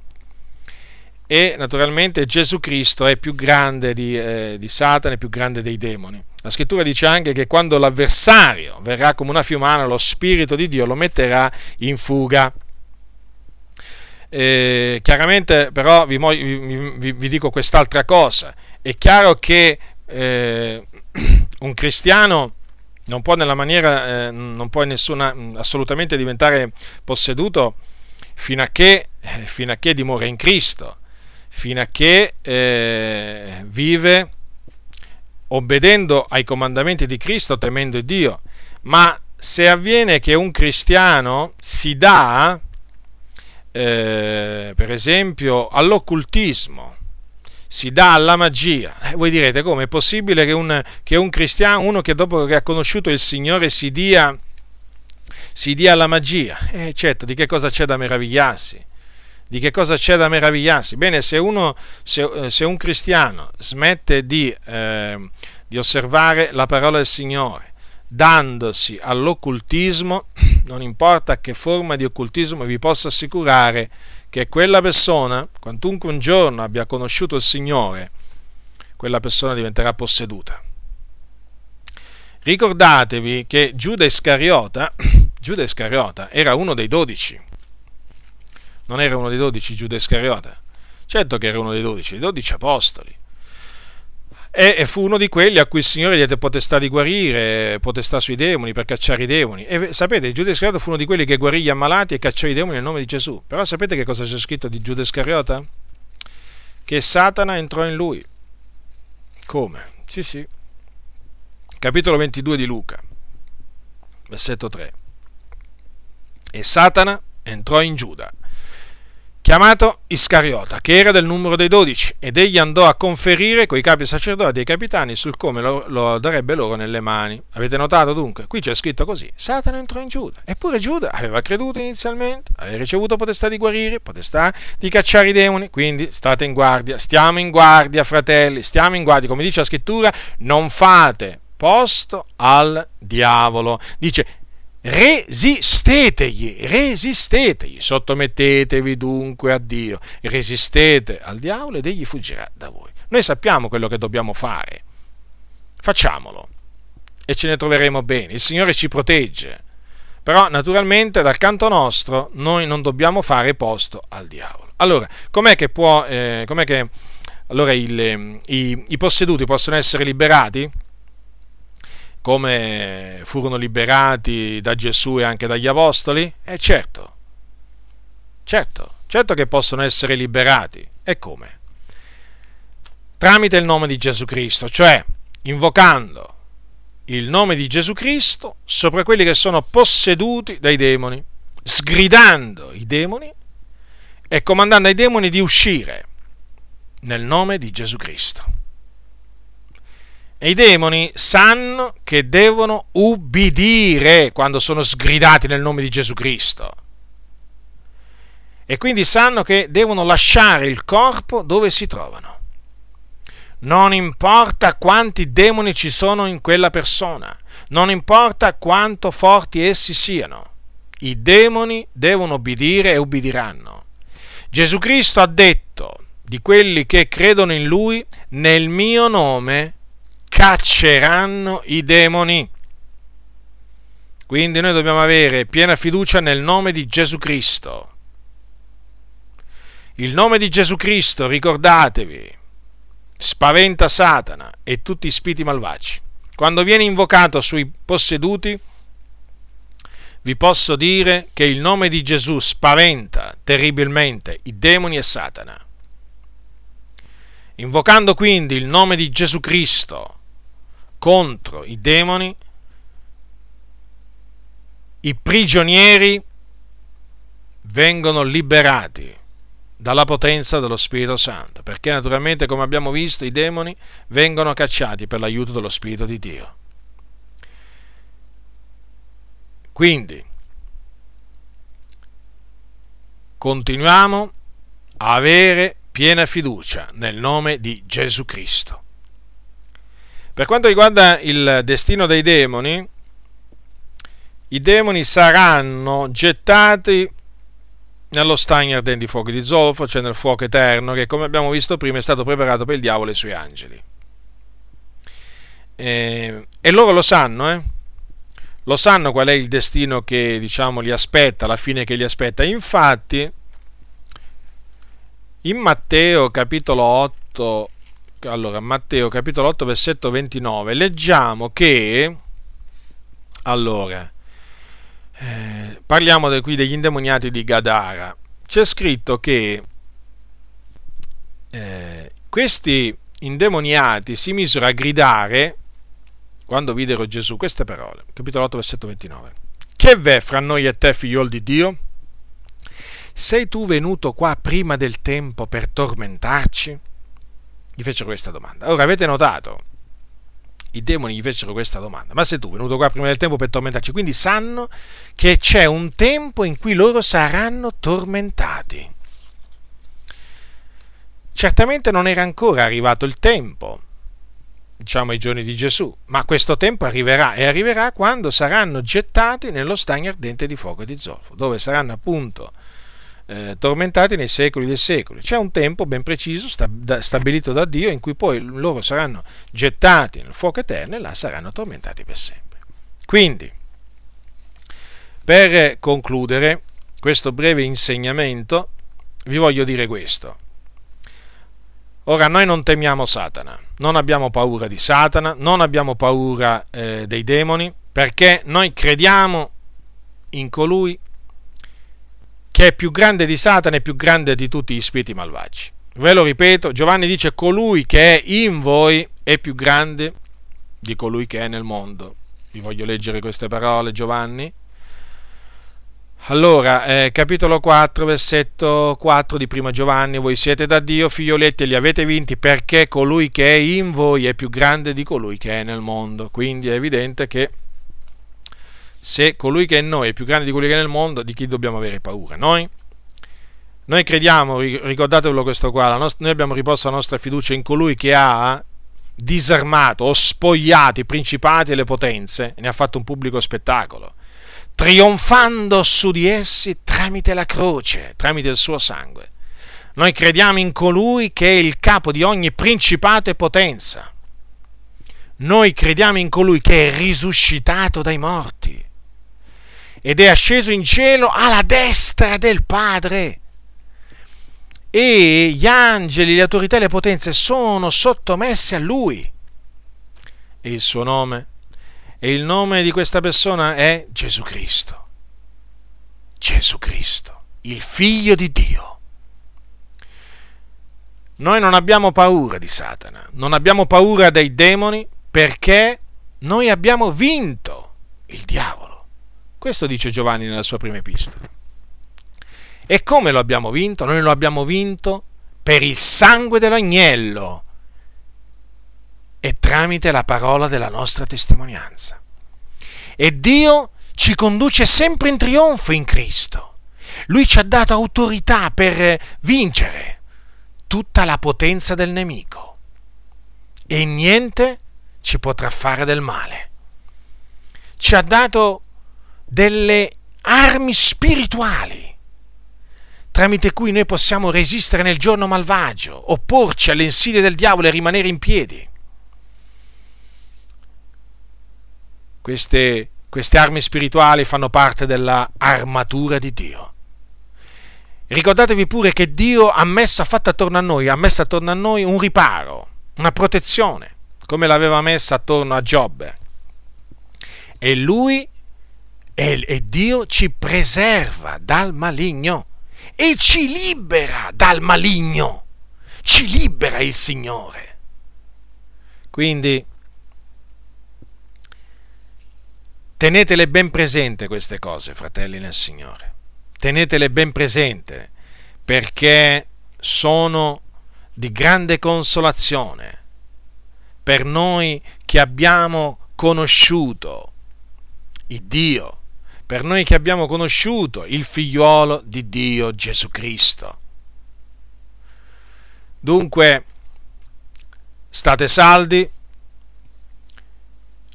e naturalmente Gesù Cristo è più grande di, eh, di Satana, è più grande dei demoni. La scrittura dice anche che quando l'avversario verrà come una fiumana, lo Spirito di Dio lo metterà in fuga. Eh, chiaramente però vi, vi, vi, dico quest'altra cosa è chiaro che eh, un cristiano non può nella maniera, eh, non può nessuna, assolutamente diventare posseduto fino a che, eh, fino a che dimora in Cristo, fino a che eh, vive obbedendo ai comandamenti di Cristo, temendo Dio. Ma se avviene che un cristiano si dà, eh, per esempio, all'occultismo, si dà alla magia. Eh, voi direte come è possibile che un, che un, cristiano, uno che dopo che ha conosciuto il Signore si dia, si dia alla magia? Eh certo, di che cosa c'è da meravigliarsi? Di che cosa c'è da meravigliarsi? Bene, se, uno, se, eh, se un cristiano smette di, eh, di osservare la parola del Signore, dandosi all'occultismo, non importa che forma di occultismo, vi posso assicurare che quella persona, quantunque un giorno abbia conosciuto il Signore, quella persona diventerà posseduta. Ricordatevi che Giuda Iscariota, Giuda Iscariota era uno dei dodici. Non era uno dei dodici Giuda Iscariota? Certo che era uno dei dodici, i dodici apostoli e fu uno di quelli a cui il Signore diede potestà di guarire, potestà sui demoni, per cacciare i demoni. E sapete, Giuda Iscariota fu uno di quelli che guarì gli ammalati e cacciò i demoni nel nome di Gesù. Però sapete che cosa c'è scritto di Giuda Iscariota? Che Satana entrò in lui. Come? Sì, sì. Capitolo 22 di Luca, versetto 3. E Satana entrò in Giuda chiamato Iscariota, che era del numero dei dodici, ed egli andò a conferire coi capi sacerdoti e i capitani sul come lo, lo, darebbe loro nelle mani. Avete notato dunque? Qui c'è scritto così: Satana entrò in Giuda. Eppure Giuda aveva creduto inizialmente, aveva ricevuto potestà di guarire, potestà di cacciare i demoni. Quindi state in guardia, stiamo in guardia, fratelli, stiamo in guardia. Come dice la scrittura, non fate posto al diavolo. Dice resistetegli, resistetegli, sottomettetevi dunque a Dio, resistete al diavolo ed egli fuggirà da voi. Noi sappiamo quello che dobbiamo fare, facciamolo e ce ne troveremo bene, il Signore ci protegge, però naturalmente dal canto nostro noi non dobbiamo fare posto al diavolo. Allora, com'è che può, eh, com'è che allora il, i, i posseduti possono essere liberati? Come furono liberati da Gesù e anche dagli Apostoli? Eh certo, certo, certo che possono essere liberati. E come? Tramite il nome di Gesù Cristo, cioè invocando il nome di Gesù Cristo sopra quelli che sono posseduti dai demoni, sgridando i demoni e comandando ai demoni di uscire nel nome di Gesù Cristo. E i demoni sanno che devono ubbidire quando sono sgridati nel nome di Gesù Cristo. E quindi sanno che devono lasciare il corpo dove si trovano. Non importa quanti demoni ci sono in quella persona, non importa quanto forti essi siano, i demoni devono ubbidire e ubbidiranno. Gesù Cristo ha detto di quelli che credono in Lui, nel mio nome cacceranno i demoni. Quindi noi dobbiamo avere piena fiducia nel nome di Gesù Cristo. Il nome di Gesù Cristo, ricordatevi, spaventa Satana e tutti i spiti malvagi. Quando viene invocato sui posseduti, vi posso dire che il nome di Gesù spaventa terribilmente i demoni e Satana. Invocando quindi il nome di Gesù Cristo, contro i demoni, i prigionieri vengono liberati dalla potenza dello Spirito Santo, perché naturalmente, come abbiamo visto, i demoni vengono cacciati per l'aiuto dello Spirito di Dio. Quindi, continuiamo a avere piena fiducia nel nome di Gesù Cristo. Per quanto riguarda il destino dei demoni, i demoni saranno gettati nello stagno ardente di fuoco di zolfo, cioè nel fuoco eterno, che come abbiamo visto prima è stato preparato per il diavolo e i suoi angeli. E, e loro lo sanno, eh? Lo sanno qual è il destino che diciamo li aspetta, la fine che li aspetta. Infatti, in Matteo capitolo 8 allora, Matteo capitolo 8 versetto 29, leggiamo che, allora, eh, parliamo de, qui degli indemoniati di Gadara, c'è scritto che eh, questi indemoniati si misero a gridare quando videro Gesù queste parole, capitolo 8, versetto 29. Che v'è fra noi e te, figliol di Dio? Sei tu venuto qua prima del tempo per tormentarci? Gli fecero questa domanda. Ora avete notato? I demoni gli fecero questa domanda. Ma sei tu venuto qua prima del tempo per tormentarci? Quindi sanno che c'è un tempo in cui loro saranno tormentati. Certamente non era ancora arrivato il tempo, diciamo ai giorni di Gesù, ma questo tempo arriverà e arriverà quando saranno gettati nello stagno ardente di fuoco e di zolfo, dove saranno appunto eh, tormentati nei secoli dei secoli. C'è un tempo ben preciso, stabilito da Dio, in cui poi loro saranno gettati nel fuoco eterno e là saranno tormentati per sempre. Quindi, per concludere questo breve insegnamento, vi voglio dire questo. Ora noi non temiamo Satana, non abbiamo paura di Satana, non abbiamo paura eh, dei demoni, perché noi crediamo in colui che è più grande di Satana e più grande di tutti gli spiriti malvagi. Ve lo ripeto, Giovanni dice colui che è in voi è più grande di colui che è nel mondo. Vi voglio leggere queste parole, Giovanni allora, eh, capitolo 4, versetto 4 di Prima Giovanni, voi siete da Dio, figlioletti, e li avete vinti perché colui che è in voi è più grande di colui che è nel mondo. Quindi è evidente che se colui che è in noi è più grande di colui che è nel mondo, di chi dobbiamo avere paura? Noi? Noi crediamo, ricordatevelo questo qua, nostra, noi abbiamo riposto la nostra fiducia in colui che ha disarmato o spogliato i principati e le potenze e ne ha fatto un pubblico spettacolo trionfando su di essi tramite la croce, tramite il suo sangue. Noi crediamo in colui che è il capo di ogni principato e potenza. Noi crediamo in colui che è risuscitato dai morti ed è asceso in cielo alla destra del Padre. E gli angeli, le autorità e le potenze sono sottomessi a lui. E il suo nome e il nome di questa persona è Gesù Cristo. Gesù Cristo, il figlio di Dio. Noi non abbiamo paura di Satana, non abbiamo paura dei demoni perché noi abbiamo vinto il diavolo. Questo dice Giovanni nella sua prima epistola. E come lo abbiamo vinto? Noi lo abbiamo vinto per il sangue dell'agnello e tramite la parola della nostra testimonianza. E Dio ci conduce sempre in trionfo in Cristo. Lui ci ha dato autorità per vincere tutta la potenza del nemico e niente ci potrà fare del male. Ci ha dato delle armi spirituali tramite cui noi possiamo resistere nel giorno malvagio, opporci alle insidie del diavolo e rimanere in piedi. Queste, queste armi spirituali fanno parte della armatura di Dio. Ricordatevi pure che Dio ha messo, ha fatto attorno a noi, ha messo attorno a noi un riparo, una protezione, come l'aveva messa attorno a Giobbe. E lui e, e Dio ci preserva dal maligno e ci libera dal maligno. Ci libera il Signore. Quindi Tenetele ben presente queste cose, fratelli nel Signore. Tenetele ben presente perché sono di grande consolazione per noi che abbiamo conosciuto il Dio, per noi che abbiamo conosciuto il figliuolo di Dio Gesù Cristo. Dunque, state saldi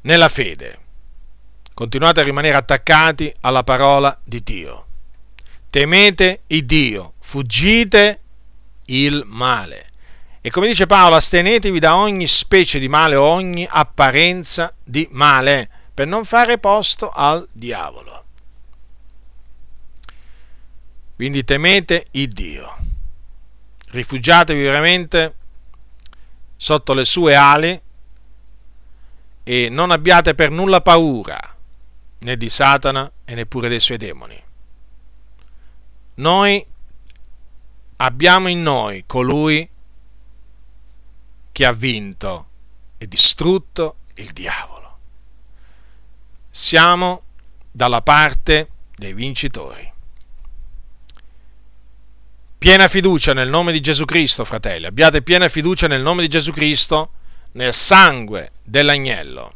nella fede Continuate a rimanere attaccati alla parola di Dio. Temete il Dio, fuggite il male. E come dice Paolo, astenetevi da ogni specie di male o ogni apparenza di male, per non fare posto al diavolo. Quindi temete il Dio. Rifugiatevi veramente sotto le sue ali e non abbiate per nulla paura né di Satana e neppure dei suoi demoni. Noi abbiamo in noi colui che ha vinto e distrutto il diavolo. siamo dalla parte dei vincitori. Piena fiducia nel nome di Gesù Cristo, fratelli, abbiate piena fiducia nel nome di Gesù Cristo, nel sangue dell'agnello,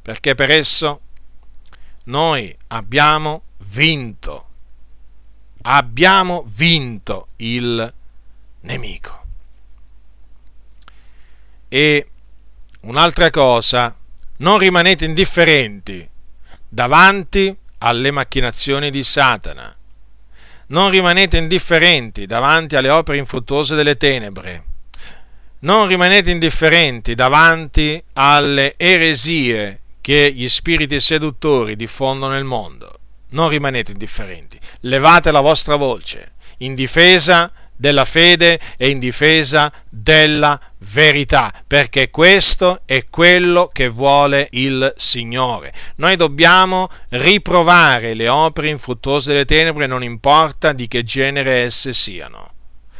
perché per esso noi abbiamo vinto, abbiamo vinto il nemico. E un'altra cosa, non rimanete indifferenti davanti alle macchinazioni di Satana. Non rimanete indifferenti davanti alle opere infruttuose delle tenebre. Non rimanete indifferenti davanti alle eresie che gli spiriti seduttori diffondono nel mondo. Non rimanete indifferenti. Levate la vostra voce in difesa della fede e in difesa della verità, perché questo è quello che vuole il Signore. Noi dobbiamo riprovare le opere infruttuose delle tenebre, non importa di che genere esse siano.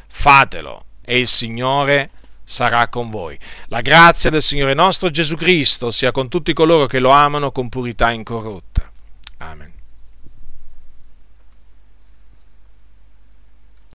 Fatelo e il Signore sarà con voi. La grazia del Signore nostro Gesù Cristo sia con tutti coloro che lo amano con purità incorrotta. Amen.